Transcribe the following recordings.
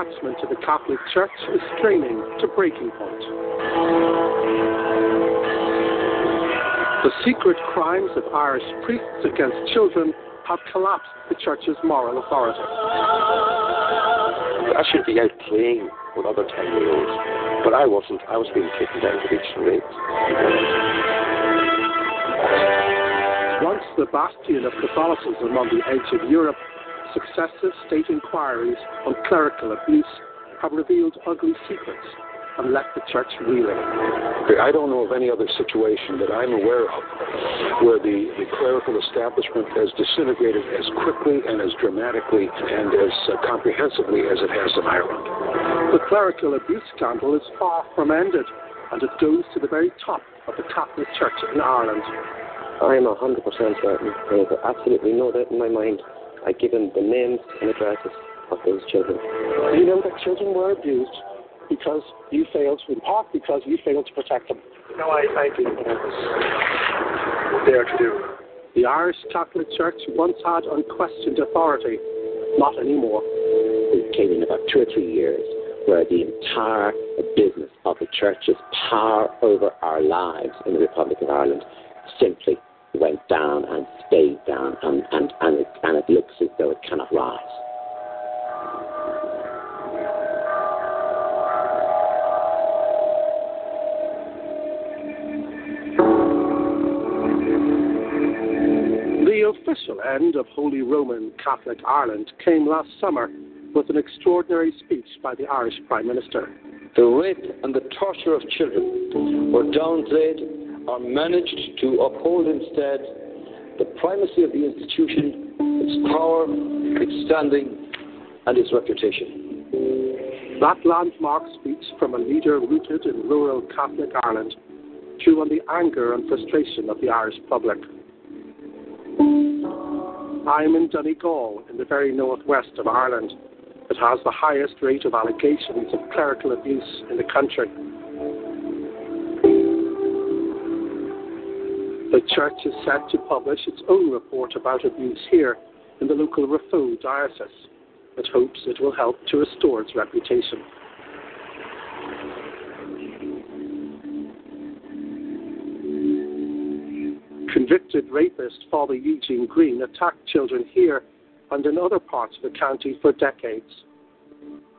Attachment to the Catholic Church is straining to breaking point. The secret crimes of Irish priests against children have collapsed the Church's moral authority. I should be out playing with other 10 year olds, but I wasn't. I was being taken down to the charades. Once the bastion of Catholicism on the edge of Europe, successive state inquiries on clerical abuse have revealed ugly secrets and left the church reeling. I don't know of any other situation that I'm aware of where the, the clerical establishment has disintegrated as quickly and as dramatically and as uh, comprehensively as it has in Ireland. The clerical abuse scandal is far from ended, and it goes to the very top of the Catholic Church in Ireland. I am 100% certain. There is absolutely no doubt in my mind. I give him the names and addresses of those children. You know that children were abused because you failed, in part because you failed to protect them. No, I, I did what was to do. The Irish Catholic Church once had unquestioned authority, not anymore. It came in about two or three years where the entire business of the church's power over our lives in the Republic of Ireland simply went down and stayed down, and, and, and, it, and it looks as though it cannot rise. The official end of Holy Roman Catholic Ireland came last summer with an extraordinary speech by the Irish Prime Minister. The rape and the torture of children were downplayed or managed to uphold instead the primacy of the institution, its power, its standing, and its reputation. That landmark speech from a leader rooted in rural Catholic Ireland drew on the anger and frustration of the Irish public. I'm in Donegal, in the very northwest of Ireland. It has the highest rate of allegations of clerical abuse in the country. The church is set to publish its own report about abuse here in the local Raphoe diocese. It hopes it will help to restore its reputation. Convicted rapist Father Eugene Greene attacked children here and in other parts of the county for decades,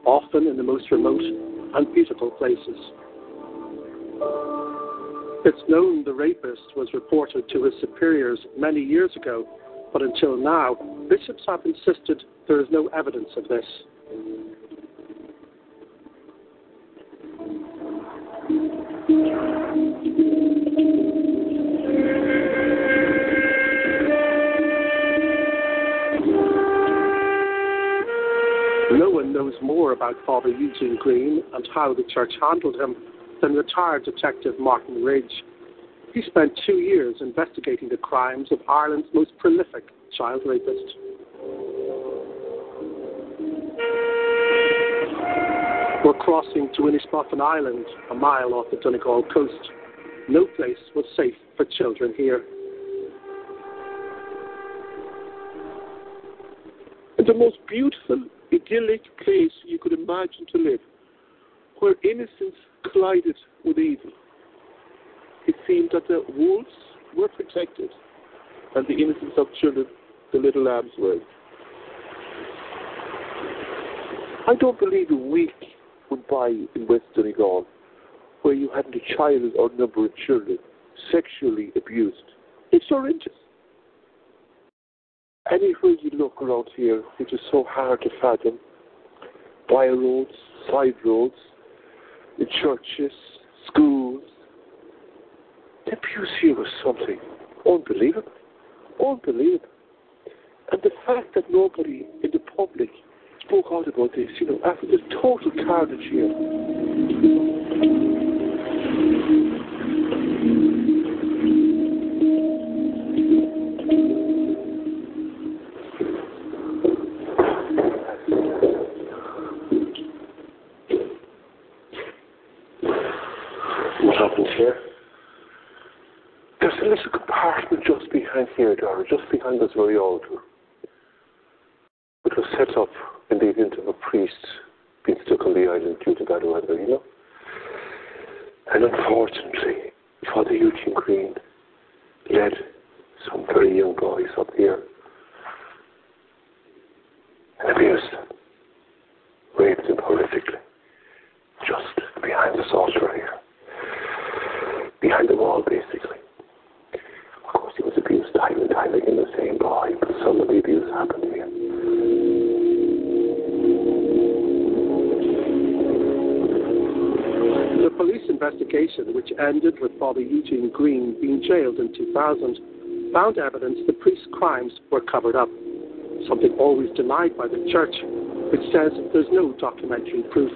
often in the most remote and beautiful places. It's known the rapist was reported to his superiors many years ago, but until now, bishops have insisted there is no evidence of this. No one knows more about Father Eugene Greene and how the church handled him than retired detective Martin Ridge. He spent two years investigating the crimes of Ireland's most prolific child rapist. We're crossing to Inishbofin Island, a mile off the Donegal coast. No place was safe for children here. It's the most beautiful, idyllic place you could imagine to live, where innocence collided with evil. it seemed that the wolves were protected and the innocence of children, the little lambs, were. I don't believe a week went by in West Donegal where you hadn't a child or number of children sexually abused. It's horrendous. Anywhere you look around here, which is so hard to fathom, by roads, side roads, in churches, schools, the abuse here was something unbelievable. Unbelievable. And the fact that nobody in the public spoke out about this, you know, after the total carnage here. Just behind just behind this very altar. which was set up in the event of a priest being stuck on the island due to bad weather, you know? And unfortunately, Father Eugene Greene led some very young boys up here and abused them, raped them horrifically, just behind this altar here. Behind the wall, basically. Of course, he was abused time and time again, the same but of the police investigation, which ended with Father Eugene Greene being jailed in 2000, found evidence the priest's crimes were covered up, something always denied by the church, which says there's no documentary proof.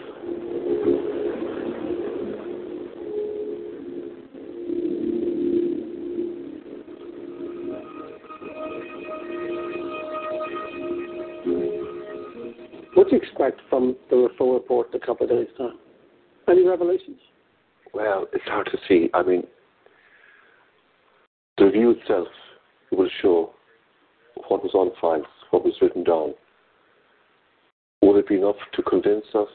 From the referral report in a couple of days' time? Any revelations? Well, it's hard to see. I mean, the review itself will show what was on files, what was written down. Will it be enough to convince us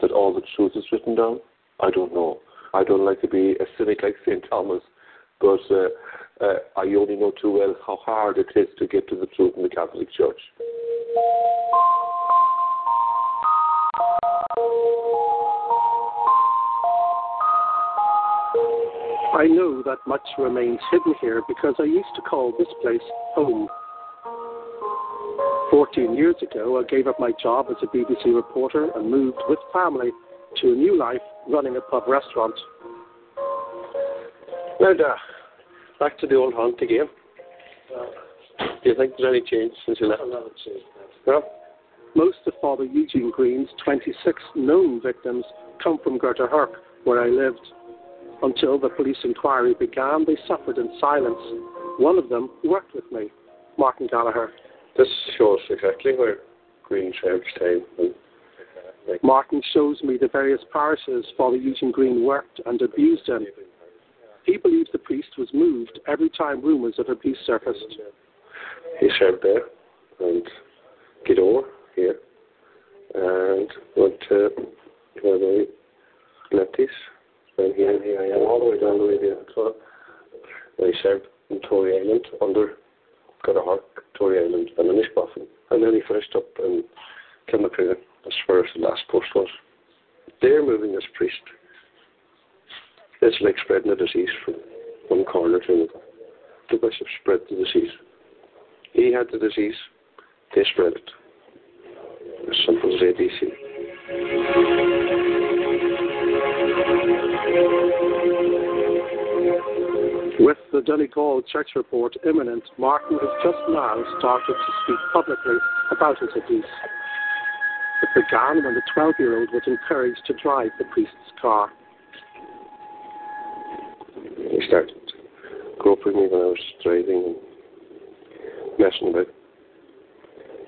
that all the truth is written down? I don't know. I don't like to be a cynic like St. Thomas, but uh, uh, I only know too well how hard it is to get to the truth in the Catholic Church. I know that much remains hidden here because I used to call this place home. 14 years ago, I gave up my job as a BBC reporter and moved with family to a new life running a pub restaurant. Now, uh, back to the old haunt again. Do you think there's any change since you left? No? Most of Father Eugene Greene's 26 known victims come from Gortahork, where I lived. Until the police inquiry began, they suffered in silence. One of them worked with me, Martin Gallagher. This shows exactly where Greene served his time. And, like, Martin shows me the various parishes Father Eugene Greene worked and abused in. He believes the priest was moved every time rumours of abuse surfaced. he served there and Gidor here and went to where they Letties. And here and here I am, all the way down the way there. So I served in Tory Island under Gortahork, Tory Island, and Inishbofin. And then he finished up in Kilmacrennan. That's where his last post was. They're moving this priest. It's like spreading a disease from one corner to another. The bishop spread the disease. He had the disease, they spread it. As simple as ABC. With the Donegal Church report imminent, Martin has just now started to speak publicly about his abuse. It began when the 12 year old was encouraged to drive the priest's car. He started groping me when I was driving and messing about.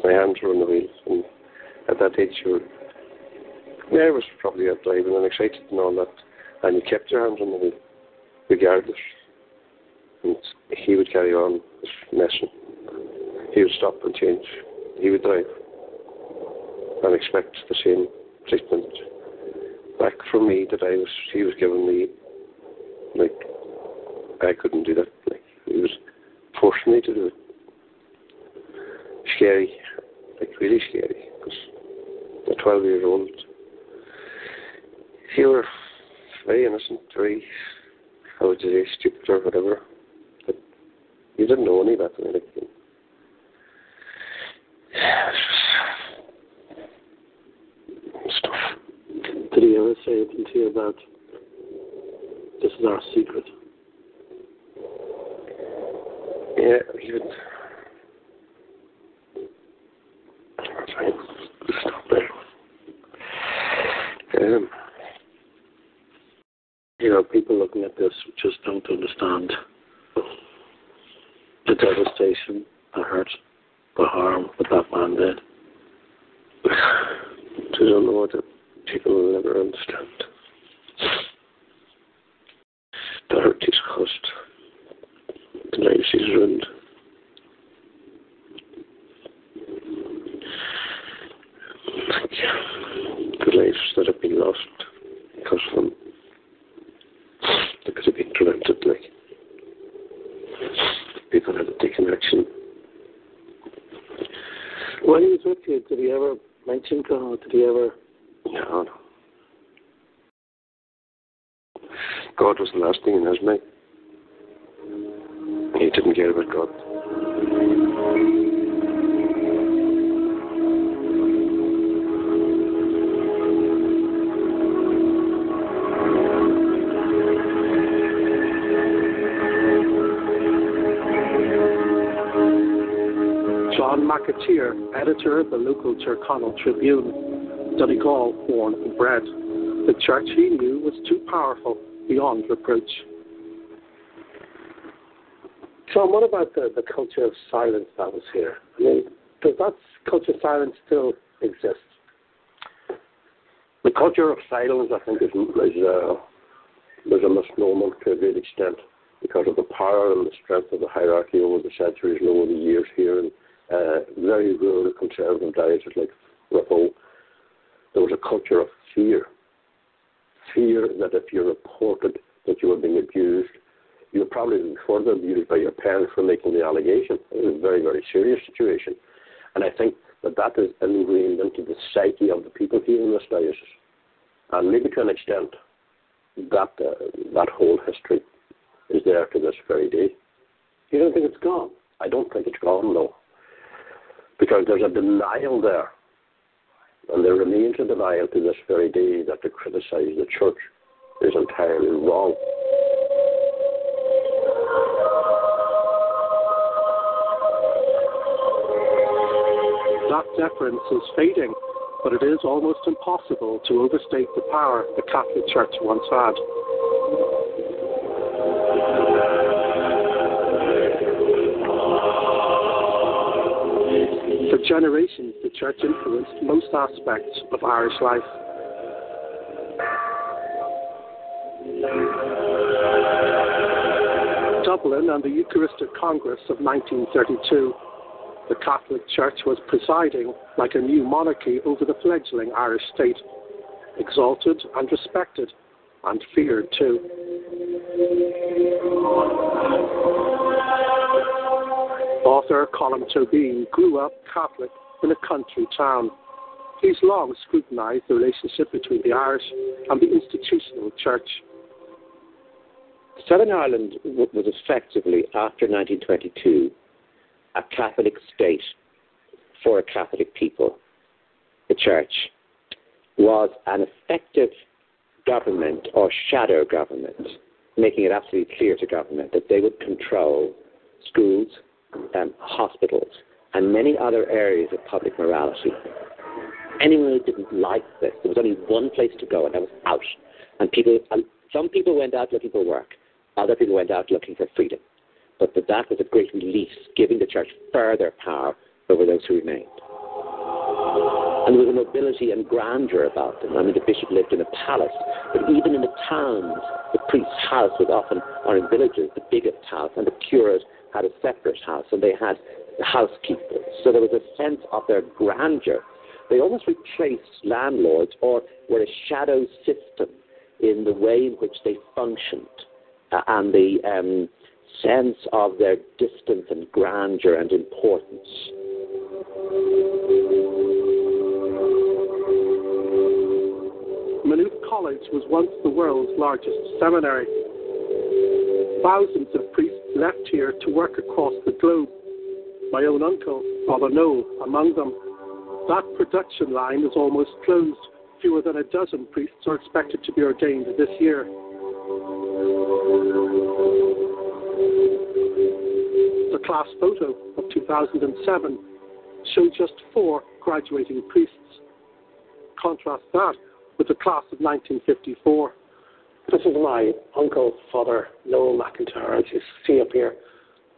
My hands were on the wheels, and at that age you were nervous probably at driving and excited and all that, and you kept your hands on the wheel, regardless. And he would carry on messing. He would stop and change. He would drive and expect the same treatment back from me that I was he was giving me Like, I couldn't do that. Like, he was forcing me to do it. Scary, like really scary, because at 12 years old, you were very innocent, very, how would you say, stupid or whatever. But you didn't know any better. Like, stuff. Did he ever say anything to you about this is our secret? Yeah, he would. Stop there. Um, You know, people looking at this just don't understand the devastation, the hurt, the harm that that man did. I don't know what the people will never understand. The hurt he's caused, the lives he's ruined. The lives that have been lost because of him. Have been prevented, like. People had taken action. When he was with you, did he ever mention God? Did he ever? No, no. God was the last thing in his mind. He didn't care about God. McAteer, editor of the local Tirconaill Tribune, Donegal born and bred. The church he knew was too powerful, beyond reproach. John, what about the, the culture of silence that was here? I mean, does that culture of silence still exist? The culture of silence, I think, is, is uh, a misnomer to a great extent because of the power and the strength of the hierarchy over the centuries and over the years here uh, very rural conservative dioceses like Raphoe. There was a culture of fear. Fear that if you reported that you were being abused, you would probably further abused by your parents for making the allegation. It was a very, very serious situation. And I think that that is ingrained into the psyche of the people here in this diocese. And maybe to an extent, that, uh, that whole history is there to this very day. You don't think it's gone? I don't think it's gone, no. Because there's a denial there. And there remains a denial to this very day that to criticize the church is entirely wrong. That deference is fading, but it is almost impossible to overstate the power the Catholic Church once had. Generations, the Church influenced most aspects of Irish life. Dublin and the Eucharistic Congress of 1932 the Catholic Church was presiding like a new monarchy over the fledgling Irish state, exalted and respected, and feared too. Author Colm Tóibín grew up Catholic in a country town. He's long scrutinized the relationship between the Irish and the institutional church. Southern Ireland was effectively, after 1922, a Catholic state for a Catholic people. The church was an effective government or shadow government, making it absolutely clear to government that they would control schools, um, hospitals, and many other areas of public morality. Anyone who didn't like this, there was only one place to go, and that was out. And people, and some people went out looking for work, other people went out looking for freedom. But that, was a great release, giving the church further power over those who remained. And there was a nobility and grandeur about them. I mean, the bishop lived in a palace, but even in the towns, the priest's house was often, or in villages, the biggest house, and the curate had a separate house, and they had housekeepers. So there was a sense of their grandeur. They almost replaced landlords or were a shadow system in the way in which they functioned. uh, and the um, sense of their distance and grandeur and importance. Maynooth College was once the world's largest seminary. Thousands of priests left here to work across the globe. My own uncle, Father Noel, among them. That production line is almost closed. Fewer than a dozen priests are expected to be ordained this year. The class photo of 2007 showed just four graduating priests. Contrast that with the class of 1954. This is my uncle, Father Noel McIntyre, as you see up here,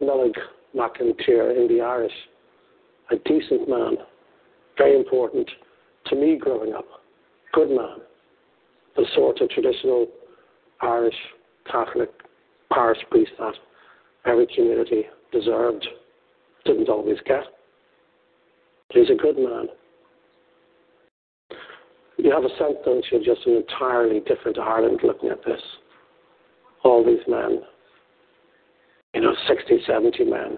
Nullig McIntyre in the Irish. A decent man, very important to me growing up. Good man. The sort of traditional Irish Catholic parish priest that every community deserved, didn't always get. He's a good man. You have a sense, don't you, just an entirely different Ireland looking at this. All these men, you know, 60, 70 men,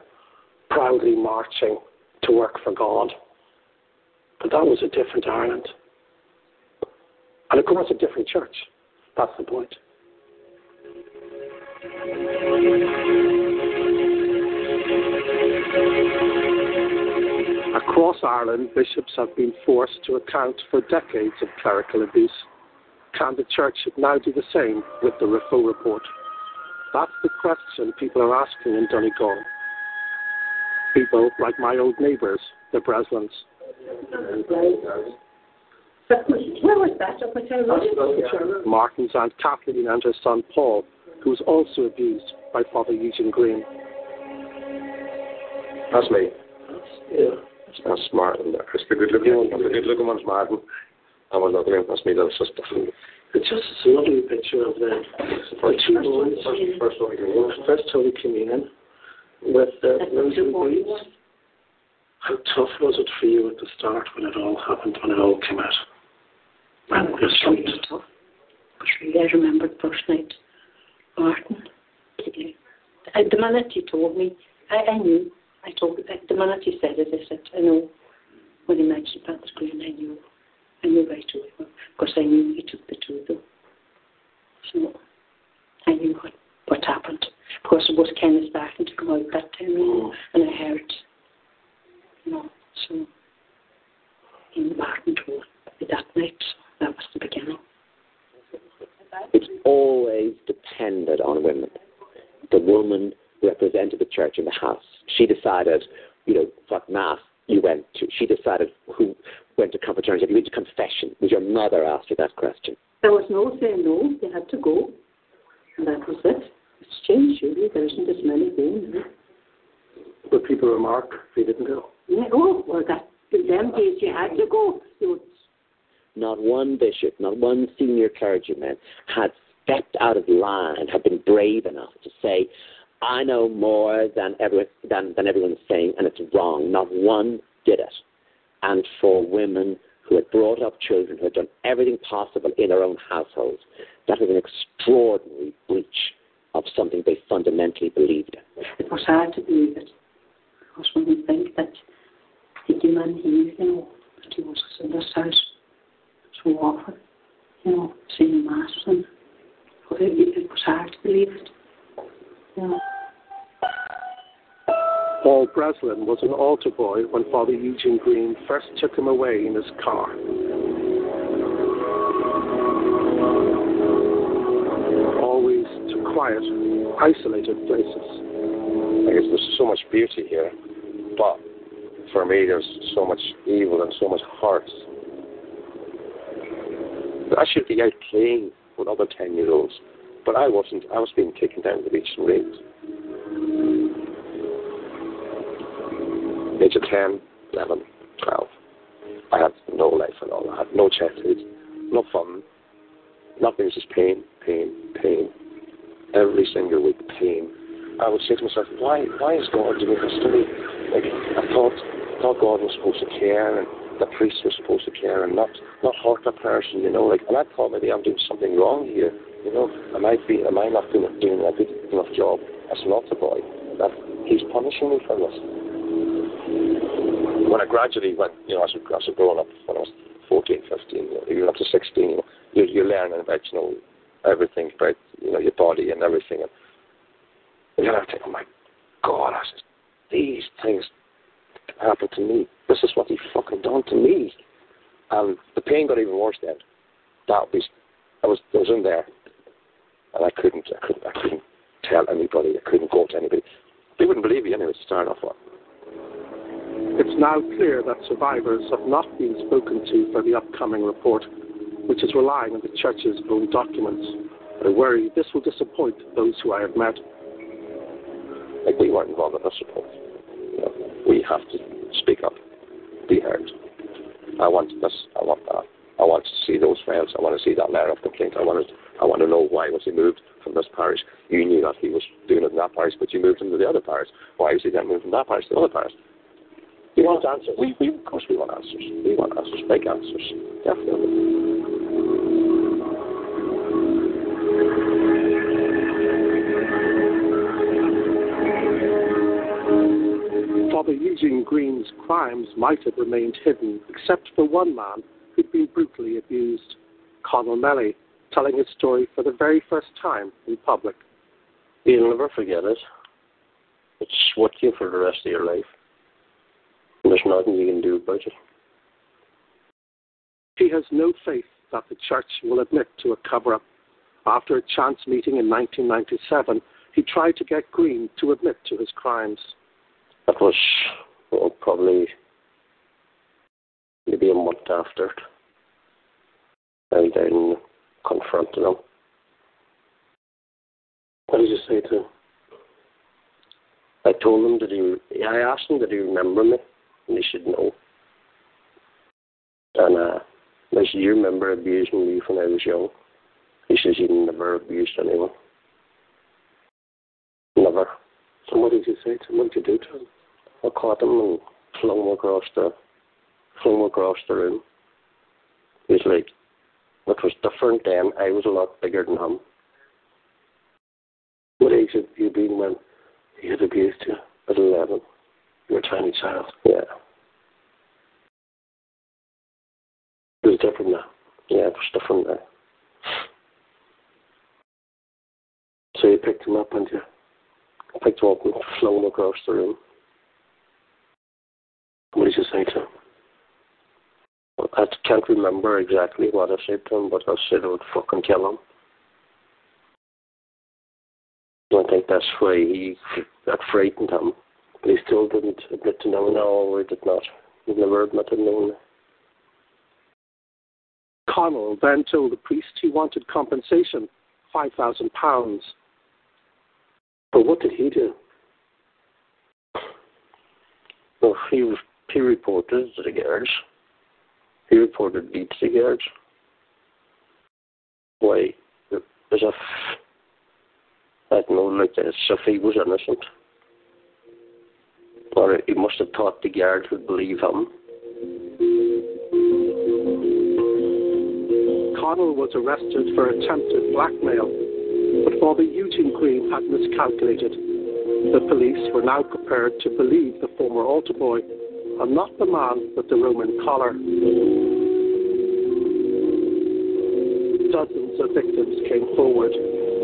proudly marching to work for God. But that was a different Ireland. And of course, a different church. That's the point. Across Ireland, bishops have been forced to account for decades of clerical abuse. Can the church now do the same with the Raphoe report? That's the question people are asking in Donegal. People like my old neighbours, the Breslins. Where was that? Martin's Aunt Kathleen and her son Paul, who was also abused by Father Eugene Greene. That's me. Yeah. That's Martin. It's the good looking one. The good looking one's Martin. I'm a lovely one. That's me little sister. It's just a lovely picture of the, the two boys. First, first Holy Communion. First Holy Communion with the rosary beads. How tough was it for you at the start when it all happened, when it all came out? Man, it was really tough. But really, I remember the first night, Martin, uh, the minute he told me, I, I knew. I told the minute he said it, I said, I know. When he mentioned Panther Greene, I knew. I knew right away. Of course, I knew he took the two, though. So I knew what, what happened. Of course, it was Kenneth starting to come out that time, and I heard, you know, so in the Martin told me that night. So that was the beginning. It's always depended on women. The woman represented the church in the house. She decided, you know, what mass you went to. She decided who went to confraternity. If you went to confession, was your mother asked you that question? There was no saying no. They had to go. And that was it. It's changed, really. There isn't as many going now. But people remark they didn't go. Yeah, oh, well, that, in them days you had to go. So not one bishop, not one senior clergyman had stepped out of line, had been brave enough to say, I know more than, every, than, than everyone's saying, and it's wrong. Not one did it. And for women who had brought up children, who had done everything possible in their own households, that was an extraordinary breach of something they fundamentally believed in. It was hard to believe it. Because when you think that the man here, you know, that he was in this house so often, you know, seeing Mass, and it, it was hard to believe it. Paul Breslin was an altar boy when Father Eugene Greene first took him away in his car. Always to quiet, isolated places. I guess there's so much beauty here, but for me there's so much evil and so much hurt. I should be out playing with other 10 year olds, but I wasn't. I was being taken down the beach and raped. Age of 10, 11, 12. I had no life at all. I had no childhood, no fun. Nothing was just pain, pain, pain. Every single week, pain. I would say to myself, why, why is God doing this to me? Like, I thought, thought God was supposed to care and the priests were supposed to care and not, not hurt a person, you know. Like, and I thought maybe I'm doing something wrong here. You know, I be, am I not doing, doing a good enough job as an altar boy that he's punishing me for this? When I gradually went, you know, as I, as I growing up, when I was 14, 15, you know, even up to 16, you know, you're, you're learning about, you know, everything about, you know, your body and everything. And, and then I think, oh my God, I said, these things happened to me. This is what he fucking done to me. And the pain got even worse then. That was, I was, I was in there, and I couldn't, I couldn't, I couldn't tell anybody. I couldn't go to anybody. They wouldn't believe me anyway to start off with. It's now clear that survivors have not been spoken to for the upcoming report, which is relying on the church's own documents. I worry this will disappoint those who I have met. Like we weren't involved in this report. You know, we have to speak up, be heard. I want this, I want that. I want to see those files. I want to see that letter of complaint. I want to, I want to know why was he moved from this parish. You knew that he was doing it in that parish, but you moved him to the other parish. Why was he then moved from that parish to the other parish? We want answers. We, we, of course, we want answers. We want answers, big answers, definitely. Father Eugene Greene's crimes might have remained hidden, except for one man who'd been brutally abused, Conall Melly, telling his story for the very first time in public. You'll never forget it. It's with you for the rest of your life. And there's nothing you can do about it. He has no faith that the church will admit to a cover up. After a chance meeting in 1997, he tried to get Greene to admit to his crimes. That was well, probably maybe a month after it. I then confronted him. What did you say to him? I told him that he, I asked him did he remember me, and he said no. And uh, I said, you remember abusing me when I was young? He says, you never abused anyone. Never. So what did you say to him? What did you do to him? I caught him and flung him across the, flung him across the room. He was like, it was different then. I was a lot bigger than him. What age had you been when he had abused you? At 11. You were a tiny child. Yeah. It was different now. Yeah, it was different now. So you picked him up and you picked him up and flung him across the room. What did you say to him? I can't remember exactly what I said to him, but I said I would fucking kill him. I think that's why he that frightened him. But he still didn't admit to knowing. No, he did not. He never admitted knowing. Connell then told the priest he wanted compensation, five thousand pounds. But what did he do? Well, he he reported to the guards. He reported the guards. Why? As if I don't know, like as if he was innocent. Or he must have thought the guards would believe him. Connell was arrested for attempted blackmail, but Father Eugene Greene had miscalculated. The police were now prepared to believe the former altar boy and not the man with the Roman collar. Dozens of victims came forward.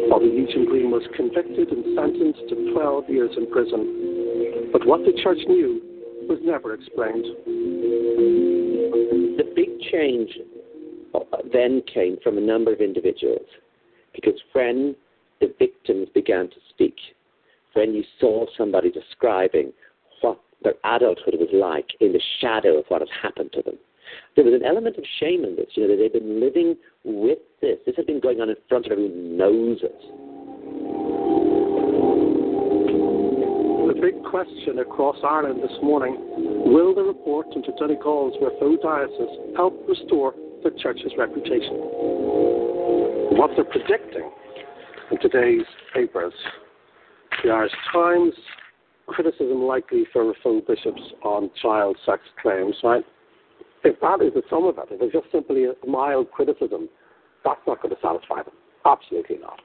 Father Eugene Greene was convicted and sentenced to 12 years in prison. But what the church knew was never explained. The big change uh, then came from a number of individuals because when the victims began to speak, when you saw somebody describing their adulthood was like in the shadow of what had happened to them, there was an element of shame in this. You know, that they'd been living with this. This had been going on in front of everyone's it. The big question across Ireland this morning will the report into Donegal's Raphoe Diocese help restore the church's reputation? What they're predicting in today's papers the Irish Times, criticism likely for Raphoe bishops on child sex claims, right? If that is the sum of it, if it's just simply a mild criticism, that's not going to satisfy them. Absolutely not.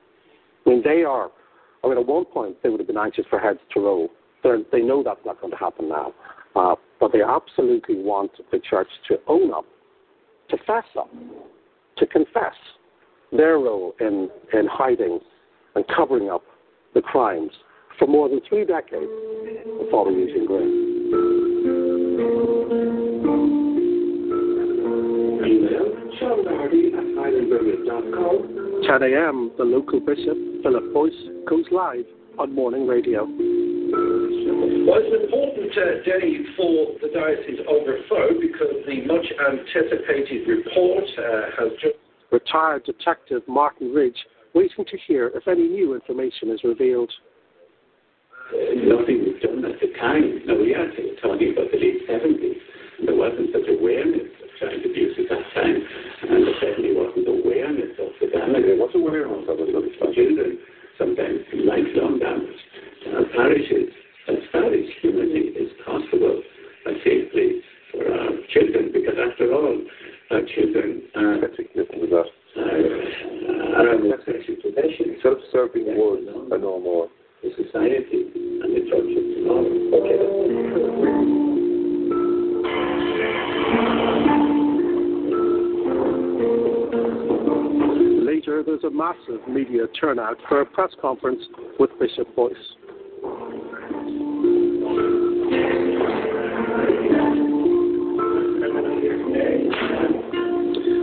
I mean, they are. I mean, at one point they would have been anxious for heads to roll. They're, they know that's not going to happen now, uh, but they absolutely want the church to own up, to fess up, to confess their role in in hiding and covering up the crimes for more than three decades of Father Eugene Greene. Email Sean Doherty at islandburners.com. 10 a.m., the local bishop, Philip Boyce, goes live on morning radio. Well, it's an important uh, day for the Diocese of Raphoe because the much anticipated report uh, has just. Retired Detective Martin Ridge waiting to hear if any new information is revealed. Nothing was done at the time. Now, we are talking about the late 70s. There wasn't such awareness of child abuse at that time, and there certainly wasn't awareness of the damage. There was awareness of it for children, sometimes lifelong damage. Our parishes, as far as humanly is possible, a safe place for our children, because after all, our children are, are, are our possession. Self-serving words are no more. The society and the church of tomorrow. Okay. Later, there's a massive media turnout for a press conference with Bishop Boyce.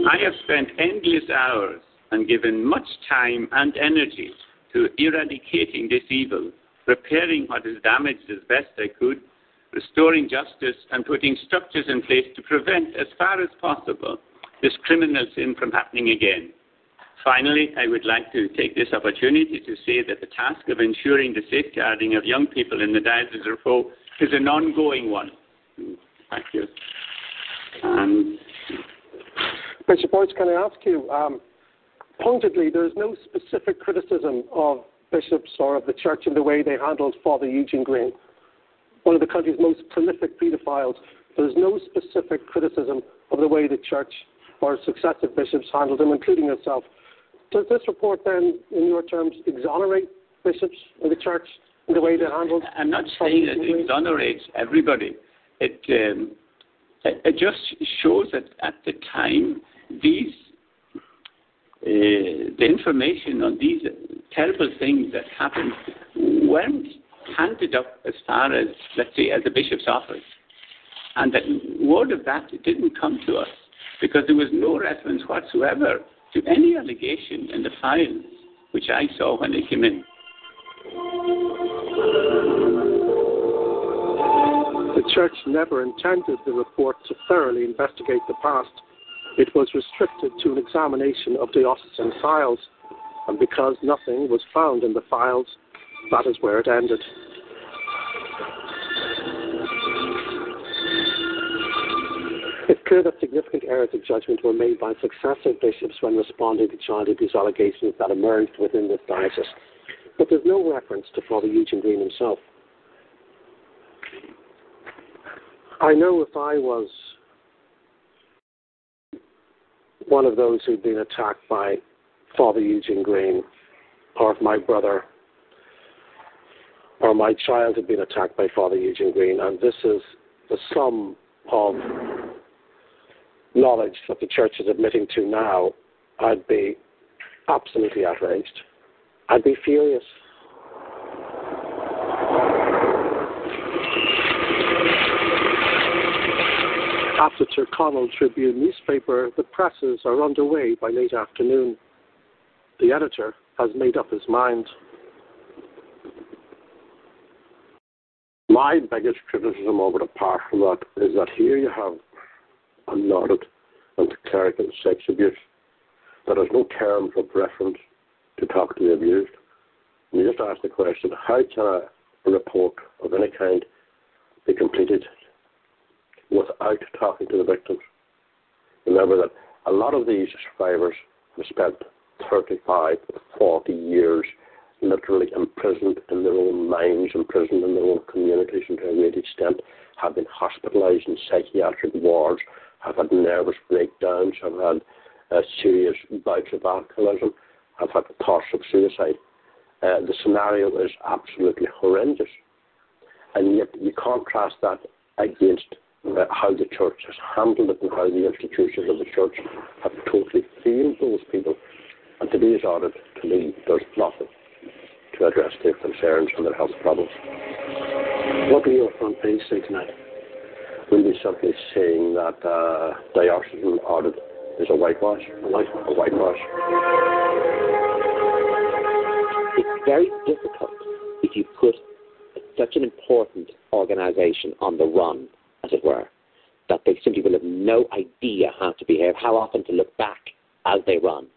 I have spent endless hours and given much time and energy to eradicating this evil, repairing what is damaged as best I could, restoring justice, and putting structures in place to prevent, as far as possible, this criminal sin from happening again. Finally, I would like to take this opportunity to say that the task of ensuring the safeguarding of young people in the Diocese of Foe is an ongoing one. Thank you. Um, Bishop Boyce, can I ask you, um, pointedly, there's no specific criticism of bishops or of the church in the way they handled Father Eugene Greene, one of the country's most prolific paedophiles. There's no specific criticism of the way the church or successive bishops handled him, including yourself. Does this report then, in your terms, exonerate bishops and the church in the way they handled? I'm not saying that it exonerates everybody. It um, it just shows that at the time these Uh, the information on these terrible things that happened weren't handed up as far as let's say as the bishop's office, and that word of that didn't come to us because there was no reference whatsoever to any allegation in the files which I saw when they came in. The church never intended the report to thoroughly investigate the past. It was restricted to an examination of diocesan files, and because nothing was found in the files, that is where it ended. It's clear that significant errors of judgment were made by successive bishops when responding to child abuse allegations that emerged within this diocese. But there's no reference to Father Eugene Greene himself. I know if I was one of those who'd been attacked by Father Eugene Greene, or if my brother or my child had been attacked by Father Eugene Greene, and this is the sum of knowledge that the church is admitting to now, I'd be absolutely outraged. I'd be furious. At the Tirconaill Tribune newspaper, the presses are underway by late afternoon. The editor has made up his mind. My biggest criticism over the past from that is that here you have a unlauded and clerical sex abuse. There is no terms of reference to talk to the abused. And you just ask the question, how can a report of any kind be completed without talking to the victims? Remember that a lot of these survivors have spent 35, 40 years literally imprisoned in their own minds, imprisoned in their own communities, and to a great extent have been hospitalized in psychiatric wards, have had nervous breakdowns, have had uh, serious bouts of alcoholism. have had thoughts of suicide. Uh, the scenario is absolutely horrendous. And yet you contrast that against how the church has handled it and how the institutions of the church have totally failed those people. And to be exhorted to leave does nothing to address their concerns and their health problems. What will your front page say tonight? We'll be simply saying that uh, diocesan audit is a whitewash. A whitewash. A whitewash. It's very difficult if you put such an important organization on the run, as it were, that they simply will have no idea how to behave, how often to look back as they run.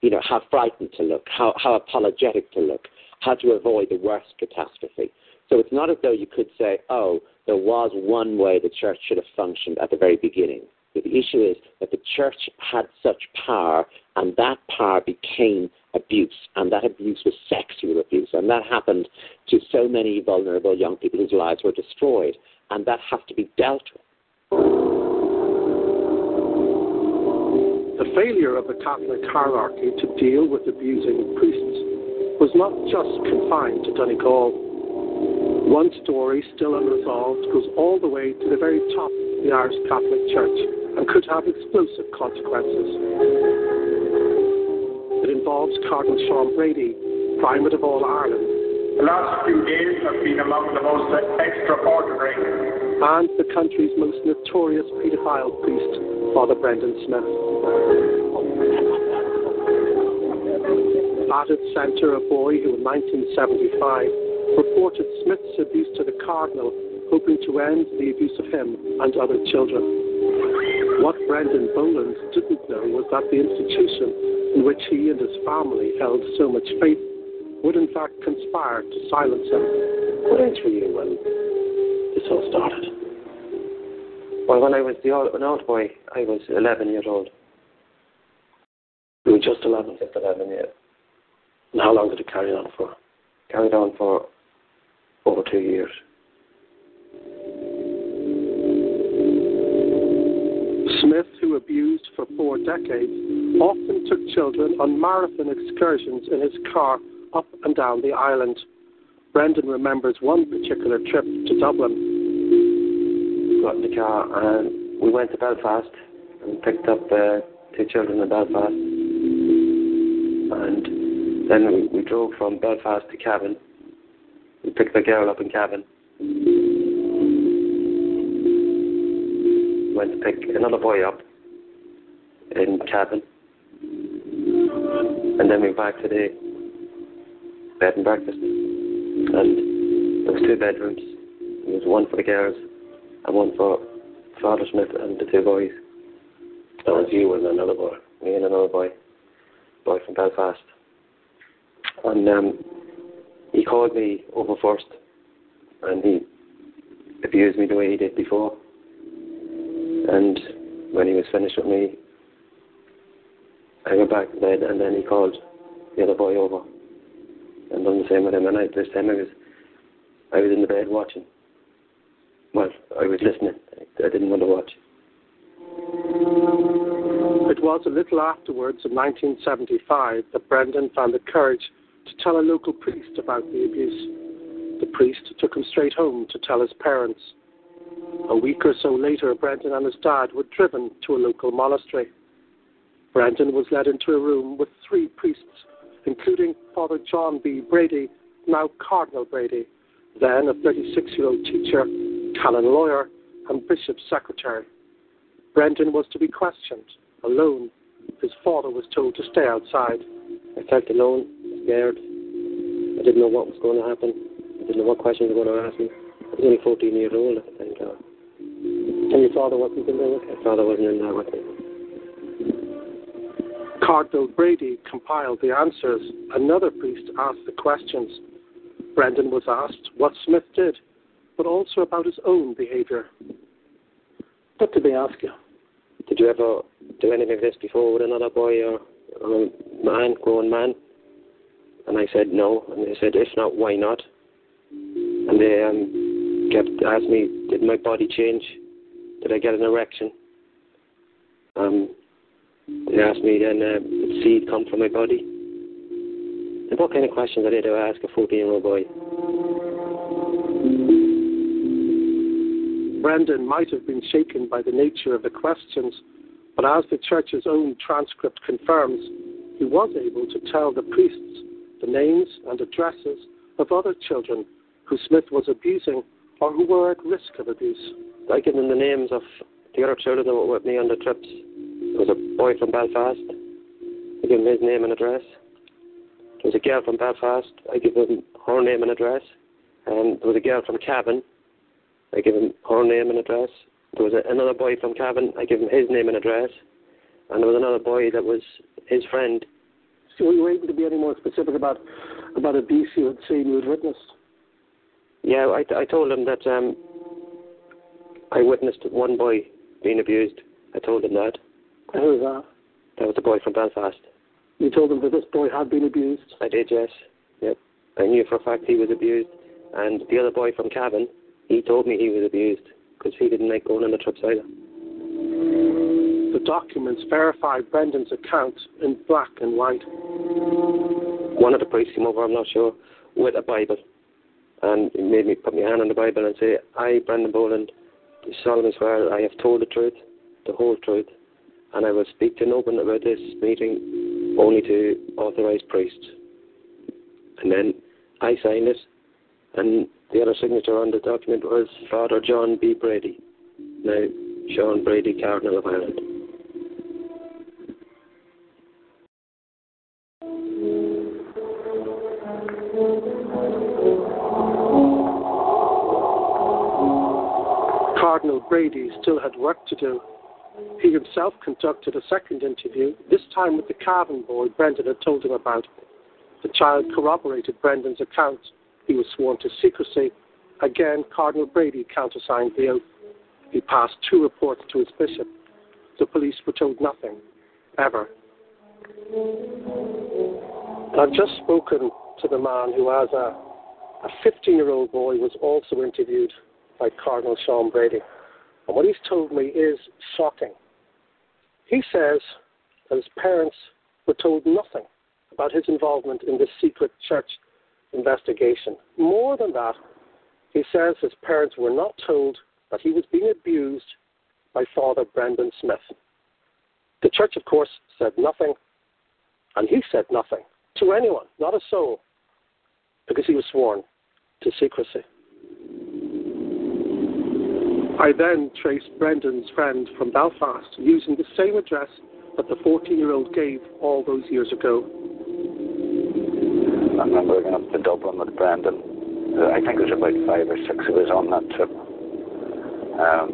You know, how frightened to look, how, how apologetic to look, how to avoid the worst catastrophe. So it's not as though you could say, oh, there was one way the church should have functioned at the very beginning. The issue is that the church had such power, and that power became abuse, and that abuse was sexual abuse, and that happened to so many vulnerable young people whose lives were destroyed, and that has to be dealt with. The failure of the Catholic hierarchy to deal with abusing priests was not just confined to Donegal. One story, still unresolved, goes all the way to the very top of the Irish Catholic Church and could have explosive consequences. It involves Cardinal Sean Brady, Primate of all Ireland. The last few days have been among the most extraordinary. And the country's most notorious paedophile priest, Father Brendan Smith. Battered centre, a boy who in 1975 reported Smith's abuse to the Cardinal, hoping to end the abuse of him and other children. What Brendan Boland didn't know was that the institution in which he and his family held so much faith would in fact conspire to silence him. What age were you when this all started? Well, when I was the old, an old boy, I was 11 years old. You were just 11? Just 11, yeah. And how long did it carry on for? Carried on for over two years. Smith, who abused for four decades, often took children on marathon excursions in his car up and down the island. Brendan remembers one particular trip to Dublin. Got in the car and we went to Belfast and picked up uh, two children in Belfast. And then we, we drove from Belfast to Cavan. We picked the girl up in Cavan. Went to pick another boy up in Cavan. And then we back to the bed and breakfast. And there was two bedrooms. There was one for the girls and one for Father Smith and the two boys. That was you and another boy. Me and another boy. Boy from Belfast. And um, he called me over first and he abused me the way he did before. And when he was finished with me, I went back to bed and then he called the other boy over and done the same with him. And I, this time I was, I was in the bed watching. Well, I was listening. I didn't want to watch. It was a little afterwards, in 1975, that Brendan found the courage to tell a local priest about the abuse. The priest took him straight home to tell his parents. A week or so later, Brendan and his dad were driven to a local monastery. Brendan was led into a room with three priests, including Father John B. Brady, now Cardinal Brady, then a 36 year old teacher, canon lawyer, and bishop's secretary. Brendan was to be questioned, alone. His father was told to stay outside. I felt alone, scared. I didn't know what was going to happen. I didn't know what questions they were going to ask me. I was only 14 years old at the time. And your father wasn't in there with you? My father wasn't in there with me. Cardinal Brady compiled the answers. Another priest asked the questions. Brendan was asked what Smith did, but also about his own behaviour. What did they ask you? Did you ever do anything of this before with another boy or, or a man, grown man? And I said no. And they said, if not, why not? And they um, kept asking me, did my body change? Did I get an erection? Um, they asked me then, uh, did seed come from my body? And what kind of questions are they to ask a 14 year old boy? Brendan might have been shaken by the nature of the questions, but as the church's own transcript confirms, he was able to tell the priests the names and addresses of other children who Smith was abusing or who were at risk of abuse. I gave them the names of the other children that were with me on the trips. There was a boy from Belfast. I gave him his name and address. There was a girl from Belfast. I gave him her name and address. And there was a girl from Cavan. I gave him her name and address. There was a, another boy from Cavan. I gave him his name and address. And there was another boy that was his friend. So were you able to be any more specific about about abuse you had seen, you had witnessed? Yeah, I, I told him that um, I witnessed one boy being abused. I told him that. Who was that? That was the boy from Belfast. You told him that this boy had been abused? I did, yes. Yep. I knew for a fact he was abused. And the other boy from Cavan, he told me he was abused because he didn't like going on the trips either. The documents verify Brendan's account in black and white. One of the priests came over, I'm not sure, with a Bible. And he made me put my hand on the Bible and say, I, Brendan Boland, solemnly swear I have told the truth, the whole truth, and I will speak to no one about this meeting only to authorised priests. And then I signed it, and the other signature on the document was Father John B. Brady, now Sean Brady, Cardinal of Ireland. Cardinal Brady still had work to do. He himself conducted a second interview, this time with the Cavan boy Brendan had told him about. The child corroborated Brendan's account. He was sworn to secrecy. Again, Cardinal Brady countersigned the oath. He passed two reports to his bishop. The police were told nothing, ever. I've just spoken to the man who, as a, a 15 year old boy, was also interviewed by Cardinal Sean Brady. And what he's told me is shocking. He says that his parents were told nothing about his involvement in this secret church investigation. More than that, he says his parents were not told that he was being abused by Father Brendan Smith. The church, of course, said nothing, and he said nothing to anyone, not a soul, because he was sworn to secrecy. I then traced Brendan's friend from Belfast using the same address that the 14 year old gave all those years ago. I remember going up to Dublin with Brendan. Uh, I think it was about five or six of us on that trip. Um,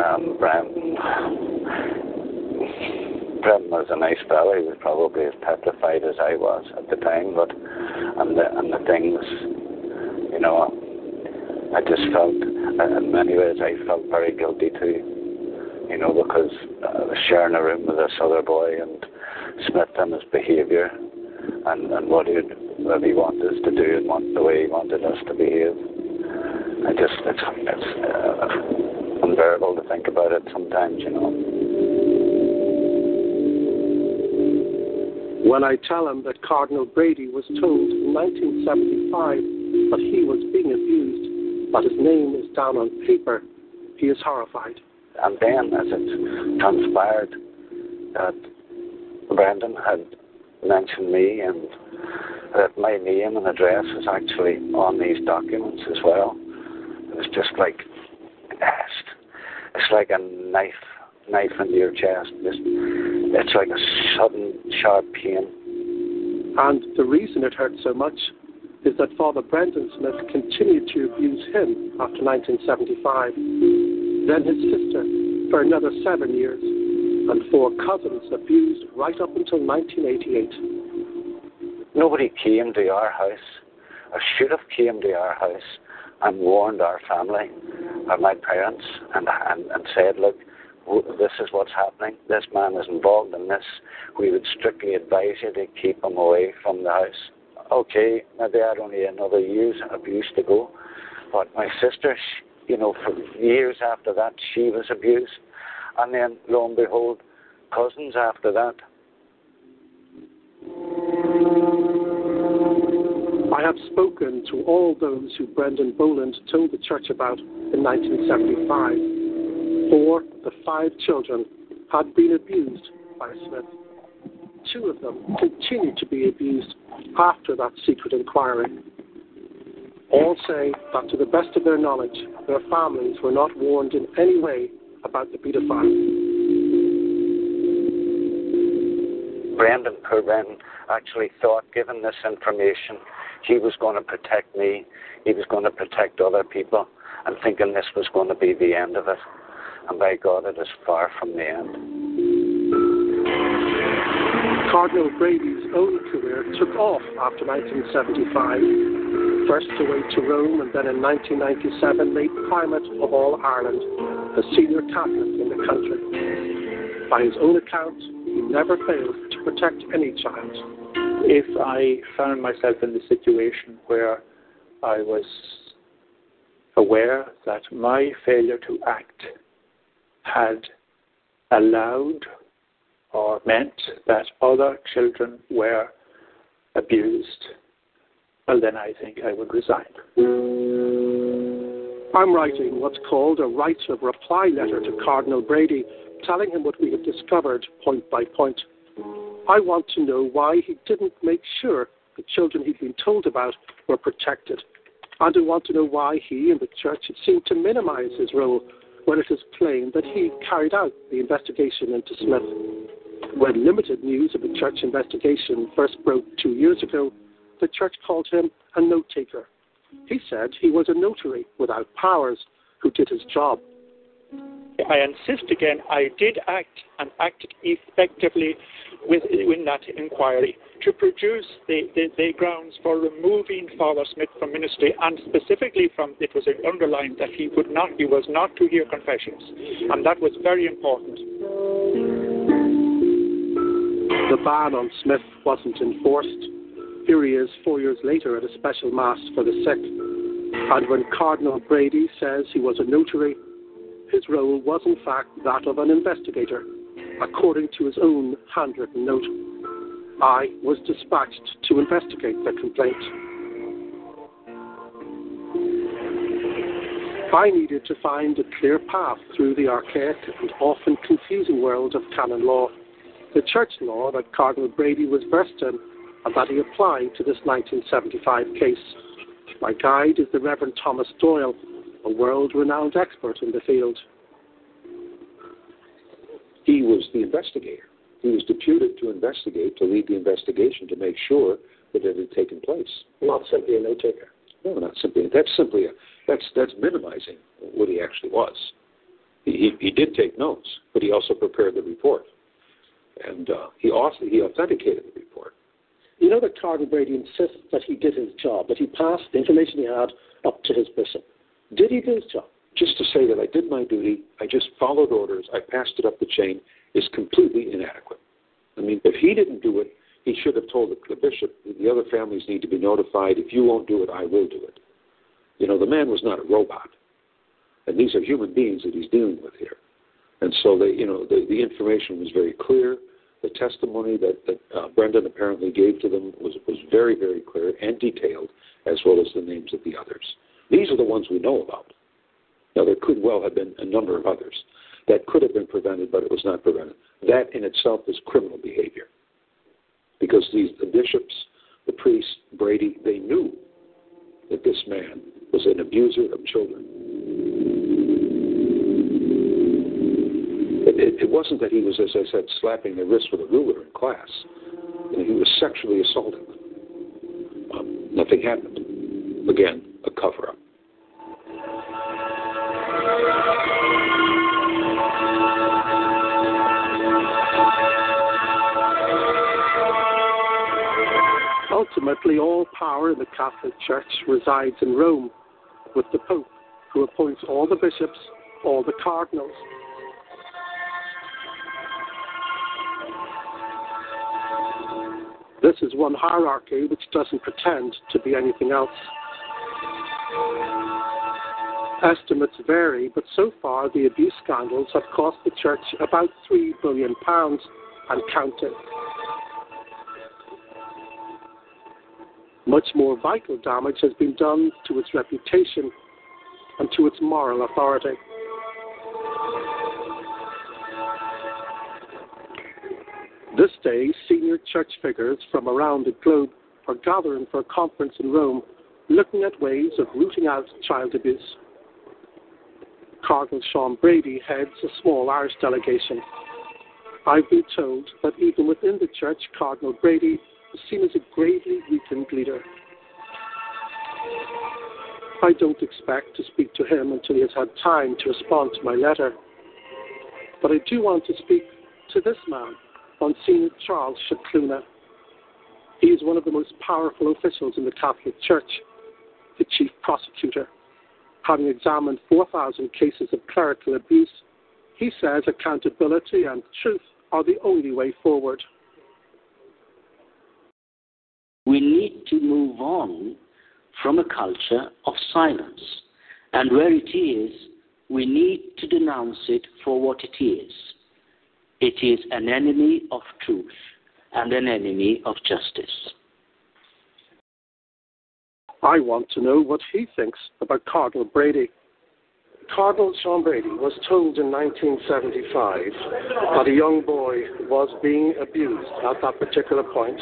um, Brendan, Brendan was a nice fellow. He was probably as petrified as I was at the time, but and the and the things, you know, I just felt, in many ways, I felt very guilty too, you know, because I was sharing a room with this other boy and Smith and his behaviour and, and what he wanted us to do and what, the way he wanted us to behave. I just, it's, it's uh, unbearable to think about it sometimes, you know. When I tell him that Cardinal Brady was told in 1975 that he was being abused, but his name is down on paper, he is horrified. And then, as it transpired, that Brendan had mentioned me and that my name and address is actually on these documents as well. It was just like it's, it's like a knife knife into your chest. Just, it's like a sudden sharp pain. And the reason it hurt so much is that Father Brendan Smith continued to abuse him after 1975, then his sister for another seven years, and four cousins abused right up until 1988. Nobody came to our house, or should have came to our house, and warned our family, or my parents, and, and, and said, look, this is what's happening. This man is involved in this. We would strictly advise you to keep him away from the house. Okay, maybe I had only another year's abuse to go, but my sister, you know, for years after that, she was abused, and then lo and behold, cousins after that. I have spoken to all those who Brendan Boland told the church about in 1975. Four of the five children had been abused by Smith. Two of them continued to be abused after that secret inquiry. All say that to the best of their knowledge, their families were not warned in any way about the paedophile. Brendan Purban actually thought, given this information, he was going to protect me, he was going to protect other people, and thinking this was going to be the end of it. And by God, it is far from the end. Cardinal Brady's own career took off after 1975. First away to Rome and then in 1997 made Primate of all Ireland, the senior Catholic in the country. By his own account, he never failed to protect any child. If I found myself in the situation where I was aware that my failure to act had allowed or meant that other children were abused, well, then I think I would resign. I'm writing what's called a right of reply letter to Cardinal Brady, telling him what we have discovered point by point. I want to know why he didn't make sure the children he'd been told about were protected. And I want to know why he and the church seemed to minimize his role when it is plain that he carried out the investigation into Smith. When limited news of the church investigation first broke two years ago, the church called him a note taker. He said he was a notary without powers who did his job. I insist again, I did act and acted effectively within that inquiry to produce the, the, the, grounds for removing Father Smith from ministry and specifically from it was underlined that he would not he was not to hear confessions and that was very important. The ban on Smith wasn't enforced. Here he is four years later at a special mass for the sick. And when Cardinal Brady says he was a notary, his role was in fact that of an investigator, according to his own handwritten note. I was dispatched to investigate the complaint. I needed to find a clear path through the archaic and often confusing world of canon law, the church law that Cardinal Brady was versed in and that he applied to this 1975 case. My guide is the Reverend Thomas Doyle, a world renowned expert in the field. He was the investigator. He was deputed to investigate, to lead the investigation, to make sure that it had taken place. Not simply a note taker. No, not simply. That's simply a, that's that's minimizing what he actually was. He, he, he did take notes, but he also prepared the report, and uh, he also he authenticated the report. You know that Cardinal Brady insists that he did his job, that he passed the information he had up to his bishop. Did he do his job? Just to say that I did my duty, I just followed orders, I passed it up the chain, is completely inadequate. I mean, if he didn't do it, he should have told the, the bishop, the other families need to be notified. If you won't do it, I will do it. You know, the man was not a robot. And these are human beings that he's dealing with here. And so, they, you know, the, the information was very clear. The testimony that, that uh, Brendan apparently gave to them was, was very, very clear and detailed, as well as the names of the others. These are the ones we know about. Now, there could well have been a number of others that could have been prevented, but it was not prevented. That in itself is criminal behavior. Because these the bishops, the priests, Brady, they knew that this man was an abuser of children. It, it, wasn't that he was, as I said, slapping their wrist with a ruler in class. You know, he was sexually assaulting them. Um, nothing happened. Again, a cover up. Ultimately, all power in the Catholic Church resides in Rome, with the Pope, who appoints all the bishops, all the cardinals. This is one hierarchy which doesn't pretend to be anything else. Estimates vary, but so far the abuse scandals have cost the Church about £3 billion and counting. Much more vital damage has been done to its reputation and to its moral authority. This day, senior church figures from around the globe are gathering for a conference in Rome looking at ways of rooting out child abuse. Cardinal Sean Brady heads a small Irish delegation. I've been told that even within the church, Cardinal Brady is seen as a gravely weakened leader. I don't expect to speak to him until he has had time to respond to my letter. But I do want to speak to this man, Monsignor Charles Scicluna. He is one of the most powerful officials in the Catholic Church, the chief prosecutor. Having examined 4,000 cases of clerical abuse, he says accountability and truth are the only way forward. We need to move on from a culture of silence. And where it is, we need to denounce it for what it is. It is an enemy of truth and an enemy of justice. I want to know what he thinks about Cardinal Brady. Cardinal Sean Brady was told in 1975 that a young boy was being abused at that particular point.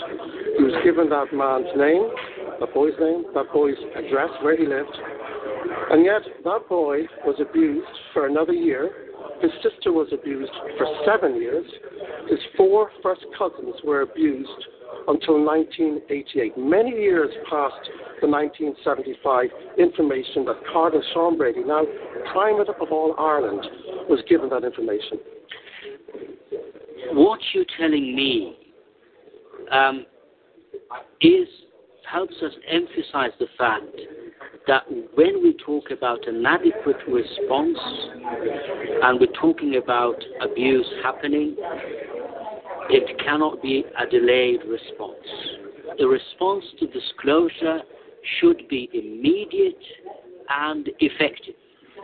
He was given that man's name, that boy's name, that boy's address, where he lived, and yet that boy was abused for another year. His sister was abused for seven years. His four first cousins were abused until 1988, many years past the 1975 information that Cardinal Sean Brady, now Primate of all Ireland, was given that information. What you're telling me um, is helps us emphasize the fact that when we talk about an adequate response and we're talking about abuse happening, it cannot be a delayed response. The response to disclosure should be immediate and effective.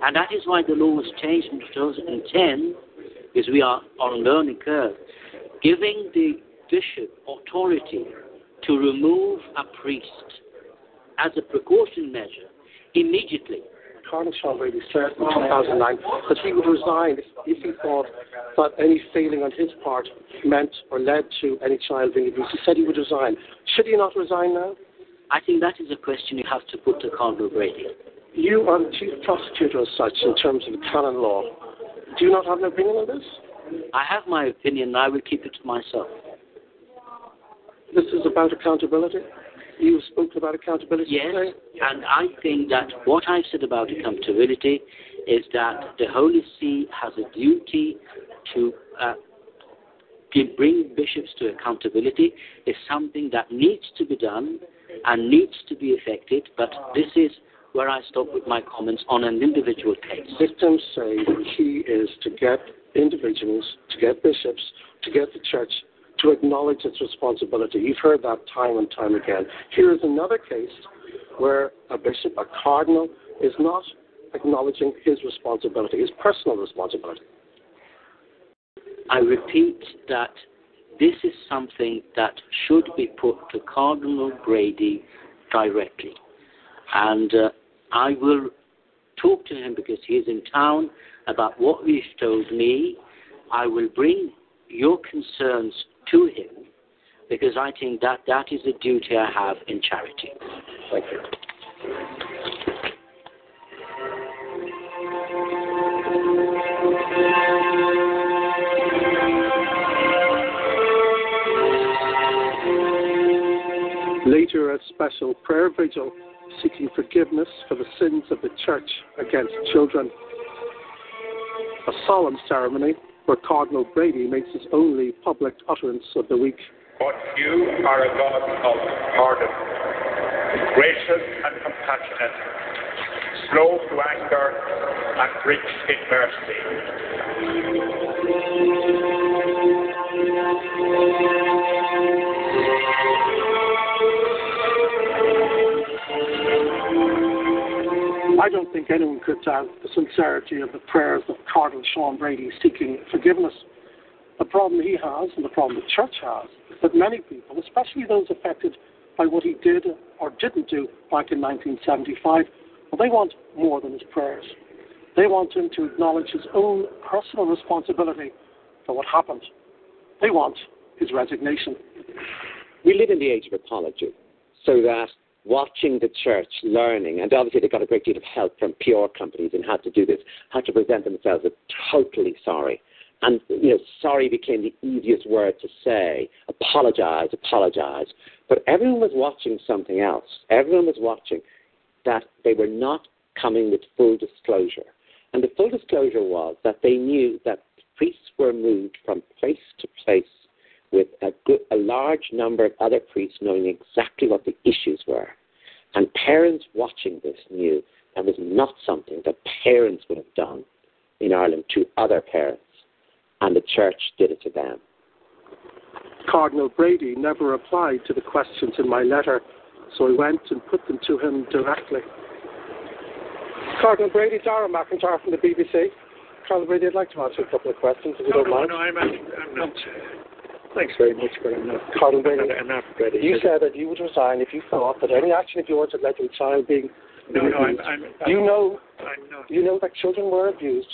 And that is why the law was changed in 2010, because we are on a learning curve, giving the bishop authority to remove a priest as a precaution measure immediately. Cardinal Sean Brady said in 2009 that he would resign if he thought that any failing on his part meant or led to any child being abused. He said he would resign. Should he not resign now? I think that is a question you have to put to Cardinal Brady. You are the chief prosecutor as such in terms of canon law. Do you not have an opinion on this? I have my opinion, and I will keep it to myself. This is about accountability. You spoke about accountability yes, today. and I think that what I've said about accountability is that the Holy See has a duty to uh, bring bishops to accountability. Is something that needs to be done and needs to be effected, but this is where I stop with my comments on an individual case. Victims say the key is to get individuals, to get bishops, to get the church to acknowledge its responsibility. You've heard that time and time again. Here is another case where a bishop, a cardinal, is not acknowledging his responsibility, his personal responsibility. I repeat that this is something that should be put to Cardinal Brady directly. And uh, I will talk to him because he is in town about what he's told me. I will bring your concerns to him because I think that that is the duty I have in charity. Thank you. Later, a special prayer vigil seeking forgiveness for the sins of the church against children. A solemn ceremony where Cardinal Brady makes his only public utterance of the week. But you are a God of pardon, gracious and compassionate, slow to anger, and rich in mercy. I don't think anyone could doubt the sincerity of the prayers of Cardinal Sean Brady seeking forgiveness. The problem he has, and the problem the church has, is that many people, especially those affected by what he did or didn't do back in 1975. Well, they want more than his prayers. They want him to acknowledge his own personal responsibility for what happened. They want his resignation. We live in the age of apology, so that watching the church, learning, and obviously they got a great deal of help from PR companies in how to do this, how to present themselves as totally sorry. And you know, sorry became the easiest word to say. Apologize, apologize. But everyone was watching something else. Everyone was watching that they were not coming with full disclosure. And the full disclosure was that they knew that priests were moved from place to place with a, good, a large number of other priests knowing exactly what the issues were. And parents watching this knew that was not something that parents would have done in Ireland to other parents, and the church did it to them. Cardinal Brady never replied to the questions in my letter, so I went and put them to him directly. Cardinal Brady, Darragh MacIntyre from the BBC. Cardinal Brady, I'd like to ask you a couple of questions, if you no, don't no, mind. No, I'm, I'm not. Thanks very much, but I'm not. I'm not ready. you said that you would resign if you thought that any action of yours had led to a child being, No, no, I'm. I'm, I'm, you know, I'm not. you know that children were abused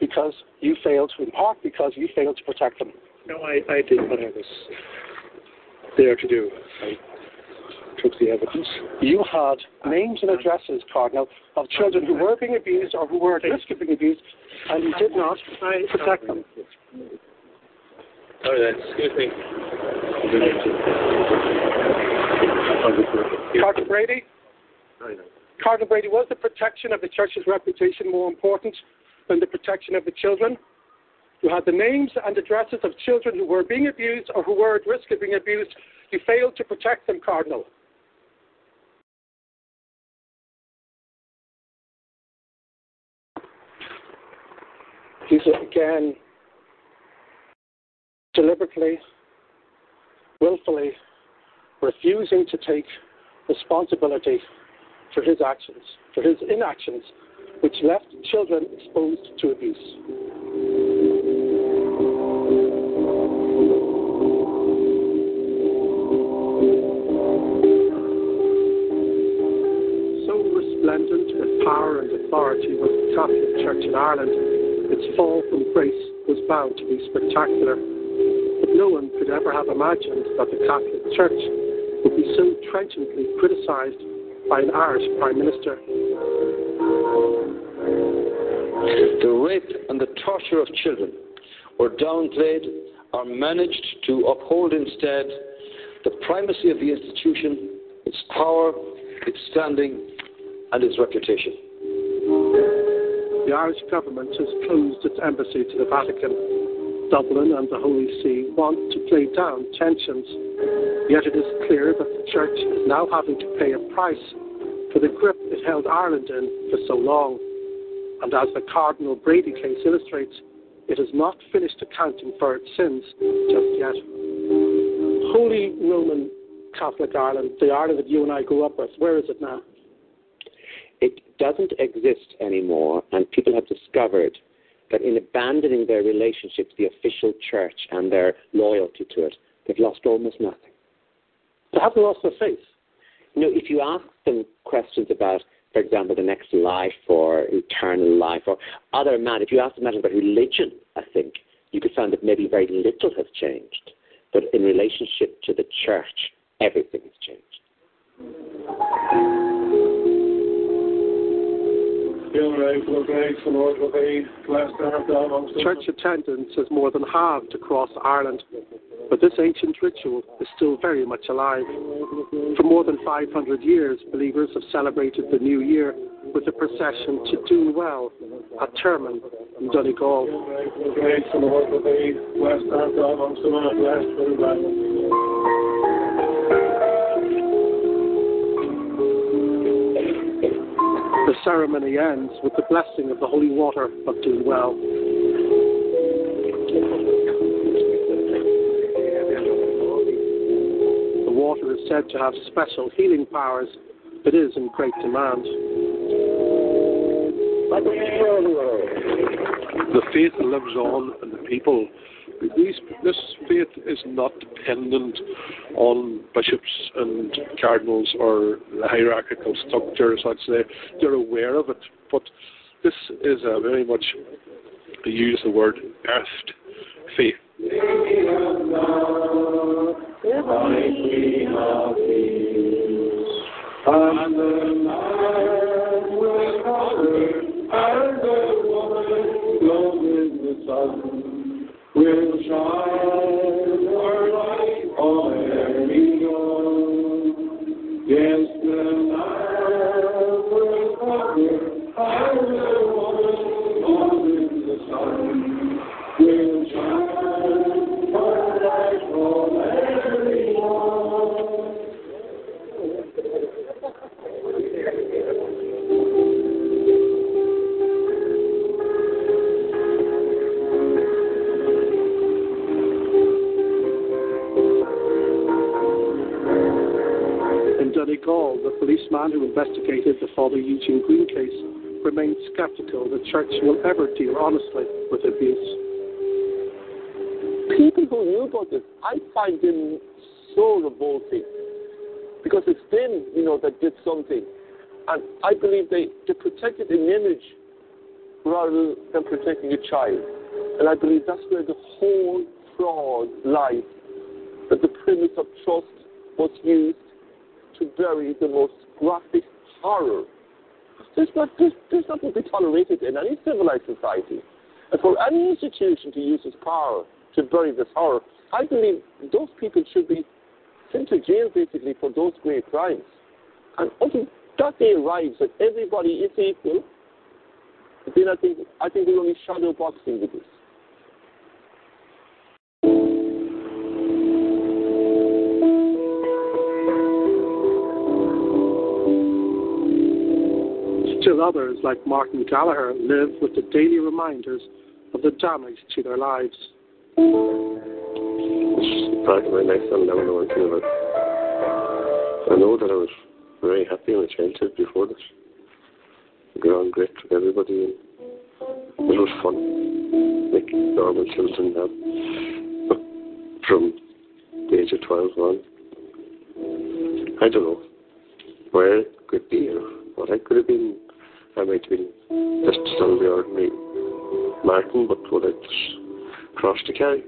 because you failed, in part because you failed to protect them. No, I, I did what I was there to do. I took the evidence. You had names and addresses, Cardinal, of children who were being abused or who were at risk of being abused, and you did not protect them. Oh, then, excuse me. Cardinal Brady, Cardinal Brady, was the protection of the church's reputation more important than the protection of the children? You had the names and addresses of children who were being abused or who were at risk of being abused. You failed to protect them, Cardinal. He's again deliberately, willfully refusing to take responsibility for his actions, for his inactions, which left children exposed to abuse. So resplendent with power and authority was the Catholic Church in Ireland, its fall from grace was bound to be spectacular. No one could ever have imagined that the Catholic Church would be so trenchantly criticised by an Irish Prime Minister. The rape and the torture of children were downplayed or managed to uphold instead the primacy of the institution, its power, its standing, and its reputation. The Irish government has closed its embassy to the Vatican. Dublin and the Holy See want to play down tensions. Yet it is clear that the Church is now having to pay a price for the grip it held Ireland in for so long. And as the Cardinal Brady case illustrates, it has not finished accounting for its sins just yet. Holy Roman Catholic Ireland, the Ireland that you and I grew up with, where is it now? It doesn't exist anymore, and people have discovered that in abandoning their relationship to the official church and their loyalty to it, they've lost almost nothing. They haven't lost their faith. You know, if you ask them questions about, for example, the next life or eternal life or other matters, if you ask them matters about religion, I think you could find that maybe very little has changed. But in relationship to the church, everything has changed. Church attendance has more than halved across Ireland, but this ancient ritual is still very much alive. For more than 500 years, believers have celebrated the new year with a procession to Doon Well at Termon in Donegal. Ceremony ends with the blessing of the holy water of Doon Well. The water is said to have special healing powers. It is in great demand. The faith lives on, and the people this faith is not dependent on bishops and cardinals or the hierarchical structures, I'd say. They're aware of it, but this is a very much, I use the word, earthed faith. Will policeman who investigated the Father Eugene Greene case remains skeptical the church will ever deal honestly with abuse. People who knew about this, I find them so revolting because it's them, you know, that did something, and I believe they they protected an image rather than protecting a child, and I believe that's where the whole fraud lies. That the premise of trust was used to bury the most graphic horror. This not this, to be tolerated in any civilized society. And for any institution to use its power to bury this horror, I believe those people should be sent to jail basically for those great crimes. And until that day arrives that everybody is equal, then I think I think we're only shadow boxing with this. Others, like Martin Gallagher, live with the daily reminders of the damage to their lives. Of my life I'll never know anything about. I know that I was very happy in my before this. I got on great with everybody and it was fun. Like normal children have. From the age of 12 on, I don't know where it could be or what I could have been. I might been just the ordinary Martin, but without this cross to carry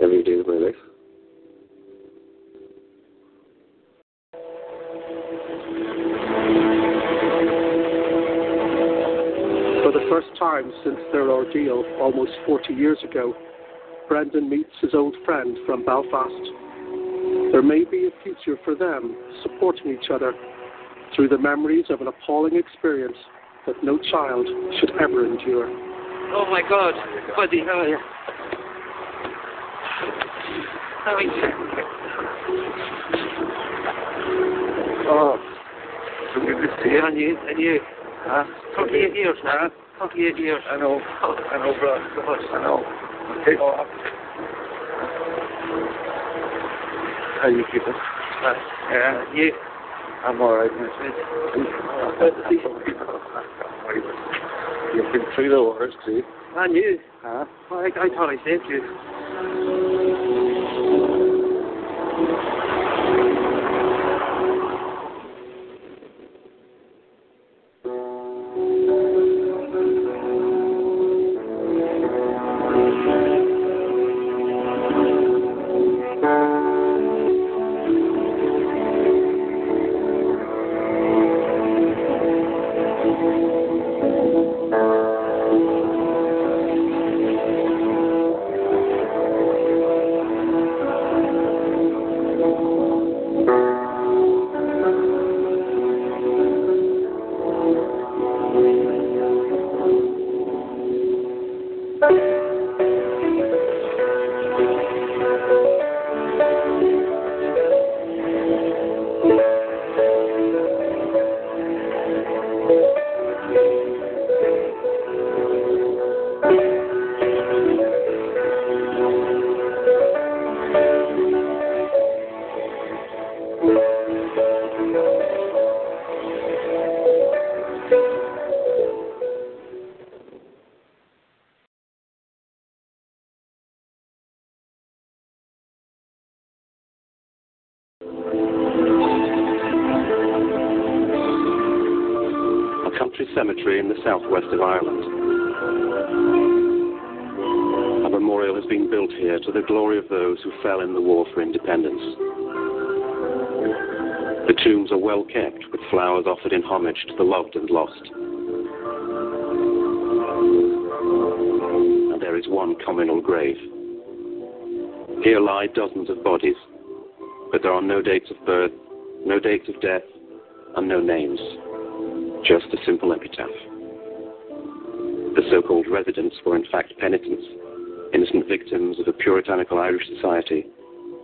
every day of my life. For the first time since their ordeal almost 40 years ago, Brendan meets his old friend from Belfast. There may be a future for them supporting each other through the memories of an appalling experience that no child should ever endure. Oh my God, buddy, how are you? How are? Oh, so good to see you. And you, and you. Huh? 28 years now. 28 years. I know, I know, bro. I know. Take off. How you keeping? Uh, yeah, you. I'm alright. You've been through the wars too. I knew. Huh? Well, I, I thought I saved you. Southwest of Ireland. A memorial has been built here to the glory of those who fell in the war for independence. The tombs are well kept, with flowers offered in homage to the loved and lost. And there is one communal grave. Here lie dozens of bodies, but there are no dates of birth, no dates of death, and no names. Just a simple epitaph. So-called residents were in fact penitents, innocent victims of a puritanical Irish society,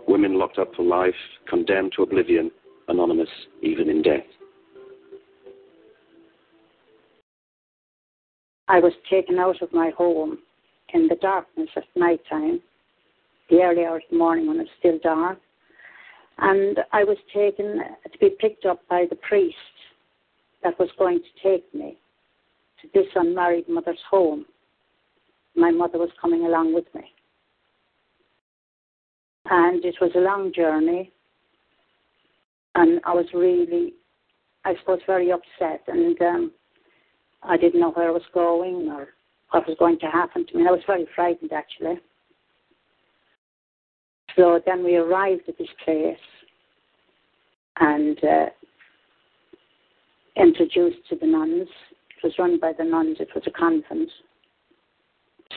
women locked up for life, condemned to oblivion, anonymous even in death. I was taken out of my home in the darkness at night time, the early hours of the morning when it's still dark. And I was taken to be picked up by the priest that was going to take me to this unmarried mother's home. My mother was coming along with me. And it was a long journey. And I was really, I suppose, very upset. And um, I didn't know where I was going or what was going to happen to me. I was very frightened, actually. So then we arrived at this place and uh, introduced to the nuns. Was run by the nuns. It was a convent,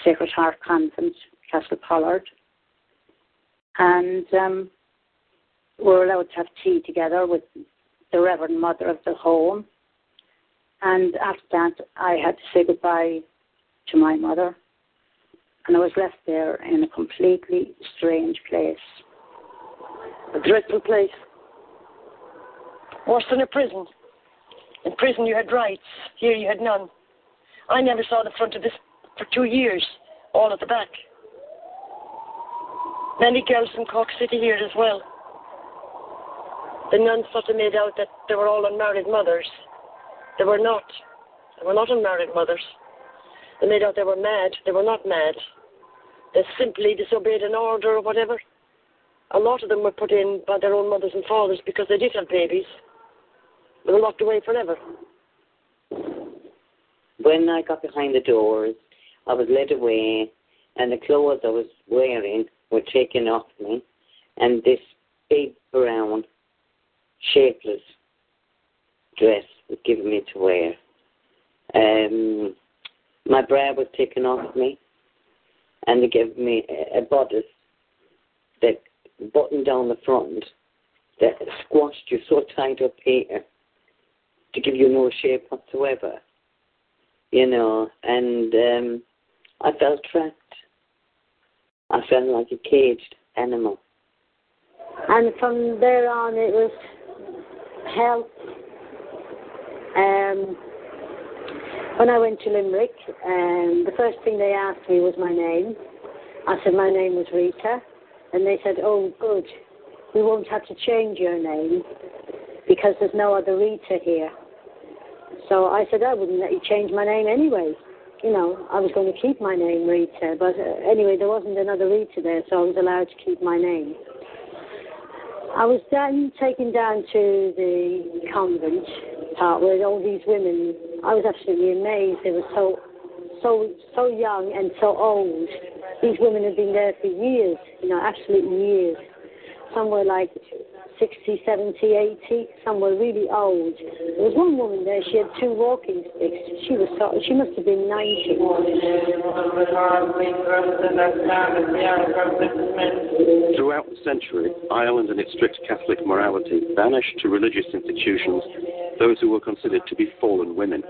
Sacred Heart Convent, Castle Pollard. And um, we were allowed to have tea together with the Reverend Mother of the home. And after that, I had to say goodbye to my mother. And I was left there in a completely strange place. A dreadful place. Worse than a prison. In prison you had rights. Here you had none. I never saw the front of this for two years, all at the back. Many girls from Cork City here as well. The nuns sort of made out that they were all unmarried mothers. They were not. They were not unmarried mothers. They made out they were mad. They were not mad. They simply disobeyed an order or whatever. A lot of them were put in by their own mothers and fathers because they did have babies. They were locked away forever. When I got behind the doors, I was led away, and the clothes I was wearing were taken off me, and this big brown, shapeless dress was given me to wear. Um, my bra was taken off me, and they gave me a, a bodice that buttoned down the front that squashed you so tight up here to give you no shape whatsoever. You know, and um, I felt trapped. I felt like a caged animal. And from there on, it was help. Um, when I went to Limerick, um, the first thing they asked me was my name. I said my name was Rita, and they said, "Oh, good. We won't have to change your name because there's no other Rita here." So I said I wouldn't let you change my name anyway. You know, I was going to keep my name Rita, but uh, anyway, there wasn't another Rita there, so I was allowed to keep my name. I was then taken down to the convent part where all these women. I was absolutely amazed. They were so, so, so young and so old. These women had been there for years. You know, absolutely years. Some were like 60, 70, 80. Some were really old. There was one woman there. She had two walking sticks. She was so, she must have been 90. Throughout the century, Ireland and its strict Catholic morality banished to religious institutions those who were considered to be fallen women.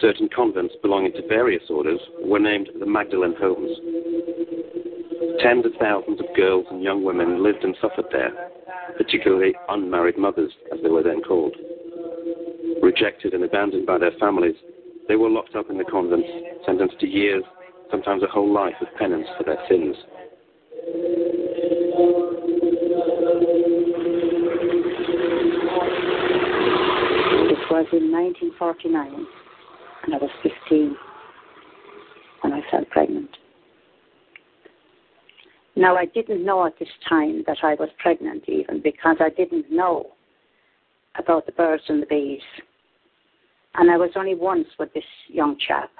Certain convents belonging to various orders were named the Magdalen Homes. Tens of thousands of girls and young women lived and suffered there, particularly unmarried mothers, as they were then called. Rejected and abandoned by their families, they were locked up in the convents, sentenced to years, sometimes a whole life of penance for their sins. It was in 1949, and I was 15 when I fell pregnant. Now, I didn't know at this time that I was pregnant, even because I didn't know about the birds and the bees. And I was only once with this young chap.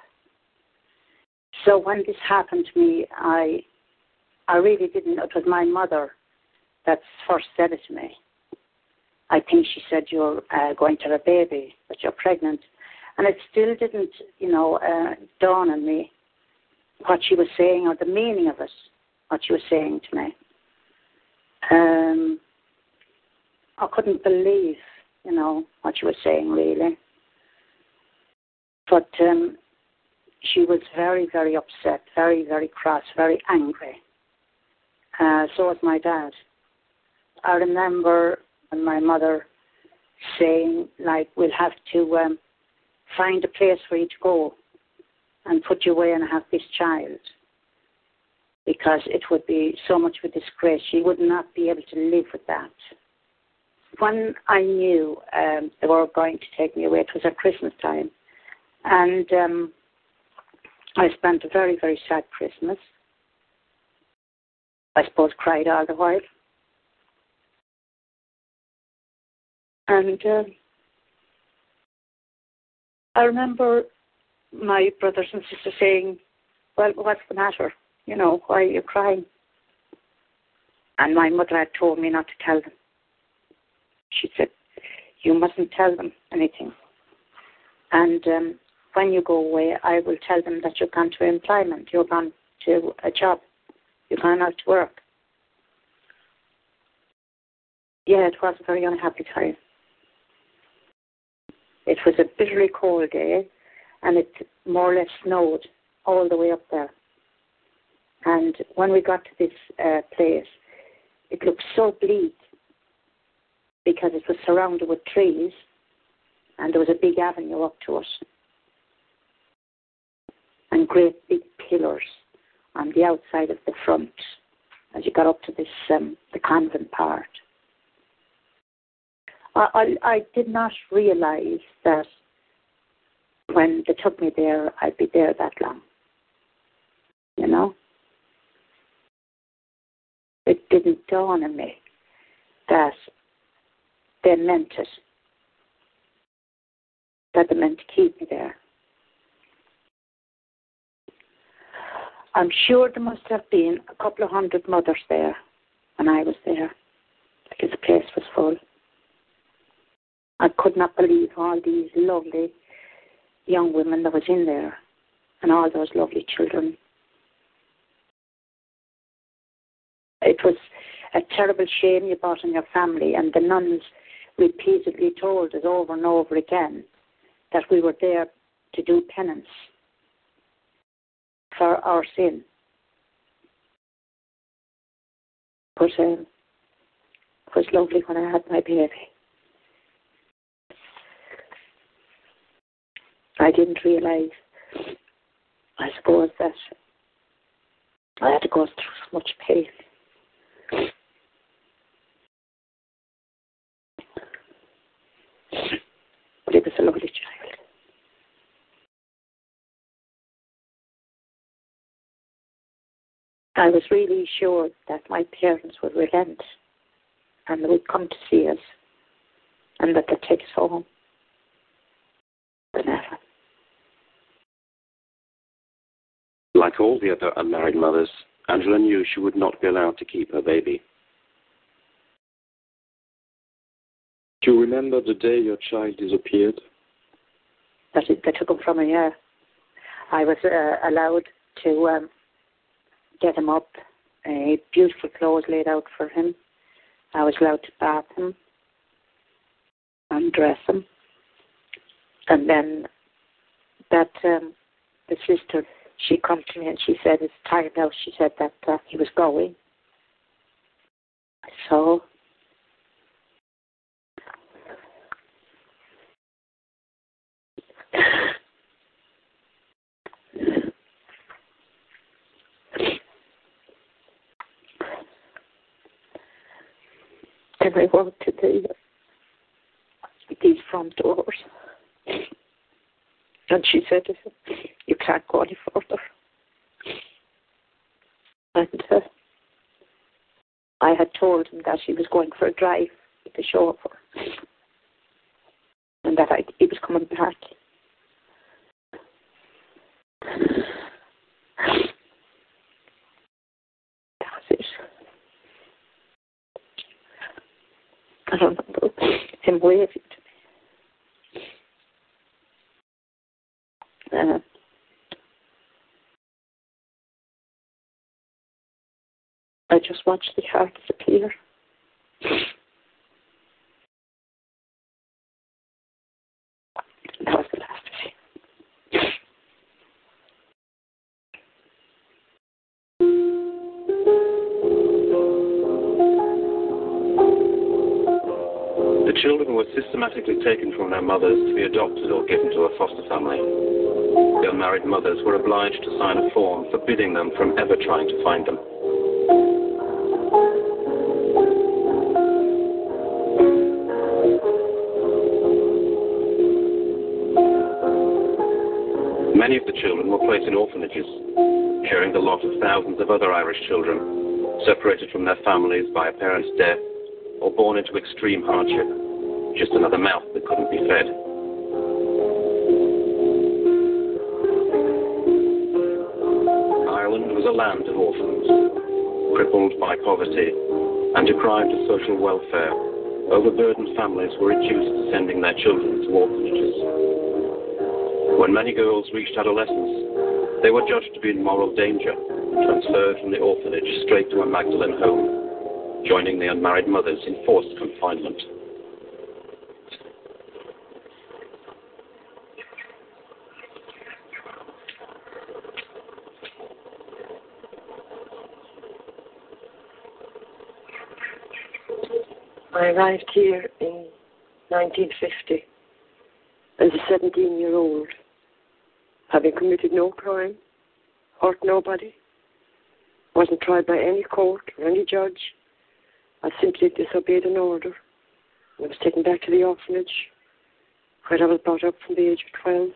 So when this happened to me, I I really didn't. It was my mother that first said it to me. I think she said you're uh, going to have a baby, but you're pregnant, and it still didn't, you know, uh, dawn on me what she was saying or the meaning of it, what she was saying to me. Um, I couldn't believe, you know, what she was saying really. But um, she was very, very upset, very, very cross, very angry. Uh, so was my dad. I remember my mother saying, like, we'll have to um, find a place for you to go and put you away and have this child because it would be so much of a disgrace. She would not be able to live with that. When I knew um, they were going to take me away, it was at Christmas time, and um, I spent a very, very sad Christmas. I suppose cried all the while. And uh, I remember my brothers and sisters saying, Well, what's the matter? You know, why are you crying? And my mother had told me not to tell them. She said, You mustn't tell them anything. And um, when you go away, I will tell them that you've gone to employment, you've gone to a job, you've gone out to work. Yeah, it was a very unhappy time. It was a bitterly cold day, and it more or less snowed all the way up there. And when we got to this uh, place, it looked so bleak because it was surrounded with trees, and there was a big avenue up to it, and great big pillars on the outside of the front as you got up to this um, the convent part. I, I, did not realize that when they took me there, I'd be there that long. You know? It didn't dawn on me that they meant it, that they meant to keep me there. I'm sure there must have been a couple of hundred mothers there when I was there, because the place was full. I could not believe all these lovely young women that was in there and all those lovely children. It was a terrible shame you brought on your family, and the nuns repeatedly told us over and over again that we were there to do penance for our sin. But um, it was lovely when I had my baby. I didn't realize, I suppose, that I had to go through so much pain. I was really sure that my parents would relent and they would come to see us and that they'd take us home. But never. Like all the other unmarried mothers, Angela knew she would not be allowed to keep her baby. Do you remember the day your child disappeared? That they took him from me, yeah. I was uh, allowed to um, get him up, uh, beautiful clothes laid out for him. I was allowed to bath him, undress him, and then that um, the sister she come to me and she said it's time now. She said that uh, he was going. So and I walked to the these front doors. And she said, You can't go any further. And uh, I had told him that he was going for a drive with the chauffeur and that I, he was coming back. That's it. I know him waving to Uh, I just watched the hearts appear. That was the last of. The children were systematically taken from their mothers to be adopted or given to a foster family. The unmarried mothers were obliged to sign a form forbidding them from ever trying to find them. Many of the children were placed in orphanages, sharing the lot of thousands of other Irish children, separated from their families by a parent's death or born into extreme hardship, just another mouth that couldn't be fed. Land of orphans, crippled by poverty and deprived of social welfare. Overburdened families were reduced to sending their children to orphanages. When many girls reached adolescence, they were judged to be in moral danger transferred from the orphanage straight to a Magdalene home, joining the unmarried mothers in forced confinement. I arrived here in 1950 as a 17 year old, having committed no crime, hurt nobody, wasn't tried by any court or any judge. I simply disobeyed an order. and was taken back to the orphanage where I was brought up from the age of 12.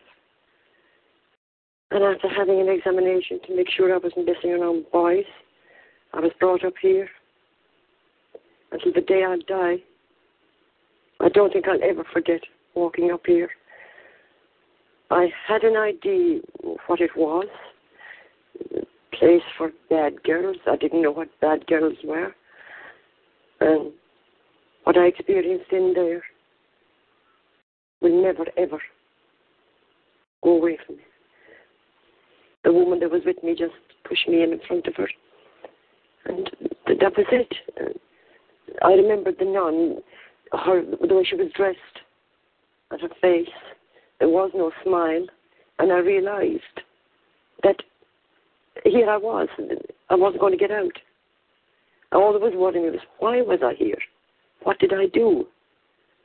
And after having an examination to make sure I wasn't messing around boys, I was brought up here until the day I die. I don't think I'll ever forget walking up here. I had an idea what it was. A place for bad girls. I didn't know what bad girls were. And what I experienced in there will never ever go away from me. The woman that was with me just pushed me in in front of her. And that was it. I remember the nun, her the way she was dressed, and her face. There was no smile, and I realized that here I was. I wasn't going to get out. All that was worrying me was why was I here? What did I do?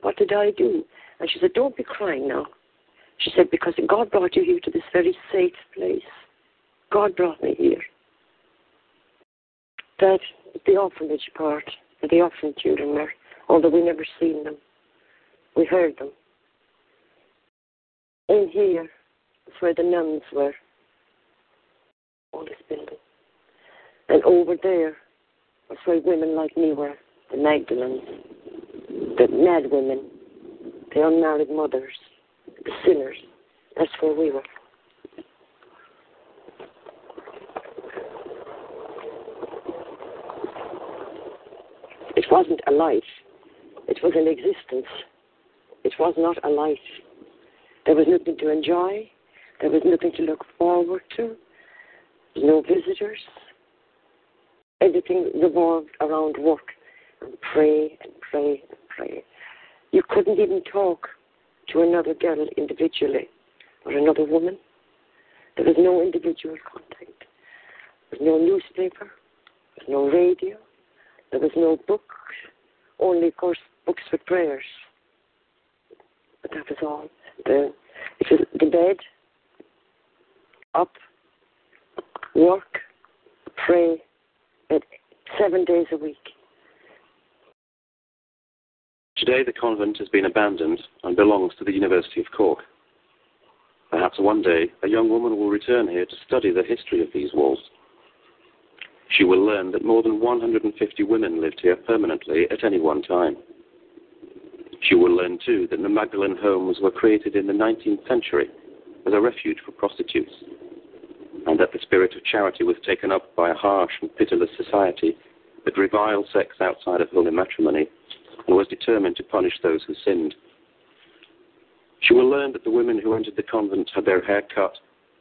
What did I do? And she said, Don't be crying now. She said, Because God brought you here to this very safe place. God brought me here. That the orphanage part, the orphan children were, although we never seen them, we heard them. In here is where the nuns were, all this building. And over there was where women like me were, the Magdalens, the mad women, the unmarried mothers, the sinners. That's where we were. It wasn't a life. It was an existence. It was not a life. There was nothing to enjoy. There was nothing to look forward to. No visitors. Everything revolved around work and pray and pray and pray. You couldn't even talk to another girl individually or another woman. There was no individual contact. There was no newspaper. There was no radio. There was no book, Only, course, books with prayers. But that was all. The, it was the bed, up, work, pray, bed, seven days a week. Today, the convent has been abandoned and belongs to the University of Cork. Perhaps one day, a young woman will return here to study the history of these walls. She will learn that more than 150 women lived here permanently at any one time. She will learn, too, that the Magdalene homes were created in the 19th century as a refuge for prostitutes, and that the spirit of charity was taken up by a harsh and pitiless society that reviled sex outside of holy matrimony and was determined to punish those who sinned. She will learn that the women who entered the convent had their hair cut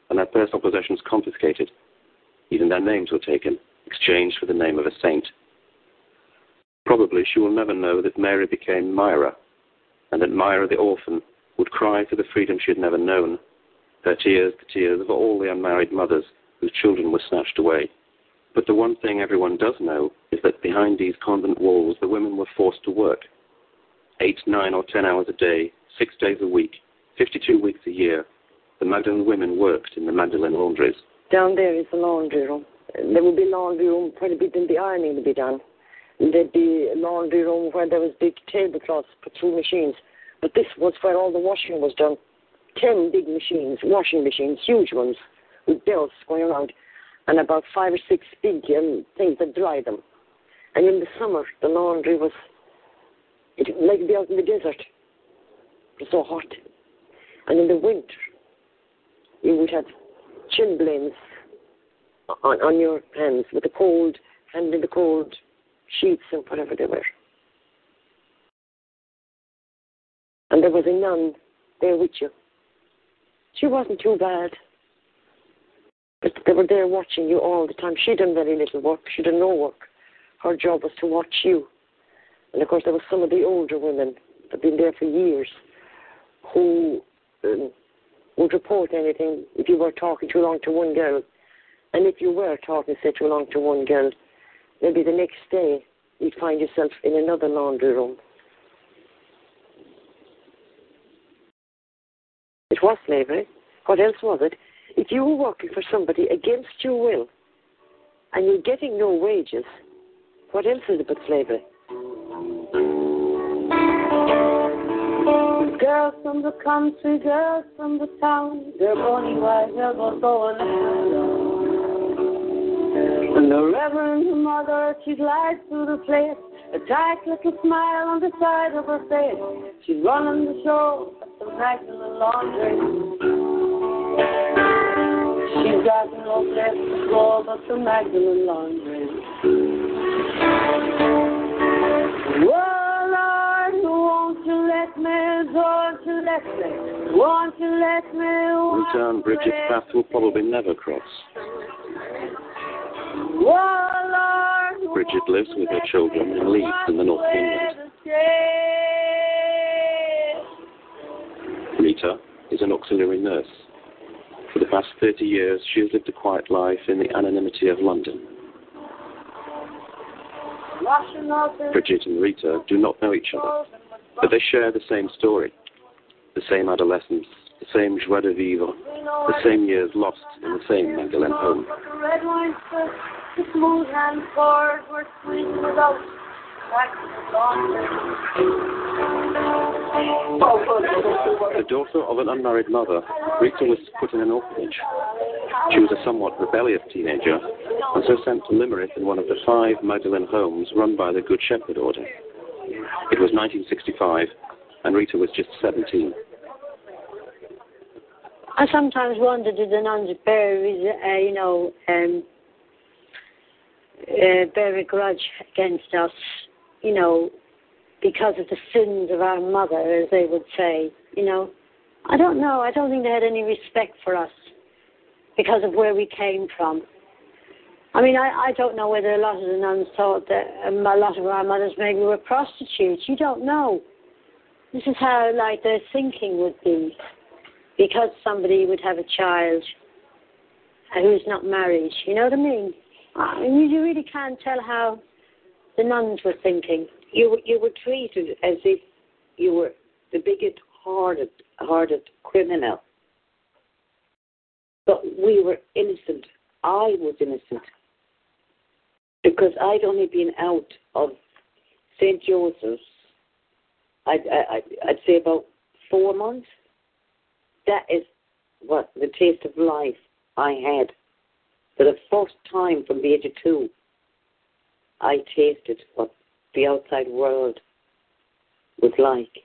and their personal possessions confiscated. Even their names were taken, exchanged for the name of a saint. Probably she will never know that Mary became Myra, and that Myra the orphan would cry for the freedom she had never known, her tears the tears of all the unmarried mothers whose children were snatched away. But the one thing everyone does know is that behind these convent walls the women were forced to work. Eight, nine, or ten hours a day, six days a week, 52 weeks a year, the Magdalen women worked in the Magdalen laundries. Down there is the laundry room. There would be laundry room where the, the ironing would be done. There'd be a laundry room where there was big tablecloths put through machines. But this was where all the washing was done. Ten big machines, washing machines, huge ones, with belts going around, and about five or six big um, things that dry them. And in the summer, the laundry was it, like to be out in the desert. It was so hot. And in the winter, you would have chilblains on, on your hands with the cold, handling the cold sheets and whatever they were. And there was a nun there with you. She wasn't too bad. But they were there watching you all the time. She done very little work. She done no work. Her job was to watch you. And of course, there were some of the older women that had been there for years who um, would report anything if you were talking too long to one girl. And if you were talking, say, too long to one girl, maybe the next day you'd find yourself in another laundry room. It was slavery. What else was it? If you were working for somebody against your will and you're getting no wages, what else is it but slavery? Girls from the country, girls from the town, their bony hair goes going And the Reverend Mother, she glides through the place, a tight little smile on the side of her face. She's running the show at the Magdalen Laundry. She's got no place to go but the Magdalen Laundry. Well, Lord, won't you let me, won't you let me, won't you let me, won't and Bridget's path will probably never cross. Bridget lives with her children in Leeds in the north of England. Rita is an auxiliary nurse. For the past 30 years, she has lived a quiet life in the anonymity of London. Bridget and Rita do not know each other, but they share the same story, the same adolescence, the same joie de vivre, the same years lost in the same Magdalen home. The smooth hand were sweet without The daughter of an unmarried mother, Rita was put in an orphanage. She was a somewhat rebellious teenager and so sent to Limerick in one of the five Magdalen homes run by the Good Shepherd Order. It was 1965 and Rita was just 17. I sometimes wonder did the nuns bear, uh, you know, um, uh, bear a grudge against us, you know, because of the sins of our mother, as they would say, you know. I don't know. I don't think they had any respect for us because of where we came from. I mean, I, I don't know whether a lot of the nuns thought that um, a lot of our mothers maybe were prostitutes. You don't know. This is how, like, their thinking would be. Because somebody would have a child who's not married. You know what I mean? Uh, I mean, you really can't tell how the nuns were thinking. You you were treated as if you were the biggest hearted, hearted criminal. But we were innocent. I was innocent. Because I'd only been out of St. Joseph's, I'd, I, I'd say about four months. That is what the taste of life I had. For the first time from the age of two, I tasted what the outside world was like.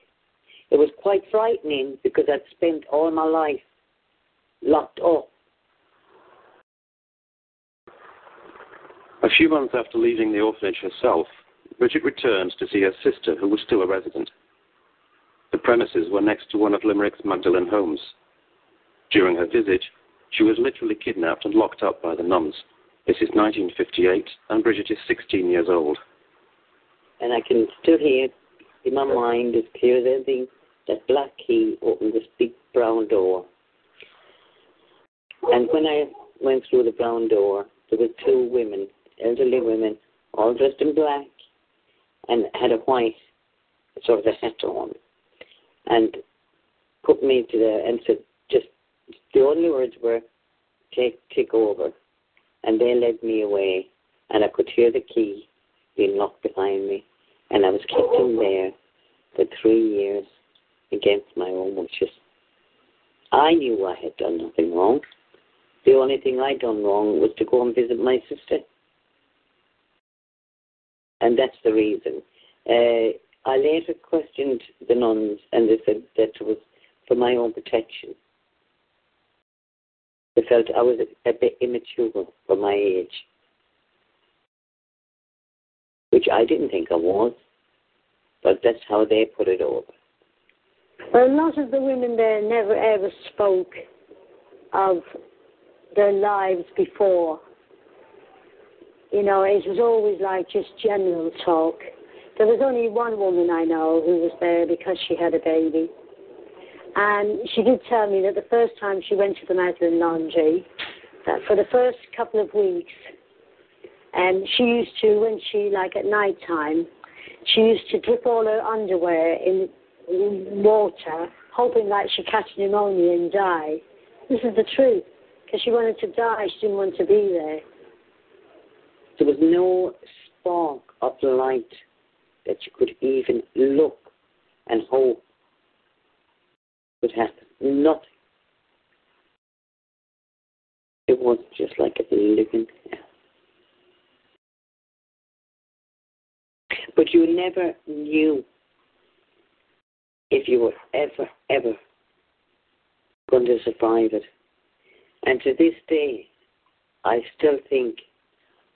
It was quite frightening because I'd spent all my life locked up. A few months after leaving the orphanage herself, Bridget returned to see her sister, who was still a resident. The premises were next to one of Limerick's Magdalen homes. During her visit, she was literally kidnapped and locked up by the nuns. This is 1958, and Bridget is 16 years old. And I can still hear in my mind as clear as anything that black key opened this big brown door. And when I went through the brown door, there were two women, elderly women, all dressed in black, and had a white sort of a hat on, and put me to the and said just the only words were take take over, and they led me away, and I could hear the key being locked behind me, and I was kept in there for three years against my own wishes. I knew I had done nothing wrong. The only thing I'd done wrong was to go and visit my sister. And that's the reason. Uh, I later questioned the nuns, and they said that it was for my own protection. They felt I was a, bit immature for my age, which I didn't think I was, but that's how they put it over. Well, a lot of the women there never ever spoke of their lives before. You know, it was always like just general talk. There was only one woman I know who was there because she had a baby. And she did tell me that the first time she went to the Magdalen Laundry, that for the first couple of weeks, and she used to, when she, like at night time, she used to dip all her underwear in, in water, hoping that she'd catch pneumonia and die. This is the truth. Because she wanted to die, she didn't want to be there. There was no spark of light that you could even look and hope would happen. Nothing. It was just like a living hell. But you never knew if you were ever, ever going to survive it. And to this day, I still think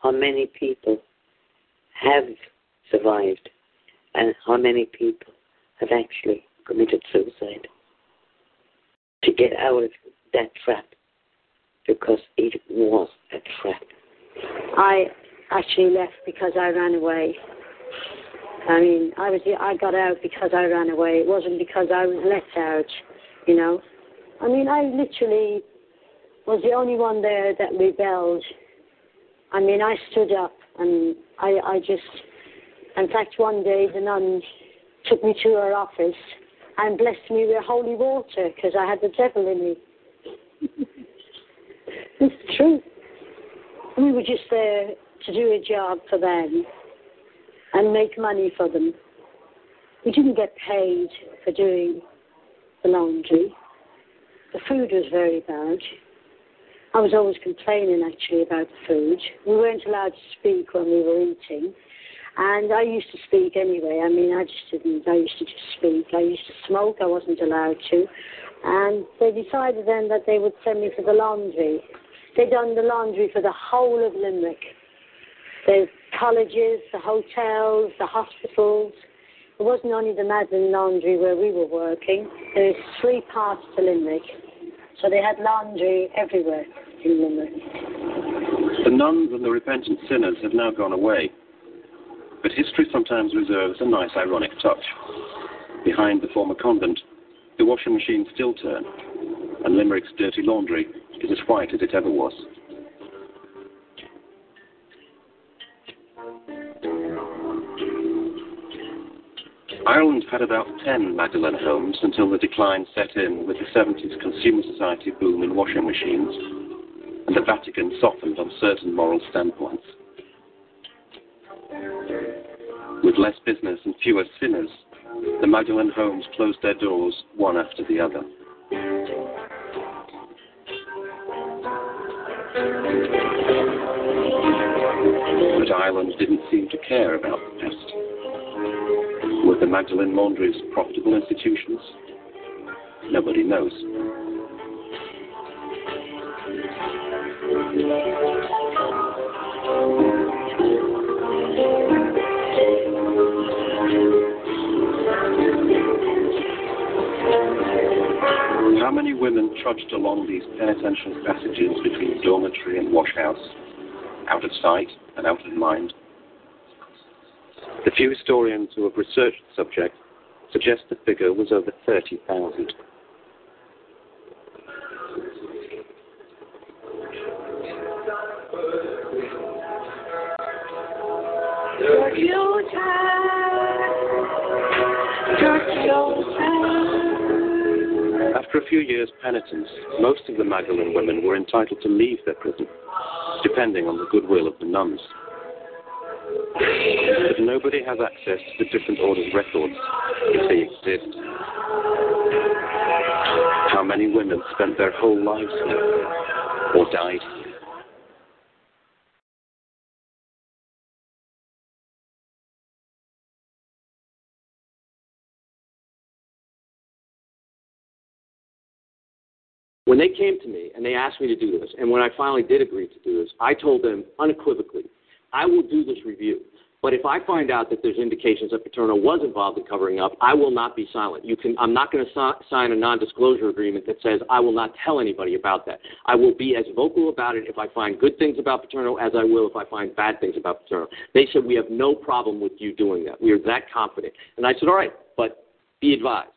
how many people have survived and how many people have actually committed suicide to get out of that trap because it was a trap. I actually left because I ran away. I mean, I was I got out because I ran away. It wasn't because I was let out, you know. I mean, I literally was the only one there that rebelled. I mean, I stood up and I, I just, in fact, one day the nun took me to her office and blessed me with holy water because I had the devil in me. it's true. We were just there to do a job for them and make money for them. We didn't get paid for doing the laundry. The food was very bad. I was always complaining actually about the food. We weren't allowed to speak when we were eating. And I used to speak anyway. I mean, I just didn't. I used to just speak. I used to smoke. I wasn't allowed to. And they decided then that they would send me to the laundry. They'd done the laundry for the whole of Limerick. The colleges, the hotels, the hospitals. It wasn't only the Magdalen Laundry where we were working. There's three parts to Limerick. So they had laundry everywhere in Limerick. The nuns and the repentant sinners have now gone away. But history sometimes reserves a nice ironic touch. Behind the former convent, the washing machines still turn, and Limerick's dirty laundry is as white as it ever was. Ireland had about 10 Magdalen homes until the decline set in with the 70s consumer society boom in washing machines, and the Vatican softened on certain moral standpoints. With less business and fewer sinners, the Magdalen homes closed their doors one after the other. But Ireland didn't seem to care about the past. Were the Magdalen laundries profitable institutions? Nobody knows. Many women trudged along these penitential passages between dormitory and washhouse, out of sight and out of mind? The few historians who have researched the subject suggest the figure was over 30,000. After a few years' penitence, most of the Magdalene women were entitled to leave their prison, depending on the goodwill of the nuns. But nobody has access to the different orders' records, if they exist. How many women spent their whole lives here, or died When they came to me and they asked me to do this, and when I finally did agree to do this, I told them unequivocally, I will do this review. But if I find out that there's indications that Paterno was involved in covering up, I will not be silent. You can, I'm not going to si- sign a non-disclosure agreement that says I will not tell anybody about that. I will be as vocal about it if I find good things about Paterno as I will if I find bad things about Paterno. They said we have no problem with you doing that. We are that confident. And I said, all right, but be advised.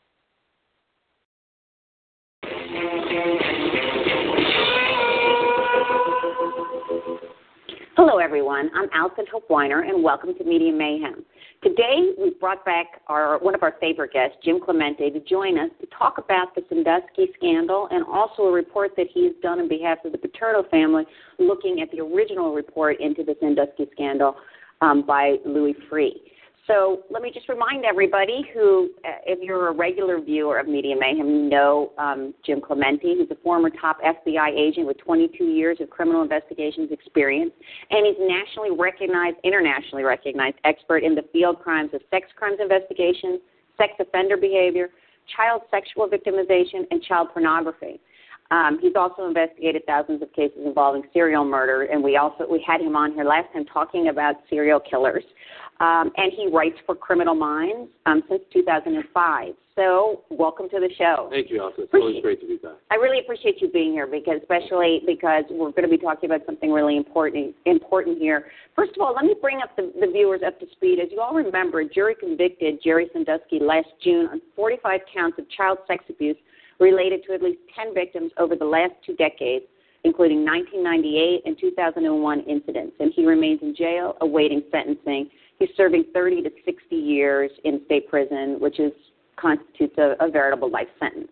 Hello, everyone. I'm Alison Hope Weiner, and welcome to Media Mayhem. Today, we've brought back our one of our favorite guests, Jim Clemente, to join us to talk about the Sandusky scandal and also a report that he has done on behalf of the Paterno family, looking at the original report into the Sandusky scandal um, by Louis Freeh. So let me just remind everybody who, uh, if you're a regular viewer of Media Mayhem, you know um, Jim Clemente, who's a former top FBI agent with 22 years of criminal investigations experience, and he's nationally recognized, internationally recognized expert in the field crimes of sex crimes investigations, sex offender behavior, child sexual victimization, and child pornography. Um, he's also investigated thousands of cases involving serial murder, and we also we had him on here last time talking about serial killers. Um, and he writes for Criminal Minds um, since 2005. So, welcome to the show. Thank you, Alison. It's always great to be back. I really appreciate you being here because, especially because we're going to be talking about something really important important here. First of all, let me bring up the, the viewers up to speed. As you all remember, a jury convicted Jerry Sandusky last June on 45 counts of child sex abuse related to at least 10 victims over the last two decades, including 1998 and 2001 incidents. And he remains in jail awaiting sentencing. He's serving 30 to 60 years in state prison, which is constitutes a, a veritable life sentence.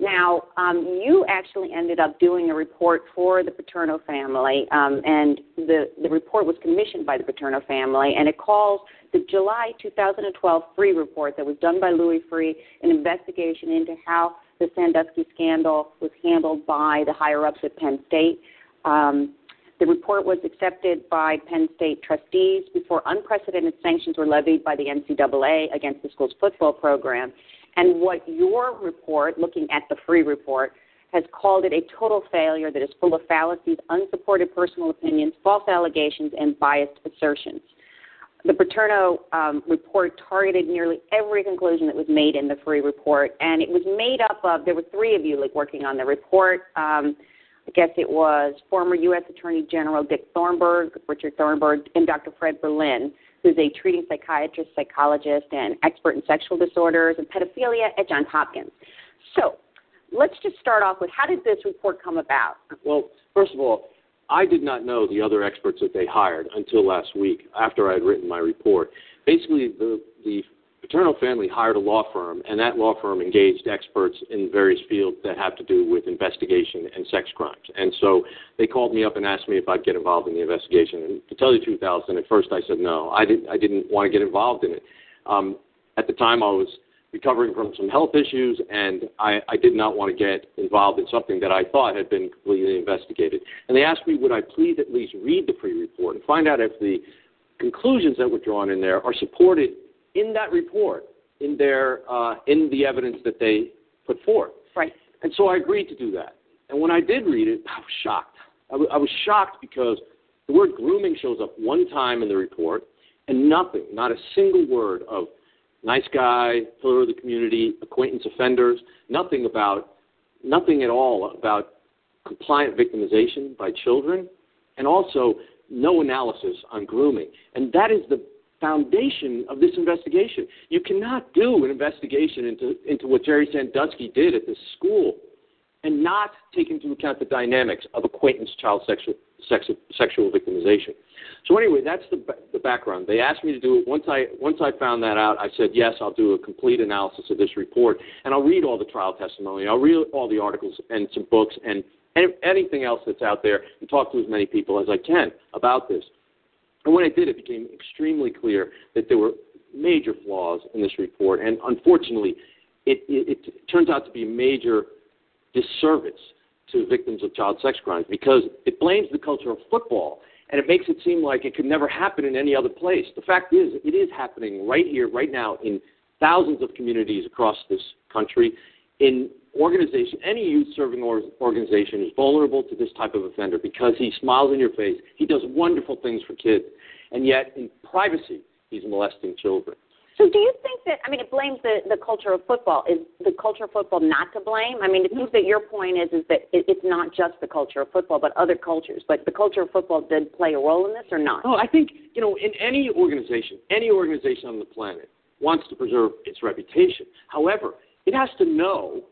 Now, um, you actually ended up doing a report for the Paterno family, um, and the, the report was commissioned by the Paterno family, and it calls the July 2012 Freeh report that was done by Louis Freeh an investigation into how the Sandusky scandal was handled by the higher ups at Penn State. Um, the report was accepted by Penn State trustees before unprecedented sanctions were levied by the NCAA against the school's football program. And what your report, looking at the Freeh report, has called it a total failure that is full of fallacies, unsupported personal opinions, false allegations, and biased assertions. The Paterno um, report targeted nearly every conclusion that was made in the Freeh report, and it was made up of there were three of you like working on the report. Um, I guess it was former U.S. Attorney General Dick Thornburgh, Richard Thornburgh, and Dr. Fred Berlin, who's a treating psychiatrist, psychologist, and expert in sexual disorders and pedophilia at Johns Hopkins. So let's just start off with how did this report come about? Well, first of all, I did not know the other experts that they hired until last week after I had written my report. Basically, the, the Paterno family hired a law firm, and that law firm engaged experts in various fields that have to do with investigation and sex crimes. And so they called me up and asked me if I'd get involved in the investigation. And to tell you the truth, Alison, at first I said no. I didn't. I didn't want to get involved in it. Um, at the time, I was recovering from some health issues, and I, I did not want to get involved in something that I thought had been completely investigated. And they asked me, would I please at least read the Freeh report and find out if the conclusions that were drawn in there are supported in that report, in their uh, in the evidence that they put forth. Right. And so I agreed to do that. And when I did read it, I was shocked. I, w- I was shocked because the word grooming shows up one time in the report, and nothing, not a single word of nice guy, pillar of the community, acquaintance offenders, nothing about nothing at all about compliant victimization by children, and also no analysis on grooming. And that is the foundation of this investigation. You cannot do an investigation into, into what Jerry Sandusky did at this school and not take into account the dynamics of acquaintance child sexual, sex, sexual victimization. So anyway, that's the, the background. They asked me to do it. Once I, once I found that out, I said, yes, I'll do a complete analysis of this report, and I'll read all the trial testimony. I'll read all the articles and some books and anything else that's out there and talk to as many people as I can about this. And when I did, it became extremely clear that there were major flaws in this report, and unfortunately, it, it, it turns out to be a major disservice to victims of child sex crimes because it blames the culture of football and it makes it seem like it could never happen in any other place. The fact is, it is happening right here, right now, in thousands of communities across this country. In organization, any youth serving organization is vulnerable to this type of offender because he smiles in your face. He does wonderful things for kids, and yet in privacy, he's molesting children. So, do you think that? I mean, it blames the the culture of football. Is the culture of football not to blame? I mean, it seems that your point is is that it, it's not just the culture of football, but other cultures. But the culture of football did play a role in this, or not? No, I think you know, in any organization, any organization on the planet wants to preserve its reputation. However, it has to know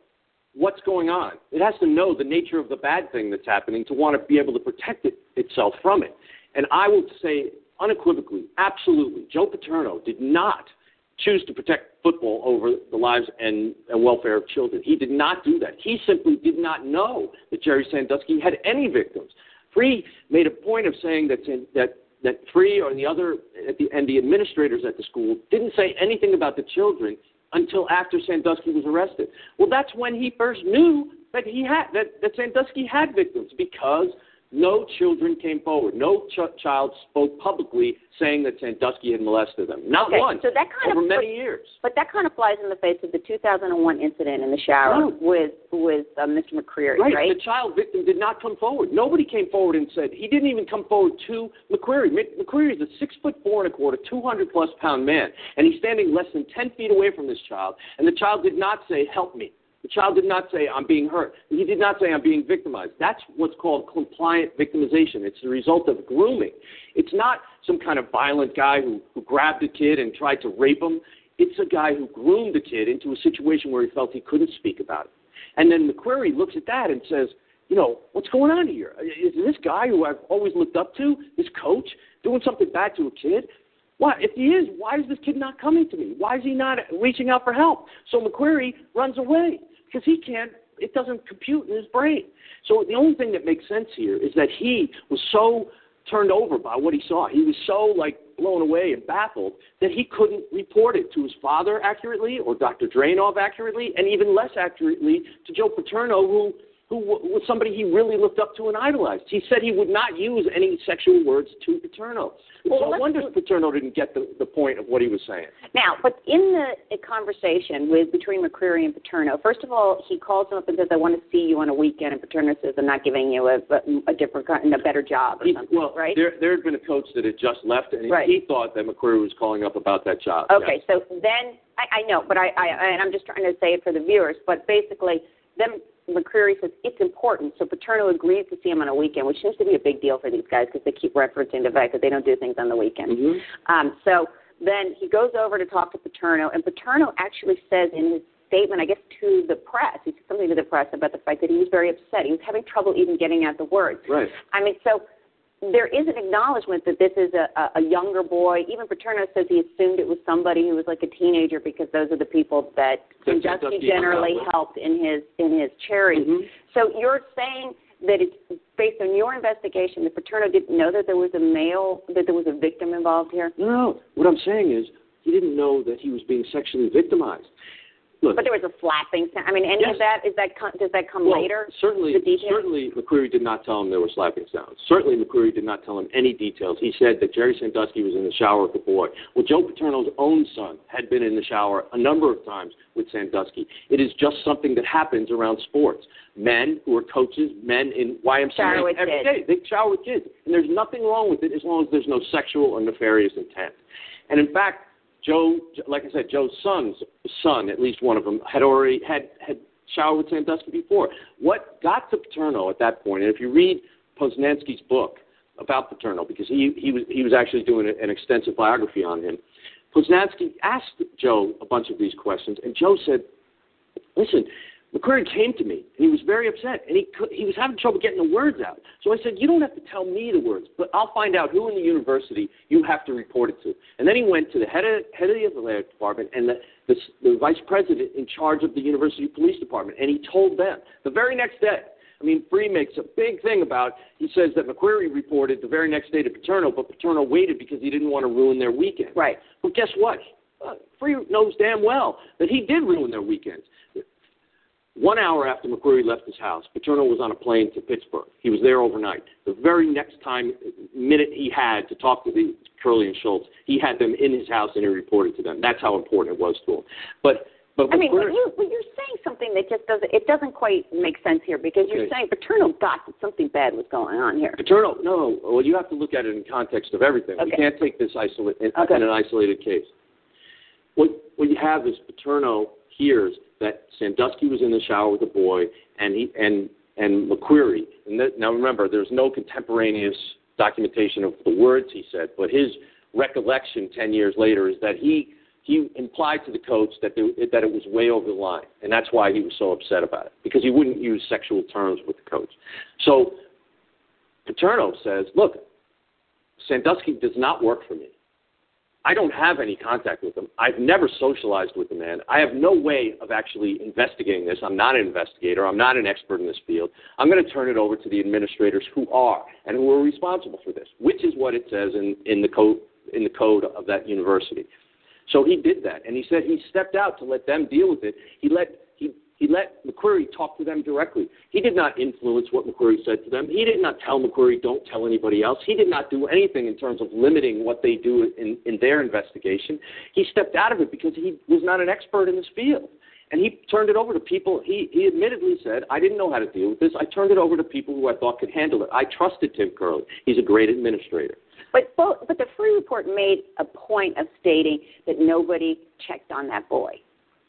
what's going on. It has to know the nature of the bad thing that's happening to want to be able to protect it, itself from it. And I will say unequivocally, absolutely, Joe Paterno did not choose to protect football over the lives and, and welfare of children. He did not do that. He simply did not know that Jerry Sandusky had any victims. Freeh made a point of saying that that that Freeh or the other the, and the administrators at the school didn't say anything about the children until after Sandusky was arrested. Well, that's when he first knew that he had that, that Sandusky had victims because no children came forward. No ch- child spoke publicly saying that Sandusky had molested them. Not okay, one. So that kind over of many but, years. But that kind of flies in the face of the 2001 incident in the shower Right. with with uh, Mr. McQueary, Right. right? The child victim did not come forward. Nobody came forward and said he didn't even come forward to McQueary. Mc- McQueary is a six foot four and a quarter, two hundred plus pound man, and he's standing less than ten feet away from this child, and the child did not say, "Help me." The child did not say, I'm being hurt. He did not say, I'm being victimized. That's what's called compliant victimization. It's the result of grooming. It's not some kind of violent guy who, who grabbed a kid and tried to rape him. It's a guy who groomed the kid into a situation where he felt he couldn't speak about it. And then McQueary looks at that and says, you know, what's going on here? Is this guy who I've always looked up to, this coach, doing something bad to a kid? Why, if he is, why is this kid not coming to me? Why is he not reaching out for help? So McQueary runs away because he can't, it doesn't compute in his brain. So the only thing that makes sense here is that he was so turned over by what he saw. He was so like blown away and baffled that he couldn't report it to his father accurately or Dr. Dranov accurately and even less accurately to Joe Paterno who who was somebody he really looked up to and idolized. He said he would not use any sexual words to Paterno. Well, no let's- wonder Paterno didn't get the, the point of what he was saying. Now, but in the conversation with between McQueary and Paterno, first of all, he calls him up and says, "I want to see you on a weekend," and Paterno says, "I'm not giving you a, a different kind, a better job or He, something." well, right? there there had been a coach that had just left, and Right. he thought that McQueary was calling up about that job. Okay, so then I, I know, but I, I and I'm just trying to say it for the viewers. But basically, then McQueary says it's important. So Paterno agrees to see him on a weekend, which seems to be a big deal for these guys because they keep referencing the fact that they don't do things on the weekend. Mm-hmm. Um, so then he goes over to talk to Paterno, and Paterno actually says in his statement, I guess, to the press, he said something to the press about the fact that he was very upset. He was having trouble even getting out the words. Right. I mean, so there is an acknowledgement that this is a, a, younger boy. Even Paterno says he assumed it was somebody who was like a teenager because those are the people that Sandusky generally hung out with. helped in his in his charity. Mm-hmm. So you're saying that it's based on your investigation that Paterno didn't know that there was a male that there was a victim involved here. No. What I'm saying is he didn't know that he was being sexually victimized. Look, But there was a slapping. sound. I mean, any Yes. of that is that does that come well, later? Certainly, certainly McQueary did not tell him there were slapping sounds. Certainly, McQueary did not tell him any details. He said that Jerry Sandusky was in the shower with the boy. Well, Joe Paterno's own son had been in the shower a number of times with Sandusky. It is just something that happens around sports. Men who are coaches, men in YMCA Shower with every kids. day, they shower with kids, and there's nothing wrong with it as long as there's no sexual or nefarious intent. And in fact, Joe, like I said, Joe's son's son, at least one of them, had already had had showered with Sandusky before. What got to Paterno at that point, and if you read Posnanski's book about Paterno, because he, he, was, he was actually doing an extensive biography on him, Posnanski asked Joe a bunch of these questions, and Joe said, listen, McQueary came to me, and he was very upset, and he could, he was having trouble getting the words out. So I said, you don't have to tell me the words, but I'll find out who in the university you have to report it to. And then he went to the head of, head of the athletic department and the, the, the vice president in charge of the university police department, and he told them the very next day. I mean, Freeh makes a big thing about. He says that McQueary reported the very next day to Paterno, but Paterno waited because he didn't want to ruin their weekend. Right. Well, guess what? Uh, Freeh knows damn well that he did ruin their weekends. One hour after McQueary left his house, Paterno was on a plane to Pittsburgh. He was there overnight. The very next time, minute he had to talk to the Curley and Schultz, he had them in his house and he reported to them. That's how important it was to him. But but I mean, but you, but you're saying something that just doesn't it doesn't quite make sense here because you're Okay. saying Paterno got that something bad was going on here. Paterno, no. Well, you have to look at it in context of everything. We can't take this isolate in, Okay. in an isolated case. What what you have is Paterno hears that Sandusky was in the shower with a boy, and he and and McQueary. And that, now remember, there's no contemporaneous documentation of the words he said, but his recollection ten years later is that he he implied to the coach that there, that it was way over the line, and that's why he was so upset about it because he wouldn't use sexual terms with the coach. So Paterno says, "Look, Sandusky does not work for me. I don't have any contact with him. I've never socialized with the man. I have no way of actually investigating this. I'm not an investigator. I'm not an expert in this field. I'm going to turn it over to the administrators who are and who are responsible for this, which is what it says in, in the code in the code of that university. So he did that, and he said he stepped out to let them deal with it. He let he let McQueary talk to them directly. He did not influence what McQueary said to them. He did not tell McQueary don't tell anybody else. He did not do anything in terms of limiting what they do in, in their investigation. He stepped out of it because he was not an expert in this field. And he turned it over to people. He, he admittedly said, I didn't know how to deal with this. I turned it over to people who I thought could handle it. I trusted Tim Curley. He's a great administrator. But both, but the Freeh report made a point of stating that nobody checked on that boy.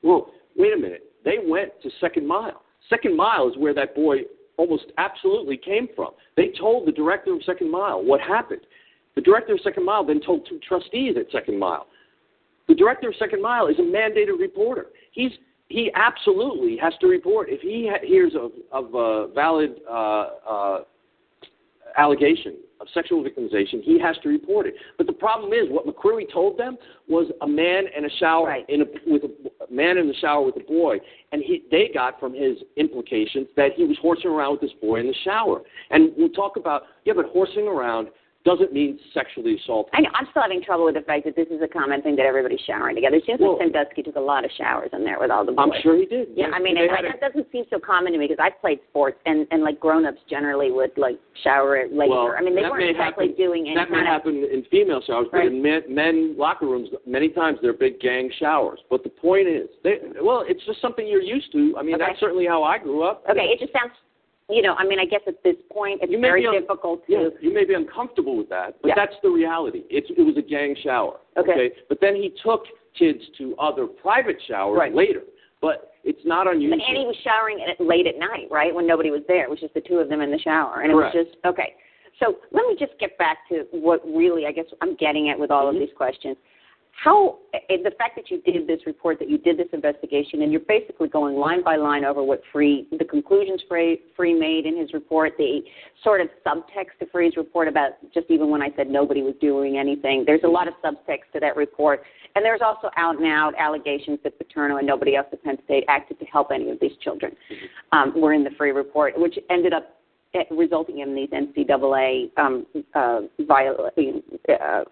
Well, wait a minute. They went to Second Mile. Second Mile is where that boy almost absolutely came from. They told the director of Second Mile what happened. The director of Second Mile then told two trustees at Second Mile. The director of Second Mile is a mandated reporter. He's he absolutely has to report if he ha- hears of of a valid uh, uh, allegation of sexual victimization. He has to report it. But the problem is, what McQueary told them was a man in a shower in a, with a, a man in the shower with a boy, and he they got from his implications that he was horsing around with this boy in the shower. And we'll talk about yeah, but horsing around doesn't mean sexually assault. I know, I'm still having trouble with the fact that this is a common thing that everybody's showering together. It seems like Sandusky took a lot of showers in there with all the boys. I'm sure he did. Yeah, I mean, and had that doesn't seem so common to me because I've played sports and and like grown-ups generally would like shower later. Well, I mean, they weren't exactly happen, doing any That may kind of happen in female showers, but in men, men locker rooms, many times they're big gang showers. But the point is, they, well, it's just something you're used to. I mean, Okay. that's certainly how I grew up. Okay, it just sounds, you know, I mean, I guess at this point it's very un- difficult to. Yeah, you may be uncomfortable with that, but Yeah. that's the reality. It's, it was a gang shower. Okay. But then he took kids to other private showers Right. later. But it's not unusual. And he was showering at, late at night, right? When nobody was there. It was just the two of them in the shower. And Correct. it was just, okay. So let me just get back to what really, I guess, I'm getting at with all Mm-hmm. of these questions. How, the fact that you did this report, that you did this investigation, and you're basically going line by line over what Freeh, the conclusions Freeh, Freeh made in his report, the sort of subtext to Freeh's report about just even when I said nobody was doing anything, there's a lot of subtext to that report. And there's also out and out allegations that Paterno and nobody else at Penn State acted to help any of these children. Um, were in the Freeh report, which ended up eh, resulting in these NCAA um, uh, uh,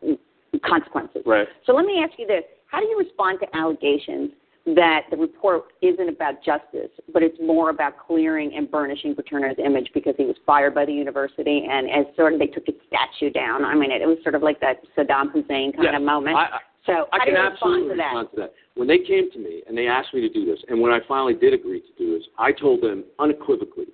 consequences. Right. So let me ask you this: How do you respond to allegations that the report isn't about justice, but it's more about clearing and burnishing Paterno's image because he was fired by the university and as sort of they took his statue down? I mean, it, it was sort of like that Saddam Hussein kind Yes. of moment. I- I- so I how do can you respond absolutely to respond to that. When they came to me and they asked me to do this, and when I finally did agree to do this, I told them unequivocally,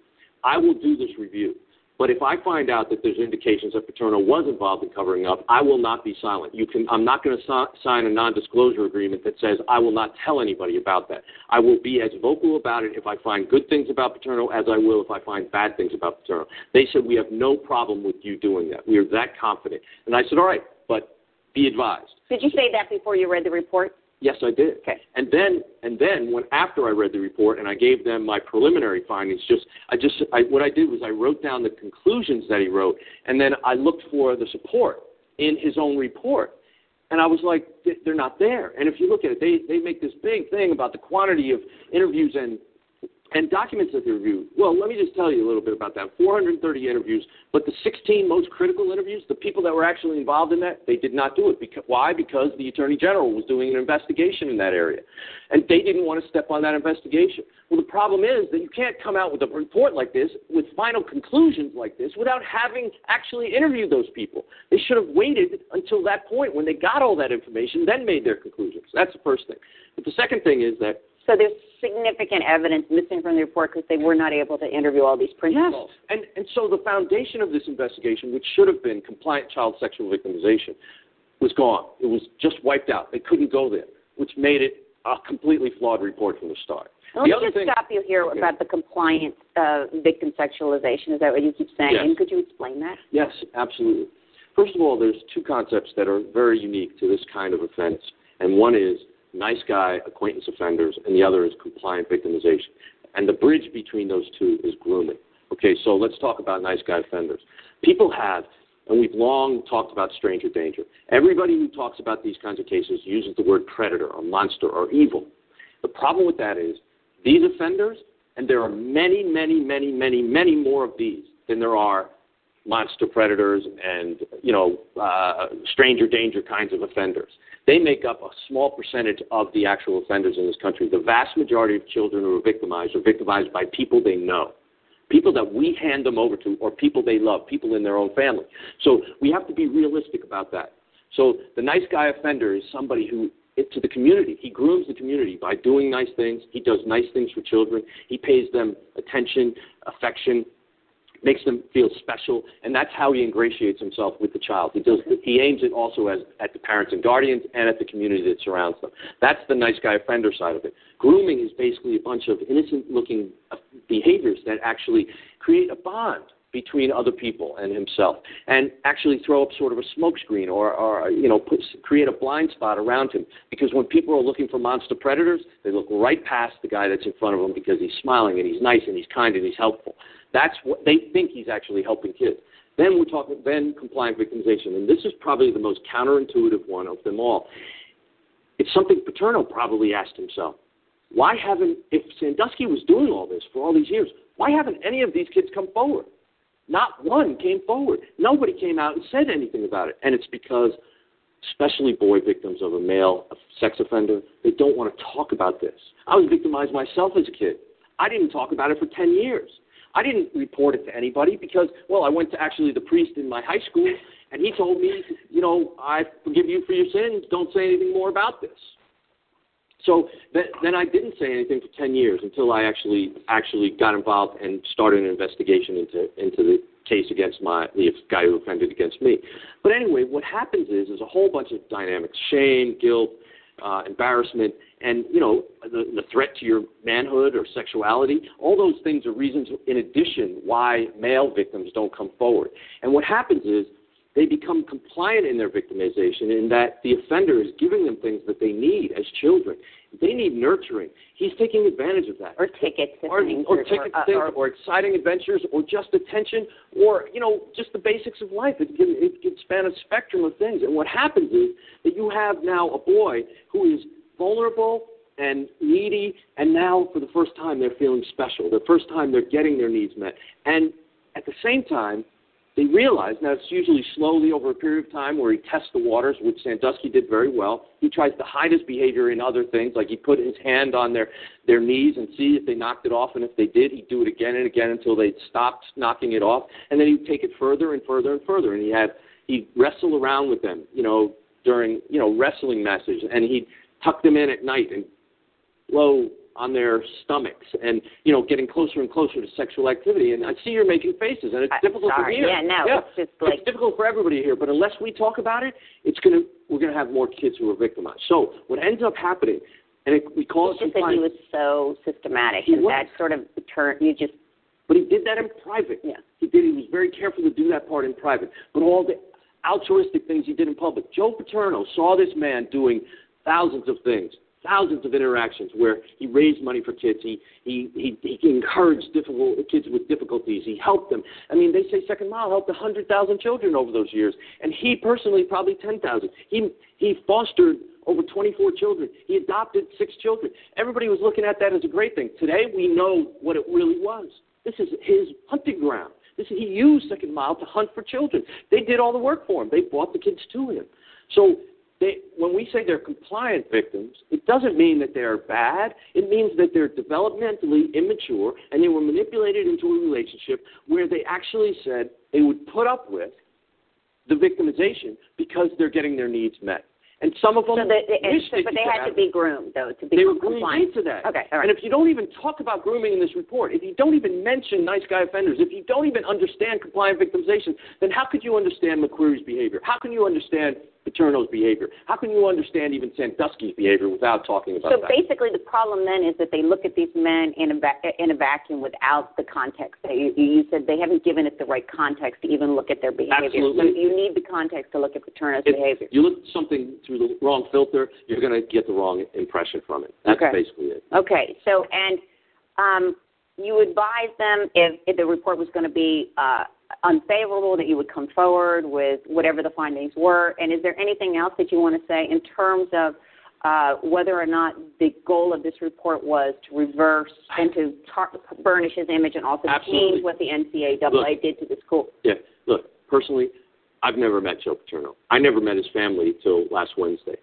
I will do this review, But if I find out that there's indications that Paterno was involved in covering up, I will not be silent. You can, I'm not going to si- sign a non-disclosure agreement that says I will not tell anybody about that. I will be as vocal about it if I find good things about Paterno as I will if I find bad things about Paterno. They said we have no problem with you doing that. We are that confident. And I said, all right, but be advised. Did you say that before you read the report? Yes, I did. Okay. And then, and then, when after I read the report and I gave them my preliminary findings, just I just I, what I did was I wrote down the conclusions that he wrote, and then I looked for the support in his own report, and I was like, "They- they're not there. And if you look at it, they they make this big thing about the quantity of interviews and and documents that they reviewed. Well, let me just tell you a little bit about that. 430 interviews, but the 16 most critical interviews, the people that were actually involved in that, they did not do it. Because, why? Because the Attorney General was doing an investigation in that area. And they didn't want to step on that investigation. Well, the problem is that you can't come out with a report like this, with final conclusions like this, without having actually interviewed those people. They should have waited until that point when they got all that information, then made their conclusions. That's the first thing. But the second thing is that So there's significant evidence missing from the report because they were not able to interview all these principals. Yes. And, and so the foundation of this investigation, which should have been compliant child sexual victimization, was gone. It was just wiped out. They couldn't go there, which made it a completely flawed report from the start. Let the me other just thing, stop you here Okay. about the compliant uh, victim sexualization. Is that what you keep saying? Yes. And could you explain that? Yes, absolutely. First of all, there's two concepts that are very unique to this kind of offense, and one is nice guy acquaintance offenders, and the other is compliant victimization. And the bridge between those two is grooming. Okay, so let's talk about nice guy offenders. People have, and we've long talked about stranger danger. Everybody who talks about these kinds of cases uses the word predator or monster or evil. The problem with that is these offenders, and there are many, many, many, many, many more of these than there are monster predators and you know uh, stranger danger kinds of offenders. They make up a small percentage of the actual offenders in this country. The vast majority of children who are victimized are victimized by people they know, people that we hand them over to, or people they love, people in their own family. So we have to be realistic about that. So the nice guy offender is somebody who to the community. He grooms the community by doing nice things. He does nice things for children. He pays them attention, affection, makes them feel special, and that's how he ingratiates himself with the child. He does. He aims it also as at the parents and guardians and at the community that surrounds them. That's the nice guy offender side of it. Grooming is basically a bunch of innocent-looking uh, behaviors that actually create a bond between other people and himself, and actually throw up sort of a smokescreen or, or you know, put, create a blind spot around him. Because when people are looking for monster predators, they look right past the guy that's in front of them because he's smiling and he's nice and he's kind and he's helpful. That's what they think he's actually helping kids. Then we're talking then compliant victimization, and this is probably the most counterintuitive one of them all. It's something Paterno probably asked himself. Why haven't, if Sandusky was doing all this for all these years, why haven't any of these kids come forward? Not one came forward. Nobody came out and said anything about it. And it's because, especially boy victims of a male sex offender, they don't want to talk about this. I was victimized myself as a kid. I didn't talk about it for 10 years. I didn't report it to anybody because, well, I went to actually the priest in my high school, and he told me, you know, I forgive you for your sins. Don't say anything more about this. So then, then I didn't say anything for 10 years until I actually actually got involved and started an investigation into into the case against my the guy who offended against me. But anyway, what happens is there's a whole bunch of dynamics: shame, guilt, uh, embarrassment, and you know the, the threat to your manhood or sexuality. All those things are reasons, in addition, why male victims don't come forward. And what happens is they become compliant in their victimization in that the offender is giving them things that they need as children. They need nurturing. He's taking advantage of that. Or tickets or, or tickets or- or- uh, or exciting adventures, or just attention, or you know, just the basics of life. It can it can span a spectrum of things. And what happens is that you have now a boy who is vulnerable and needy, and now for the first time they're feeling special. The first time they're getting their needs met, and at the same time, they realize now it's usually slowly over a period of time where he tests the waters, which Sandusky did very well. He tries to hide his behavior in other things, like he put his hand on their their knees and see if they knocked it off, and if they did, he'd do it again and again until they stopped knocking it off, and then he'd take it further and further and further, and he had he'd wrestle around with them, you know, during you know wrestling matches, and he'd tuck them in at night and blow on their stomachs and you know getting closer and closer to sexual activity. And I see you're making faces, and it's difficult sorry. to hear. Yeah, no, it's just like- it's difficult for everybody here. But unless we talk about it, it's gonna we're gonna have more kids who are victimized. So what ends up happening, and it, we call It's it just that he was so systematic, He and was. that sort of turn. You just But he did that in private. Yeah. He did. He was very careful to do that part in private. But all the altruistic things he did in public. Joe Paterno saw this man doing thousands of things, thousands of interactions where he raised money for kids. He he he, he encouraged difficult kids with difficulties. He helped them. I mean, they say Second Mile helped a hundred thousand children over those years, and he personally probably ten thousand. He he fostered over 24 children. He adopted six children. Everybody was looking at that as a great thing. Today, we know what it really was. This is his hunting ground. This is, he used Second Mile to hunt for children. They did all the work for him. They brought the kids to him. So they, when we say they're compliant victims, it doesn't mean that they're bad. It means that they're developmentally immature and they were manipulated into a relationship where they actually said they would put up with the victimization because they're getting their needs met. And some of them so they, they, wish so, they but they had to be groomed though to be they were groomed compliant. into that. Okay, all right. And if you don't even talk about grooming in this report, if you don't even mention nice guy offenders, if you don't even understand compliant victimization, then how could you understand McQueary's behavior? How can you understand Paterno's behavior? How can you understand even Sandusky's behavior without talking about So that? basically, the problem then is that they look at these men in a va- in a vacuum without the context. You, you said they haven't given it the right context to even look at their behavior. Absolutely. So you need the context to look at Paterno's if behavior. you look at something through the wrong filter, you're going to get the wrong impression from it. That's Okay. basically it. Okay. So and um, you advised them if, if the report was going to be uh, unfavorable that you would come forward with whatever the findings were. And is there anything else that you want to say in terms of uh, whether or not the goal of this report was to reverse and to tar- burnish his image and also Absolutely. change what the NCAA Look. did to the school? Yeah. Look, personally, I've never met Joe Paterno. I never met his family till last Wednesday.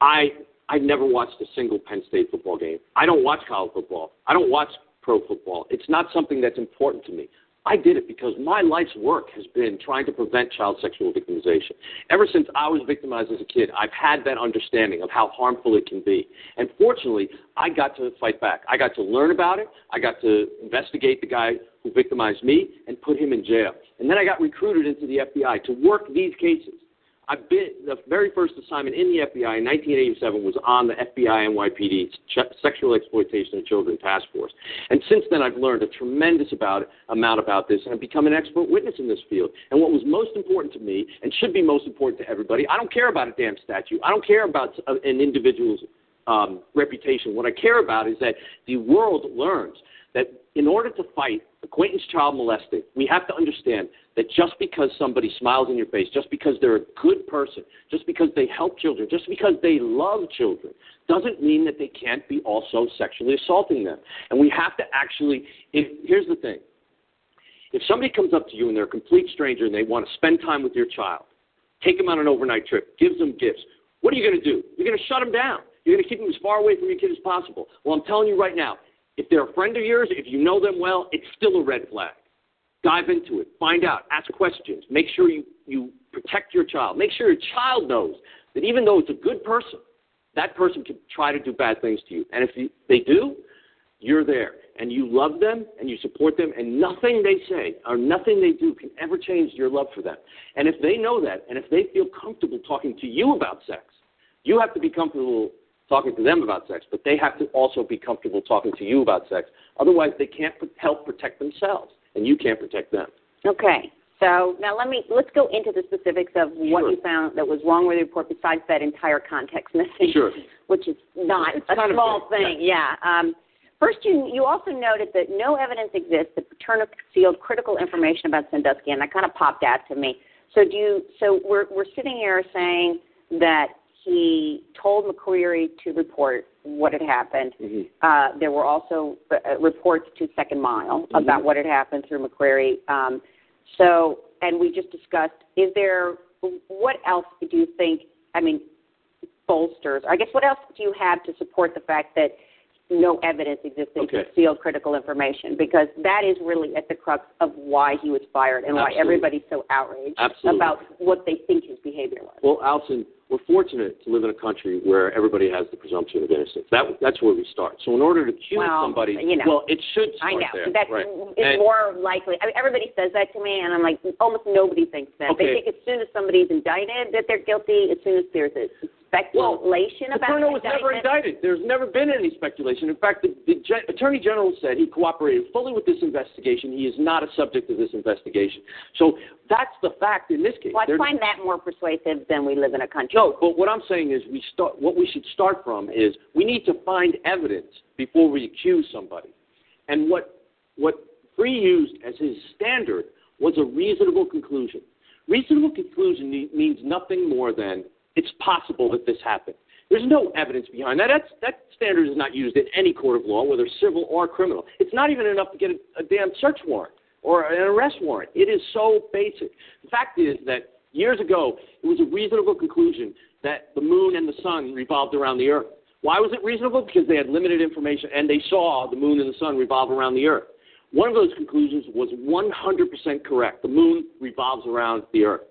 I I never watched a single Penn State football game. I don't watch college football. I don't watch pro football. It's not something that's important to me. I did it because my life's work has been trying to prevent child sexual victimization. Ever since I was victimized as a kid, I've had that understanding of how harmful it can be. And fortunately, I got to fight back. I got to learn about it. I got to investigate the guy who victimized me and put him in jail. And then I got recruited into the FBI to work these cases. I've been the very first assignment in the FBI in 1987 was on the FBI NYPD Sexual Exploitation of Children Task Force, and since then I've learned a tremendous about, amount about this, and I've become an expert witness in this field. And what was most important to me, and should be most important to everybody, I don't care about a damn statute. I don't care about uh, an individual's um, reputation. What I care about is that the world learns that in order to fight acquaintance child molesting, we have to understand that just because somebody smiles in your face, just because they're a good person, just because they help children, just because they love children, doesn't mean that they can't be also sexually assaulting them. And we have to actually, if, here's the thing. If somebody comes up to you and they're a complete stranger and they want to spend time with your child, take them on an overnight trip, gives them gifts, what are you going to do? You're going to shut them down. You're going to keep them as far away from your kid as possible. Well, I'm telling you right now, if they're a friend of yours, if you know them well, it's still a red flag. Dive into it. Find out. Ask questions. Make sure you, you protect your child. Make sure your child knows that even though it's a good person, that person can try to do bad things to you. And if you, they do, you're there. And you love them and you support them, and nothing they say or nothing they do can ever change your love for them. And if they know that, and if they feel comfortable talking to you about sex, you have to be comfortable talking to them about sex, but they have to also be comfortable talking to you about sex. Otherwise, they can't p- help protect themselves, and you can't protect them. Okay. So now let me let's go into the specifics of what Sure. you found that was wrong with the report besides that entire context missing. Sure. Which is not It's a small thing. Yeah. Um, first, you you also noted that no evidence exists that Paterno concealed critical information about Sandusky, and that kind of popped out to me. So do you? So we're we're sitting here saying that he told McQueary to report what had happened. Mm-hmm. Uh, there were also uh, reports to Second Mile Mm-hmm. about what had happened through McQueary. Um, so, and we just discussed, is there, what else do you think, I mean, bolsters, I guess what else do you have to support the fact that no evidence he Okay. concealed critical information? Because that is really at the crux of why he was fired and why everybody's so outraged Absolutely. about what they think his behavior was. Well, Alison, we're fortunate to live in a country where everybody has the presumption of innocence. That that's where we start. So in order to accuse Well, somebody, you know. well, it should start I know. there. That's right. it's more likely. I mean, everybody says that to me, and I'm like, almost nobody thinks that. Okay. They think as soon as somebody's indicted that they're guilty, as soon as there's a speculation about Paterno was never indicted. There's never been any speculation. In fact, the, the Gen- Attorney General said he cooperated fully with this investigation. He is not a subject of this investigation. So that's the fact in this case. Well, I There- find that more persuasive than we live in a country. no, but what I'm saying is we start. What we should start from is we need to find evidence before we accuse somebody. And what what Freeh used as his standard was a reasonable conclusion. Reasonable conclusion means nothing more than it's possible that this happened. There's no evidence behind that. That's, that standard is not used in any court of law, whether civil or criminal. It's not even enough to get a, a damn search warrant or an arrest warrant. It is so basic. The fact is that years ago, it was a reasonable conclusion that the moon and the sun revolved around the earth. Why was it reasonable? Because they had limited information and they saw the moon and the sun revolve around the earth. One of those conclusions was 100% correct. The moon revolves around the earth.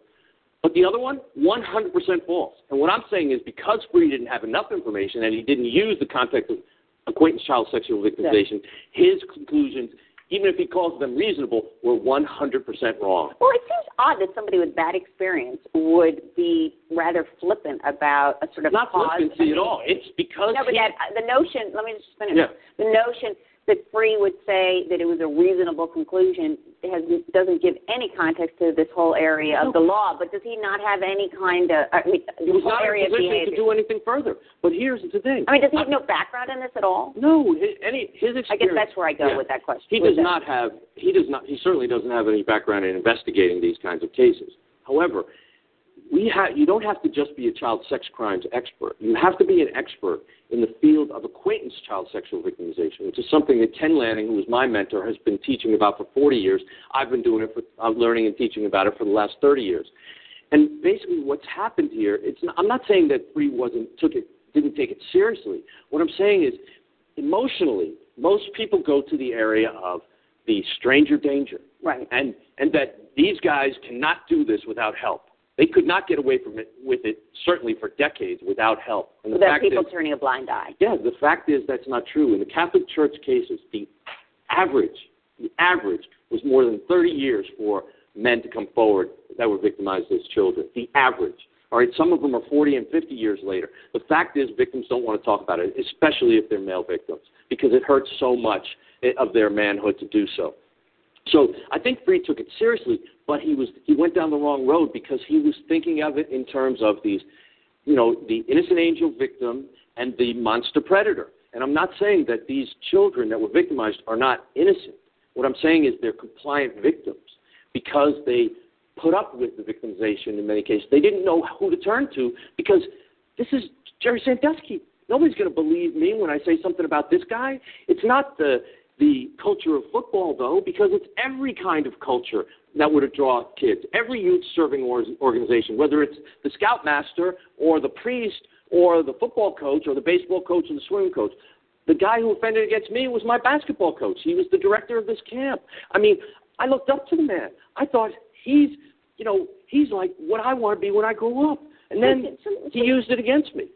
But the other one, 100% false. And what I'm saying is because Freeh didn't have enough information and he didn't use the context of acquaintance child sexual victimization, his conclusions, even if he calls them reasonable, were 100% wrong. Well, it seems odd that somebody with bad experience would be rather flippant about a sort of Not cause. flippancy at all. It's because no, but he- that, uh, the notion. Let me just finish. Yeah. The notion that Freeh would say that it was a reasonable conclusion has doesn't give any context to this whole area of the law. But does he not have any kind of? I mean, he was not in area a position to do anything further. But here's the thing. I mean, does he have no background in this at all? No, his, any his experience. I guess that's where I go Yeah. with that question. He does that. not have. He does not. He certainly doesn't have any background in investigating these kinds of cases. However, we have. You don't have to just be a child sex crimes expert. You have to be an expert in the field of acquaintance child sexual victimization, which is something that Ken Lanning, who was my mentor, has been teaching about for 40 years. I've been doing it for, uh, learning and teaching about it for the last 30 years. And basically, what's happened here, it's not, I'm not saying that Freeh wasn't took it, didn't take it seriously. What I'm saying is, emotionally, most people go to the area of the stranger danger, right? And and that these guys cannot do this without help. They could not get away from it with it certainly for decades without help. And the Without fact people is, turning a blind eye. yeah, the fact is that's not true. In the Catholic Church cases, the average, the average was more than 30 years for men to come forward that were victimized as children. The average. All right, some of them are 40 and 50 years later. The fact is, victims don't want to talk about it, especially if they're male victims, because it hurts so much eh, of their manhood to do so. So I think Freeh took it seriously, but he was he went down the wrong road because he was thinking of it in terms of these, you know, the innocent angel victim and the monster predator. And I'm not saying that these children that were victimized are not innocent. What I'm saying is they're compliant victims because they put up with the victimization in many cases. They didn't know who to turn to because this is Jerry Sandusky. Nobody's going to believe me when I say something about this guy. It's not the the culture of football though, because it's every kind of culture that would draw kids. Every youth serving or- organization, whether it's the scoutmaster or the priest or the football coach or the baseball coach or the swimming coach. The guy who offended against me was my basketball coach. He was the director of this camp. I mean, I looked up to the man. I thought he's, you know, he's like what I want to be when I grow up. And then he used it against me.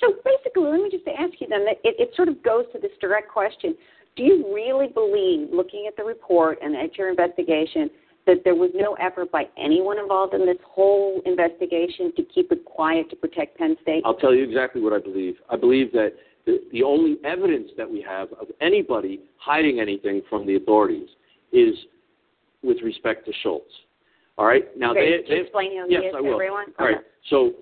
So basically, let me just ask you then. That it, it sort of goes to this direct question: Do you really believe, looking at the report and at your investigation, that there was no effort by anyone involved in this whole investigation to keep it quiet to protect Penn State? I'll tell you exactly what I believe. I believe that the, the only evidence that we have of anybody hiding anything from the authorities is with respect to Schultz. All right. Now okay, they, can you they explain who yes, he is I to will. everyone. All right. So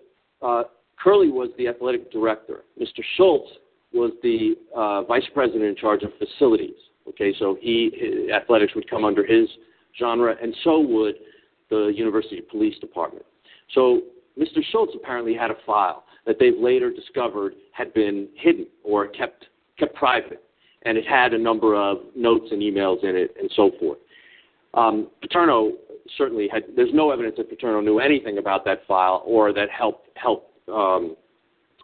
uh, Curley was the athletic director. Mr. Schultz was the uh, vice president in charge of facilities. Okay, so he athletics would come under his genre, and so would the University Police Department. So Mr. Schultz apparently had a file that they've later discovered had been hidden or kept kept private, and it had a number of notes and emails in it, and so forth. Um, Paterno certainly had. There's no evidence that Paterno knew anything about that file or that helped helped um,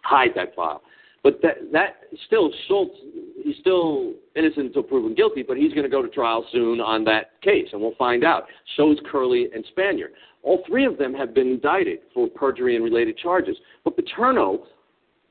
hide that file. But that that still Schultz, he's still innocent until proven guilty. But he's going to go to trial soon on that case, and we'll find out. So is Curley and Spanier. All three of them have been indicted for perjury and related charges. But Paterno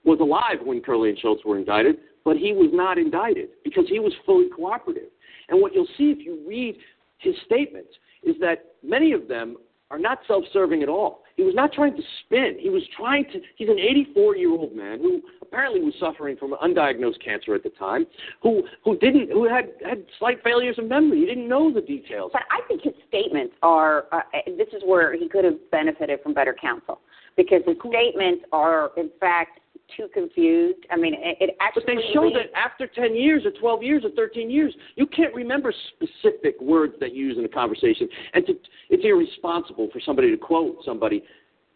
was alive when Curley and Schultz were indicted, but he was not indicted because he was fully cooperative. And what you'll see if you read his statements is that many of them are not self-serving at all. He was not trying to spin. He was trying to. He's an 84-year-old man who apparently was suffering from undiagnosed cancer at the time, who who didn't, who had had slight failures of memory. He didn't know the details. But I think his statements are. Uh, this is where he could have benefited from better counsel because his statements are, in fact, too confused. I mean, it, it actually. But they show leads- that after 10 years or 12 years or 13 years, you can't remember specific words that you use in a conversation. And to, it's irresponsible for somebody to quote somebody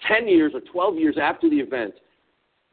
10 years or 12 years after the event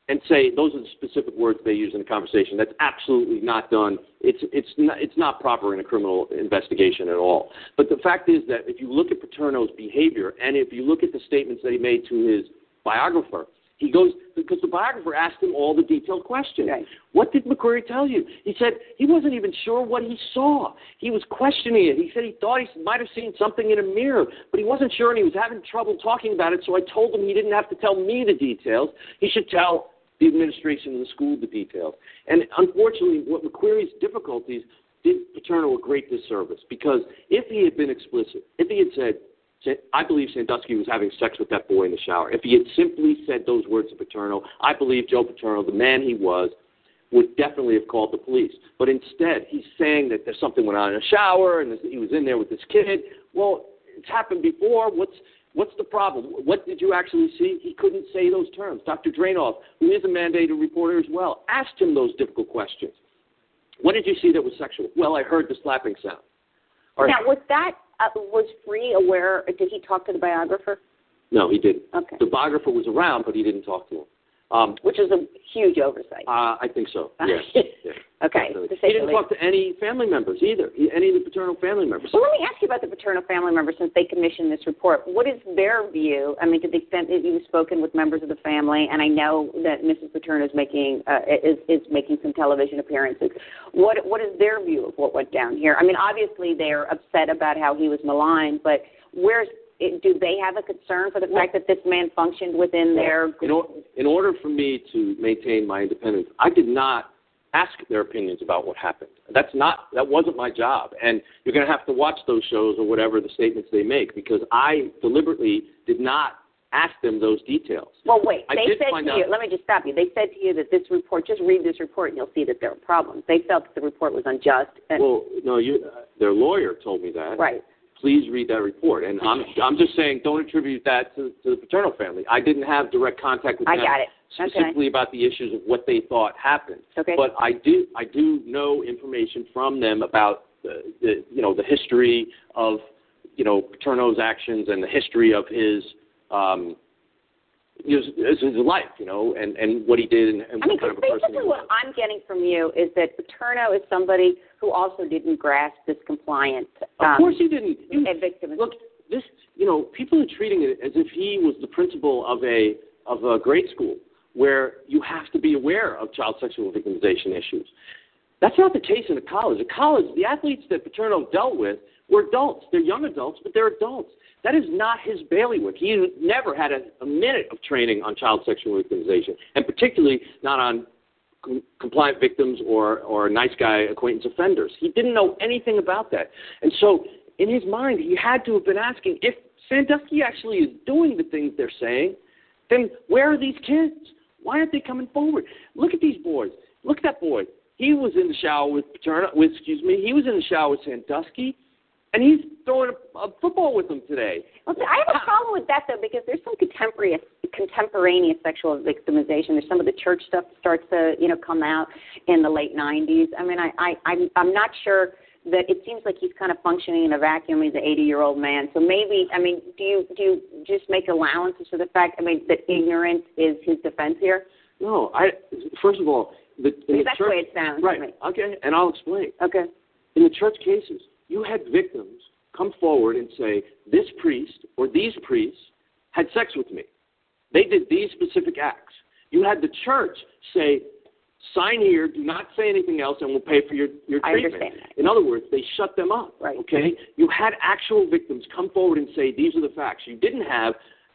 and say those are the specific words they use in a conversation. That's absolutely not done. It's, it's, not, it's not proper in a criminal investigation at all. But the fact is that if you look at Paterno's behavior and if you look at the statements that he made to his biographer, he goes because the biographer asked him all the detailed questions. What did McQueary tell you? He said he wasn't even sure what he saw. He was questioning it. He said he thought he might have seen something in a mirror, but he wasn't sure and he was having trouble talking about it. So I told him he didn't have to tell me the details. He should tell the administration of the school the details. And unfortunately, what McQueary's difficulties did Paterno a great disservice because if he had been explicit, if he had said, I believe Sandusky was having sex with that boy in the shower. If he had simply said those words to Paterno, I believe Joe Paterno, the man he was, would definitely have called the police. But instead, he's saying that there's something went on in the shower and he was in there with this kid. Well, it's happened before. What's what's the problem? What did you actually see? He couldn't say those terms. Dr. Dranov, who is a mandated reporter as well, asked him those difficult questions. What did you see that was sexual? Well, I heard the slapping sound. Now, was that uh, was Freeh aware? Did he talk to the biographer? No, he didn't. Okay. The biographer was around, but he didn't talk to him. Um, Which is a huge oversight. uh, I think so. Yes. yes. Okay. Definitely. He didn't talk to any family members either. He, any of the Paterno family members. Well, let me ask you about the Paterno family members since they commissioned this report. What is their view? I mean, to the extent that you've spoken with members of the family, and I know that Mrs. Paterno is making uh, is is making some television appearances. What what is their view of what went down here? I mean, obviously they're upset about how he was maligned, but where's it, do they have a concern for the fact that this man functioned within their In, or, in order for me to maintain my independence, I did not ask their opinions about what happened. That's not that wasn't my job. And you're going to have to watch those shows or whatever the statements they make because I deliberately did not ask them those details. Well, wait. I They said to out- you. Let me just stop you. They said to you that this report. Just read this report, and you'll see that there are problems. They felt that the report was unjust. And, Well, no, you uh, their lawyer told me that. Right. Please read that report. And I'm I'm just saying don't attribute that to, to the Paterno family. I didn't have direct contact with I them got it. Okay. specifically about the issues of what they thought happened. Okay. But I do I do know information from them about the, the you know the history of you know Paterno's actions and the history of his um his, his his life, you know, and and what he did and, and I mean, what kind of a person he basically was. what I'm getting from you is that Paterno is somebody who also didn't grasp this compliant. Of Um, course he didn't. A victim. Look, this you know, people are treating it as if he was the principal of a of a grade school where you have to be aware of child sexual victimization issues. That's not the case in a college. At college, the athletes that Paterno dealt with were adults. They're young adults, but they're adults. That is not his bailiwick. He never had a, a minute of training on child sexual victimization, and particularly not on com- compliant victims or, or nice guy acquaintance offenders. He didn't know anything about that. And so, in his mind, he had to have been asking if Sandusky actually is doing the things they're saying, then where are these kids? Why aren't they coming forward? Look at these boys. Look at that boy. He was in the shower with Paterno, with, excuse me, he was in the shower with Sandusky, and he's throwing a, a football with them today. Well, see, I have a problem with that though because there's some contemporaneous contemporaneous sexual victimization. There's some of the church stuff that starts to you know come out in the late 90s. I mean, I, I I'm I'm not sure that it seems like he's kind of functioning in a vacuum. He's an 80 year old man, so maybe I mean, do you do you just make allowances for the fact? I mean, that ignorance is his defense here. No, I first of all, the, in the that's church, the way it sounds. right? Okay, and I'll explain. Okay. In the church cases, you had victims come forward and say, "This priest or these priests had sex with me. They did these specific acts." You had the church say, sign here, do not say anything else, and we'll pay for your, your I treatment. understand that. In other words, they shut them up. Right. Okay? You had actual victims come forward and say, these are the facts. You didn't have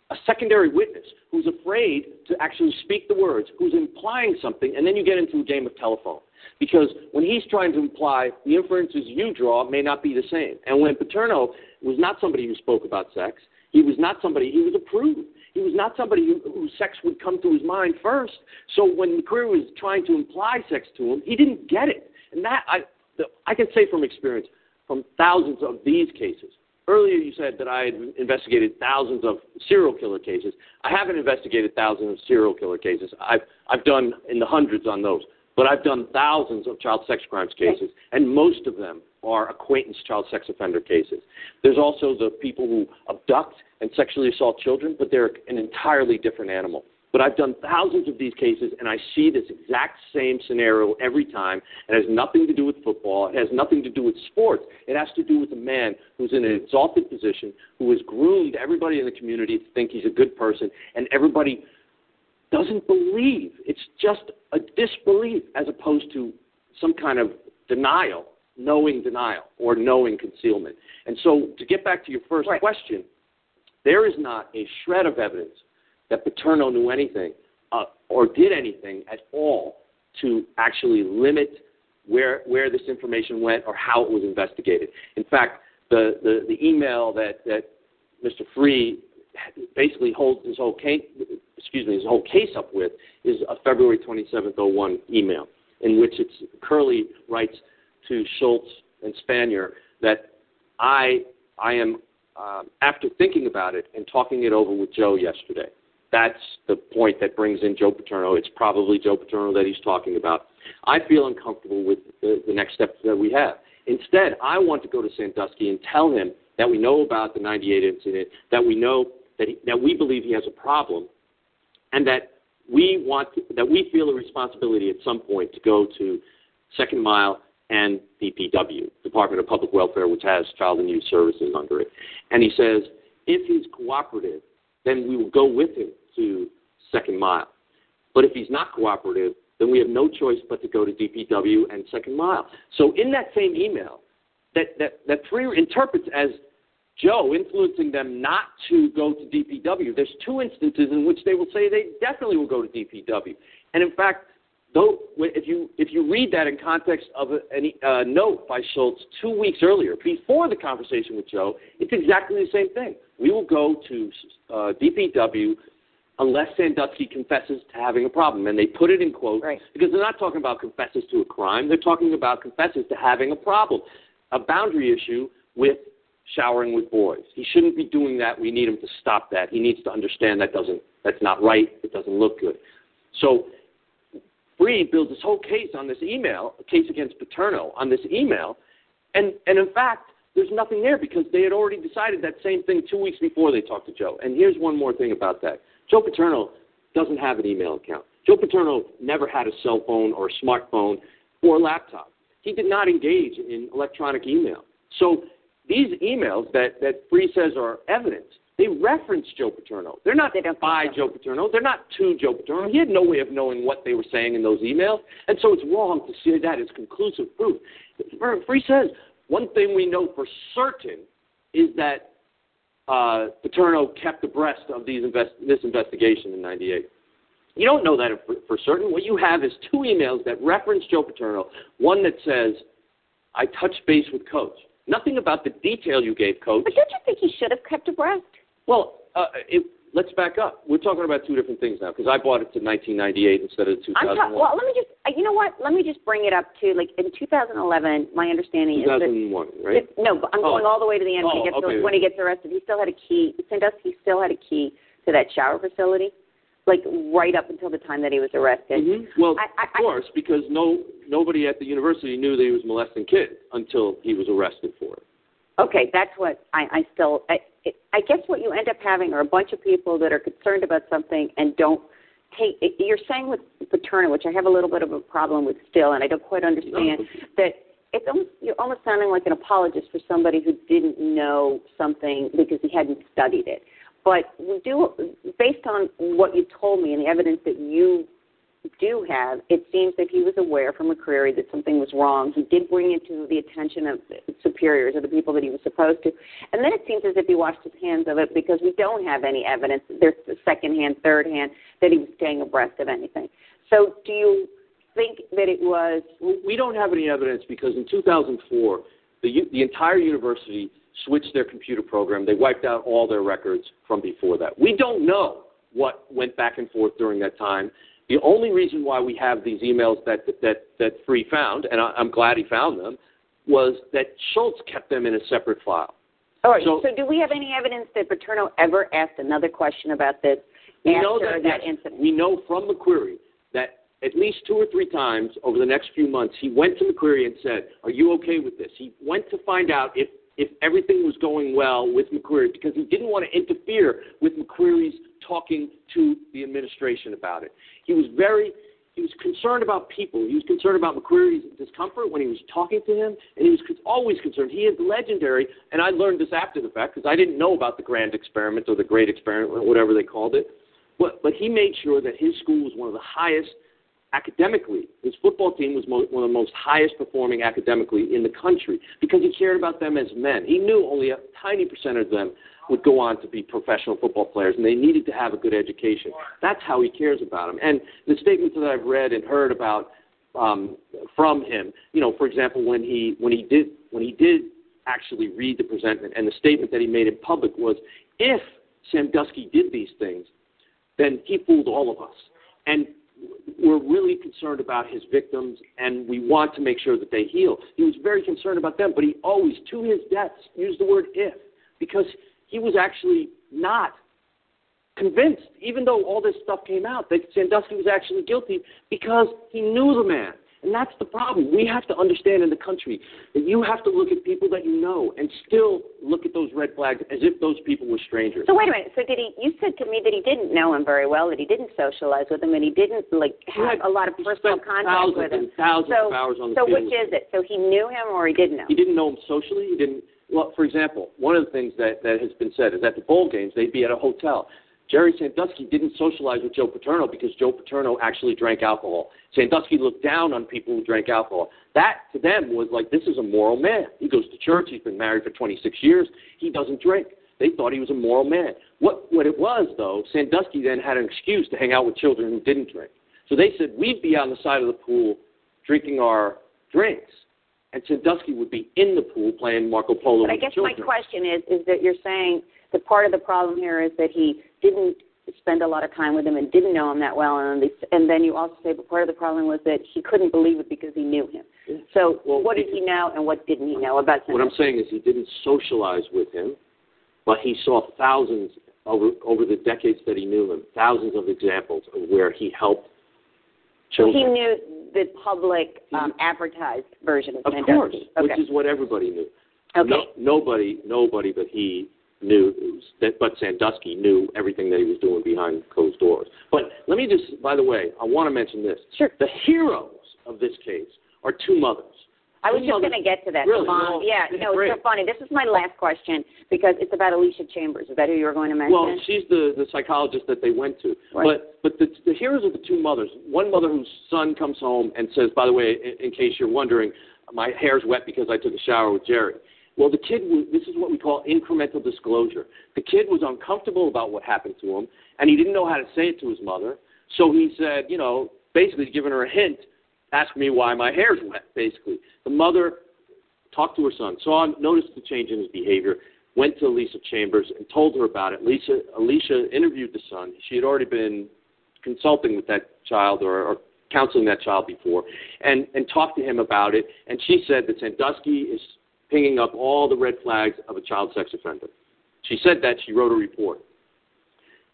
a secondary witness who's afraid to actually speak the words, who's implying something, and then you get into a game of telephone. Because when he's trying to imply the inferences you draw may not be the same. And when Paterno was not somebody who spoke about sex, he was not somebody, he was a prude. He was not somebody who, whose sex would come to his mind first. So when McQueary was trying to imply sex to him, he didn't get it. And that, I, the, I can say from experience, from thousands of these cases. Earlier, you said that I had investigated thousands of serial killer cases. I haven't investigated thousands of serial killer cases. I've, I've done in the hundreds on those. But I've done thousands of child sex crimes cases, and most of them are acquaintance child sex offender cases. There's also the people who abduct and sexually assault children, but they're an entirely different animal. But I've done thousands of these cases, and I see this exact same scenario every time. It has nothing to do with football. It has nothing to do with sports. It has to do with a man who's in an exalted position, who has groomed everybody in the community to think he's a good person, and everybody doesn't believe. It's just a disbelief as opposed to some kind of denial, knowing denial, or knowing concealment. And so, to get back to your first Right. question, there is not a shred of evidence that Paterno knew anything uh, or did anything at all to actually limit where where this information went or how it was investigated. In fact, the the, the email that that Mr. Freeh basically holds his whole case excuse me his whole case up with is a February 27th 01 email in which it's Curley writes to Schultz and Spanier that I I am um, after thinking about it and talking it over with Joe yesterday. That's the point that brings in Joe Paterno. It's probably Joe Paterno that he's talking about. I feel uncomfortable with the, the next steps that we have. Instead, I want to go to Sandusky and tell him that we know about the 98 incident, that we know that, he, that we believe he has a problem, and that we want to, that we feel a responsibility at some point to go to Second Mile and DPW, Department of Public Welfare, which has Child and Youth Services under it. And he says, if he's cooperative, then we will go with him to Second Mile. But if he's not cooperative, then we have no choice but to go to DPW and Second Mile. So in that same email, that, that, that Freeh interprets as Joe influencing them not to go to DPW, there's two instances in which they will say they definitely will go to DPW. And in fact, though, if you if you read that in context of a, a note by Schultz two weeks earlier, before the conversation with Joe, it's exactly the same thing. We will go to uh, DPW unless Sandusky confesses to having a problem, and they put it in quotes right. because they're not talking about confesses to a crime; they're talking about confesses to having a problem, a boundary issue with showering with boys. He shouldn't be doing that. We need him to stop that. He needs to understand that doesn't that's not right. It doesn't look good. So Freeh builds this whole case on this email, a case against Paterno on this email, and and in fact, there's nothing there because they had already decided that same thing two weeks before they talked to Joe. And here's one more thing about that: Joe Paterno doesn't have an email account. Joe Paterno never had a cell phone or a smartphone or a laptop. He did not engage in electronic email. So these emails that that Freeh says are evidence they reference Joe Paterno. They're not by Joe Paterno. They're not to Joe Paterno. He had no way of knowing what they were saying in those emails, and so it's wrong to see that as conclusive proof. Freeh says one thing we know for certain is that uh, Paterno kept abreast of these invest- this investigation in '98. You don't know that for, for certain. What you have is two emails that reference Joe Paterno. One that says, "I touched base with Coach." Nothing about the detail you gave, Coach. But don't you think he should have kept abreast? Well, uh, it, let's back up. We're talking about two different things now because I bought it to 1998 instead of 2001. I'm ta- well, let me just, uh, you know what? Let me just bring it up to like in 2011. My understanding is 2001, that right? no, but I'm going Oh. all the way to the end when he Oh, gets okay. when he gets arrested. He still had a key. Sandusky still had a key to that shower facility, like right up until the time that he was arrested. Mm-hmm. Well, I, I, of course, because no nobody at the university knew that he was molesting kids until he was arrested for it. Okay, that's what I, I still. I, I guess what you end up having are a bunch of people that are concerned about something and don't take. You're saying with Paterno, which I have a little bit of a problem with still, and I don't quite understand that it's almost you're almost sounding like an apologist for somebody who didn't know something because he hadn't studied it. But we do, based on what you told me and the evidence that you do have, it seems that he was aware from McQueary that something was wrong. He did bring it to the attention of superiors or the people that he was supposed to. And then it seems as if he washed his hands of it because we don't have any evidence, there's the second hand, third hand, that he was staying abreast of anything. So do you think that it was. We don't have any evidence because in 2004, the, the entire university switched their computer program. They wiped out all their records from before that. We don't know what went back and forth during that time. The only reason why we have these emails that that that Freeh found, and I, I'm glad he found them, was that Schultz kept them in a separate file. All right. So- So, do we have any evidence that Paterno ever asked another question about this We after know that, that yes, incident? we know from McQueary that at least two or three times over the next few months, he went to McQueary and said, "Are you okay with this?" He went to find out if if everything was going well with McQueary because he didn't want to interfere with McQueary's talking to the administration about it. He was very he was concerned about people. He was concerned about McQueary's discomfort when he was talking to him, and he was always concerned. He is legendary, and I learned this after the fact because I didn't know about the grand experiment or the great experiment, whatever they called it. But but he made sure that his school was one of the highest academically. His football team was mo- one of the most highest performing academically in the country because he cared about them as men. He knew only a tiny percent of them would go on to be professional football players, and they needed to have a good education. That's how he cares about them. And the statements that I've read and heard about um, from him, you know, for example, when he when he did when he did actually read the presentment, and the statement that he made in public was, if Sandusky did these things, then he fooled all of us. And we're really concerned about his victims, and we want to make sure that they heal. He was very concerned about them, but he always, to his deaths, used the word if, because he was actually not convinced, even though all this stuff came out, that Sandusky was actually guilty because he knew the man. And that's the problem. We have to understand in the country that you have to look at people that you know and still look at those red flags as if those people were strangers. So wait a minute. So did he? You said to me that he didn't know him very well, that he didn't socialize with him, and he didn't like have a lot of personal contact with him. and thousands so, of hours on the so which is it? So he knew him, or he didn't know? He didn't know him socially. He didn't. Well, for example, one of the things that, that has been said is at the bowl games they'd be at a hotel. Jerry Sandusky didn't socialize with Joe Paterno because Joe Paterno actually drank alcohol. Sandusky looked down on people who drank alcohol. That to them was like this is a moral man. He goes to church. He's been married for 26 years. He doesn't drink. They thought he was a moral man. What what it was though, Sandusky then had an excuse to hang out with children who didn't drink. So they said we'd be on the side of the pool drinking our drinks, and Sandusky would be in the pool playing Marco Polo But I guess my question is, is that you're saying that part of the problem here is that he didn't spend a lot of time with him and didn't know him that well, and they, and then you also say, but part of the problem was that he couldn't believe it because he knew him. So what did he know and what didn't he know about What I'm saying is he didn't socialize with him, but he saw thousands over over the decades that he knew him, thousands of examples of where he helped So children. he knew the public um, advertised version of, Of course, Okay. which is what everybody knew. Okay. No, nobody, nobody but he knew that. But Sandusky knew everything that he was doing behind closed doors. But let me just, by the way, I want to mention this. Sure. The heroes of this case are two mothers. I was Two just going to get to that. Really? Mom, No, yeah, it's no, great. it's so funny. This is my last question because it's about Alicia Chambers. Is that who you were going to mention? Well, she's the, the psychologist that they went to. Right. But but the, the heroes are the two mothers. One mother whose son comes home and says, by the way, in, in case you're wondering, my hair's wet because I took a shower with Jerry. Well, the kid, this is what we call incremental disclosure. The kid was uncomfortable about what happened to him, and he didn't know how to say it to his mother. So he said, you know, basically giving her a hint, ask me why my hair's wet, basically. The mother talked to her son, saw, noticed the change in his behavior, went to Alicia Chambers and told her about it. Alicia, Alicia interviewed the son. She had already been consulting with that child or, or counseling that child before, and, and talked to him about it. And she said that Sandusky is pinging up all the red flags of a child sex offender. She said that. She wrote a report.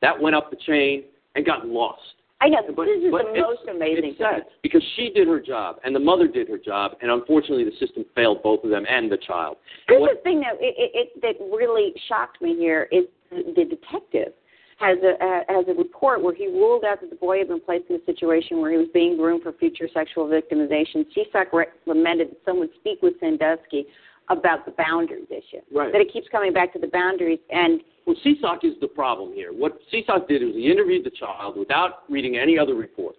That went up the chain and got lost. I know. But- this is but the most amazing It's sad thing. because she did her job and the mother did her job, and unfortunately the system failed both of them and the child. This What- is the thing that it, it, that really shocked me here is the detective has a uh, has a report where he ruled out that the boy had been placed in a situation where he was being groomed for future sexual victimization. Seasock recommended that someone speak with Sandusky about the boundaries issue. Right. That it keeps coming back to the boundaries and Well, Seasock is the problem here. What Seasock did was he interviewed the child without reading any other reports.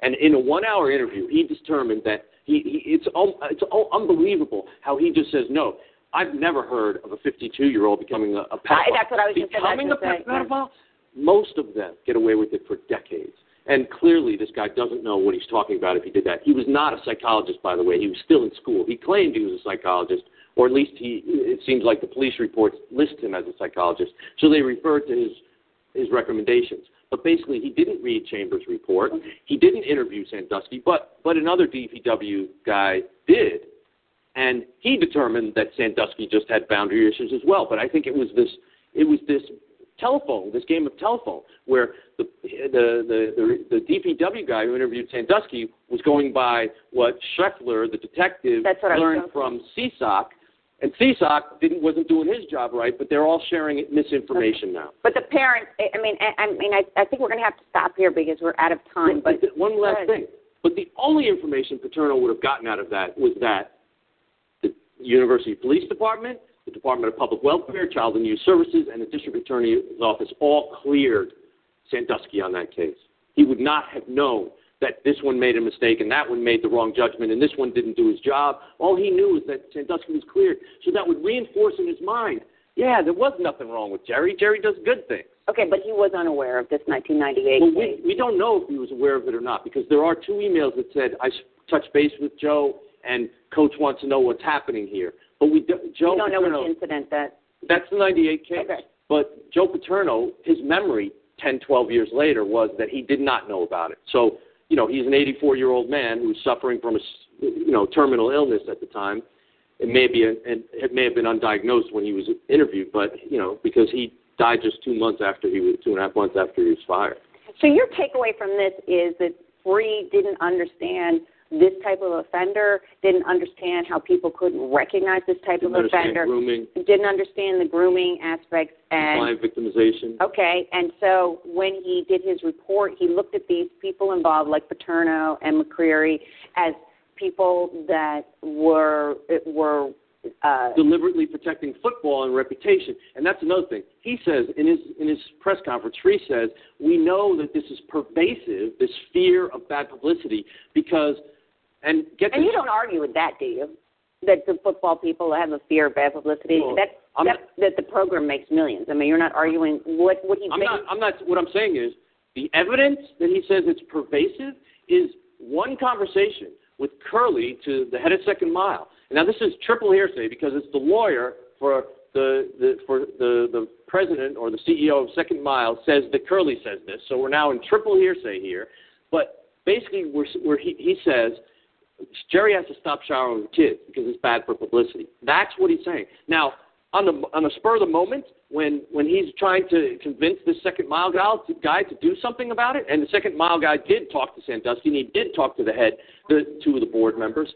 And in a one-hour interview, he determined that he, he it's it's un- unbelievable how he just says no. I've never heard of a 52-year-old becoming a, a pedophile. that's what I was just becoming to a pedophile. Most of them get away with it for decades. And clearly, this guy doesn't know what he's talking about if he did that. He was not a psychologist, by the way. He was still in school. He claimed he was a psychologist, or at least he. It seems like the police reports list him as a psychologist. So they refer to his his recommendations. But basically, he didn't read Chambers' report. He didn't interview Sandusky, but but another DPW guy did, and he determined that Sandusky just had boundary issues as well. But I think it was this it was this telephone, this game of telephone, where the the the, the, DPW guy who interviewed Sandusky was going by what Schreffler, the detective, learned from Seasock, and Seasock didn't wasn't doing his job right, but they're all sharing misinformation now. But the parents, I mean, I, I mean, I, I think we're going to have to stop here because we're out of time. But one last thing. But the only information Paterno would have gotten out of that was that the University Police Department, the Department of Public Welfare, Child and Youth Services, and the District Attorney's Office all cleared Sandusky on that case. He would not have known that this one made a mistake and that one made the wrong judgment and this one didn't do his job. All he knew was that Sandusky was cleared. So that would reinforce in his mind, yeah, there was nothing wrong with Jerry. Jerry does good things. Okay, but he was unaware of this 1998 Well, case. we, we don't know if he was aware of it or not because there are two emails that said, I touched base with Joe and coach wants to know what's happening here. But we do, Joe we don't know Paterno, which incident that. that's the 98 case. Okay. But Joe Paterno, his memory 10, 12 years later was that he did not know about it. So, you know, he's an 84 year old man who's suffering from a, you know, terminal illness at the time. It may be, an, and it may have been undiagnosed when he was interviewed, but you know, because he died just two months after he was two and a half months after he was fired. So your takeaway from this is that Freeh didn't understand this type of offender, didn't understand how people couldn't recognize this type Didn't of offender, grooming, didn't understand the grooming aspects, and client victimization. Okay, and so when he did his report, he looked at these people involved, like Paterno and McQueary, as people that were were uh, deliberately protecting football and reputation. And that's another thing. He says in his in his press conference, Freeh says, we know that this is pervasive, this fear of bad publicity, because and get and this, you don't argue with that, do you? That the football people have a fear of bad publicity. Well, that that, that the program makes millions. I mean, you're not arguing what what he. I'm not I'm not what I'm saying is the evidence that he says it's pervasive is one conversation with Curley to the head of Second Mile. Now this is triple hearsay because it's the lawyer for the, the for the the president or the CEO of Second Mile says that Curley says this. So we're now in triple hearsay here. But basically, we're, where he, he says Jerry has to stop showering with kids because it's bad for publicity. That's what he's saying. Now, on the on the spur of the moment, when when he's trying to convince the second mile guy, guy to do something about it, and the second mile guy did talk to Sandusky, and he did talk to the head, the two of the board members.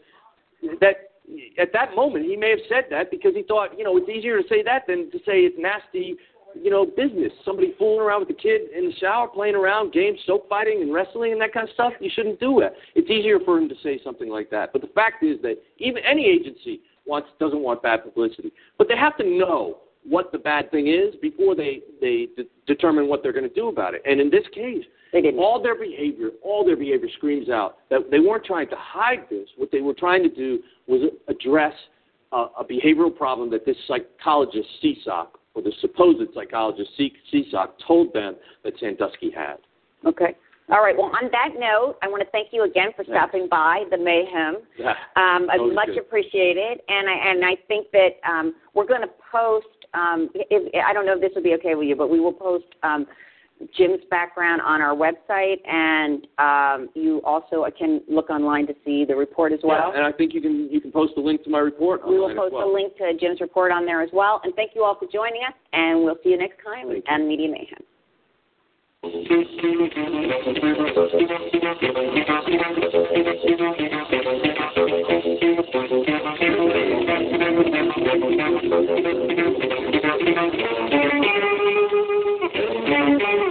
That at that moment he may have said that because he thought, you know, it's easier to say that than to say it's nasty, you know, business. Somebody fooling around with the kid in the shower, playing around, games, soap fighting, and wrestling and that kind of stuff. You shouldn't do it. It's easier for him to say something like that. But the fact is that even any agency wants doesn't want bad publicity, but they have to know what the bad thing is before they they de- determine what they're going to do about it. And in this case, all their behavior, all their behavior screams out that they weren't trying to hide this. What they were trying to do was address uh, a behavioral problem that this psychologist Seasock or the supposed psychologist Seasock told them that Sandusky had. Okay. All right. Well, on that note, I want to thank you again for stopping by the Mayhem. Yeah. Um, I much good. appreciated, and I and I think that um, we're going to post. Um, if, I don't know if this will be okay with you, but we will post um, Jim's background on our website, and um, you also can look online to see the report as well. Yeah, and I think you can you can post a link to my report. We will post well. a link to Jim's report on there as well. And thank you all for joining us, and we'll see you next time on Media Mayhem. Thank you.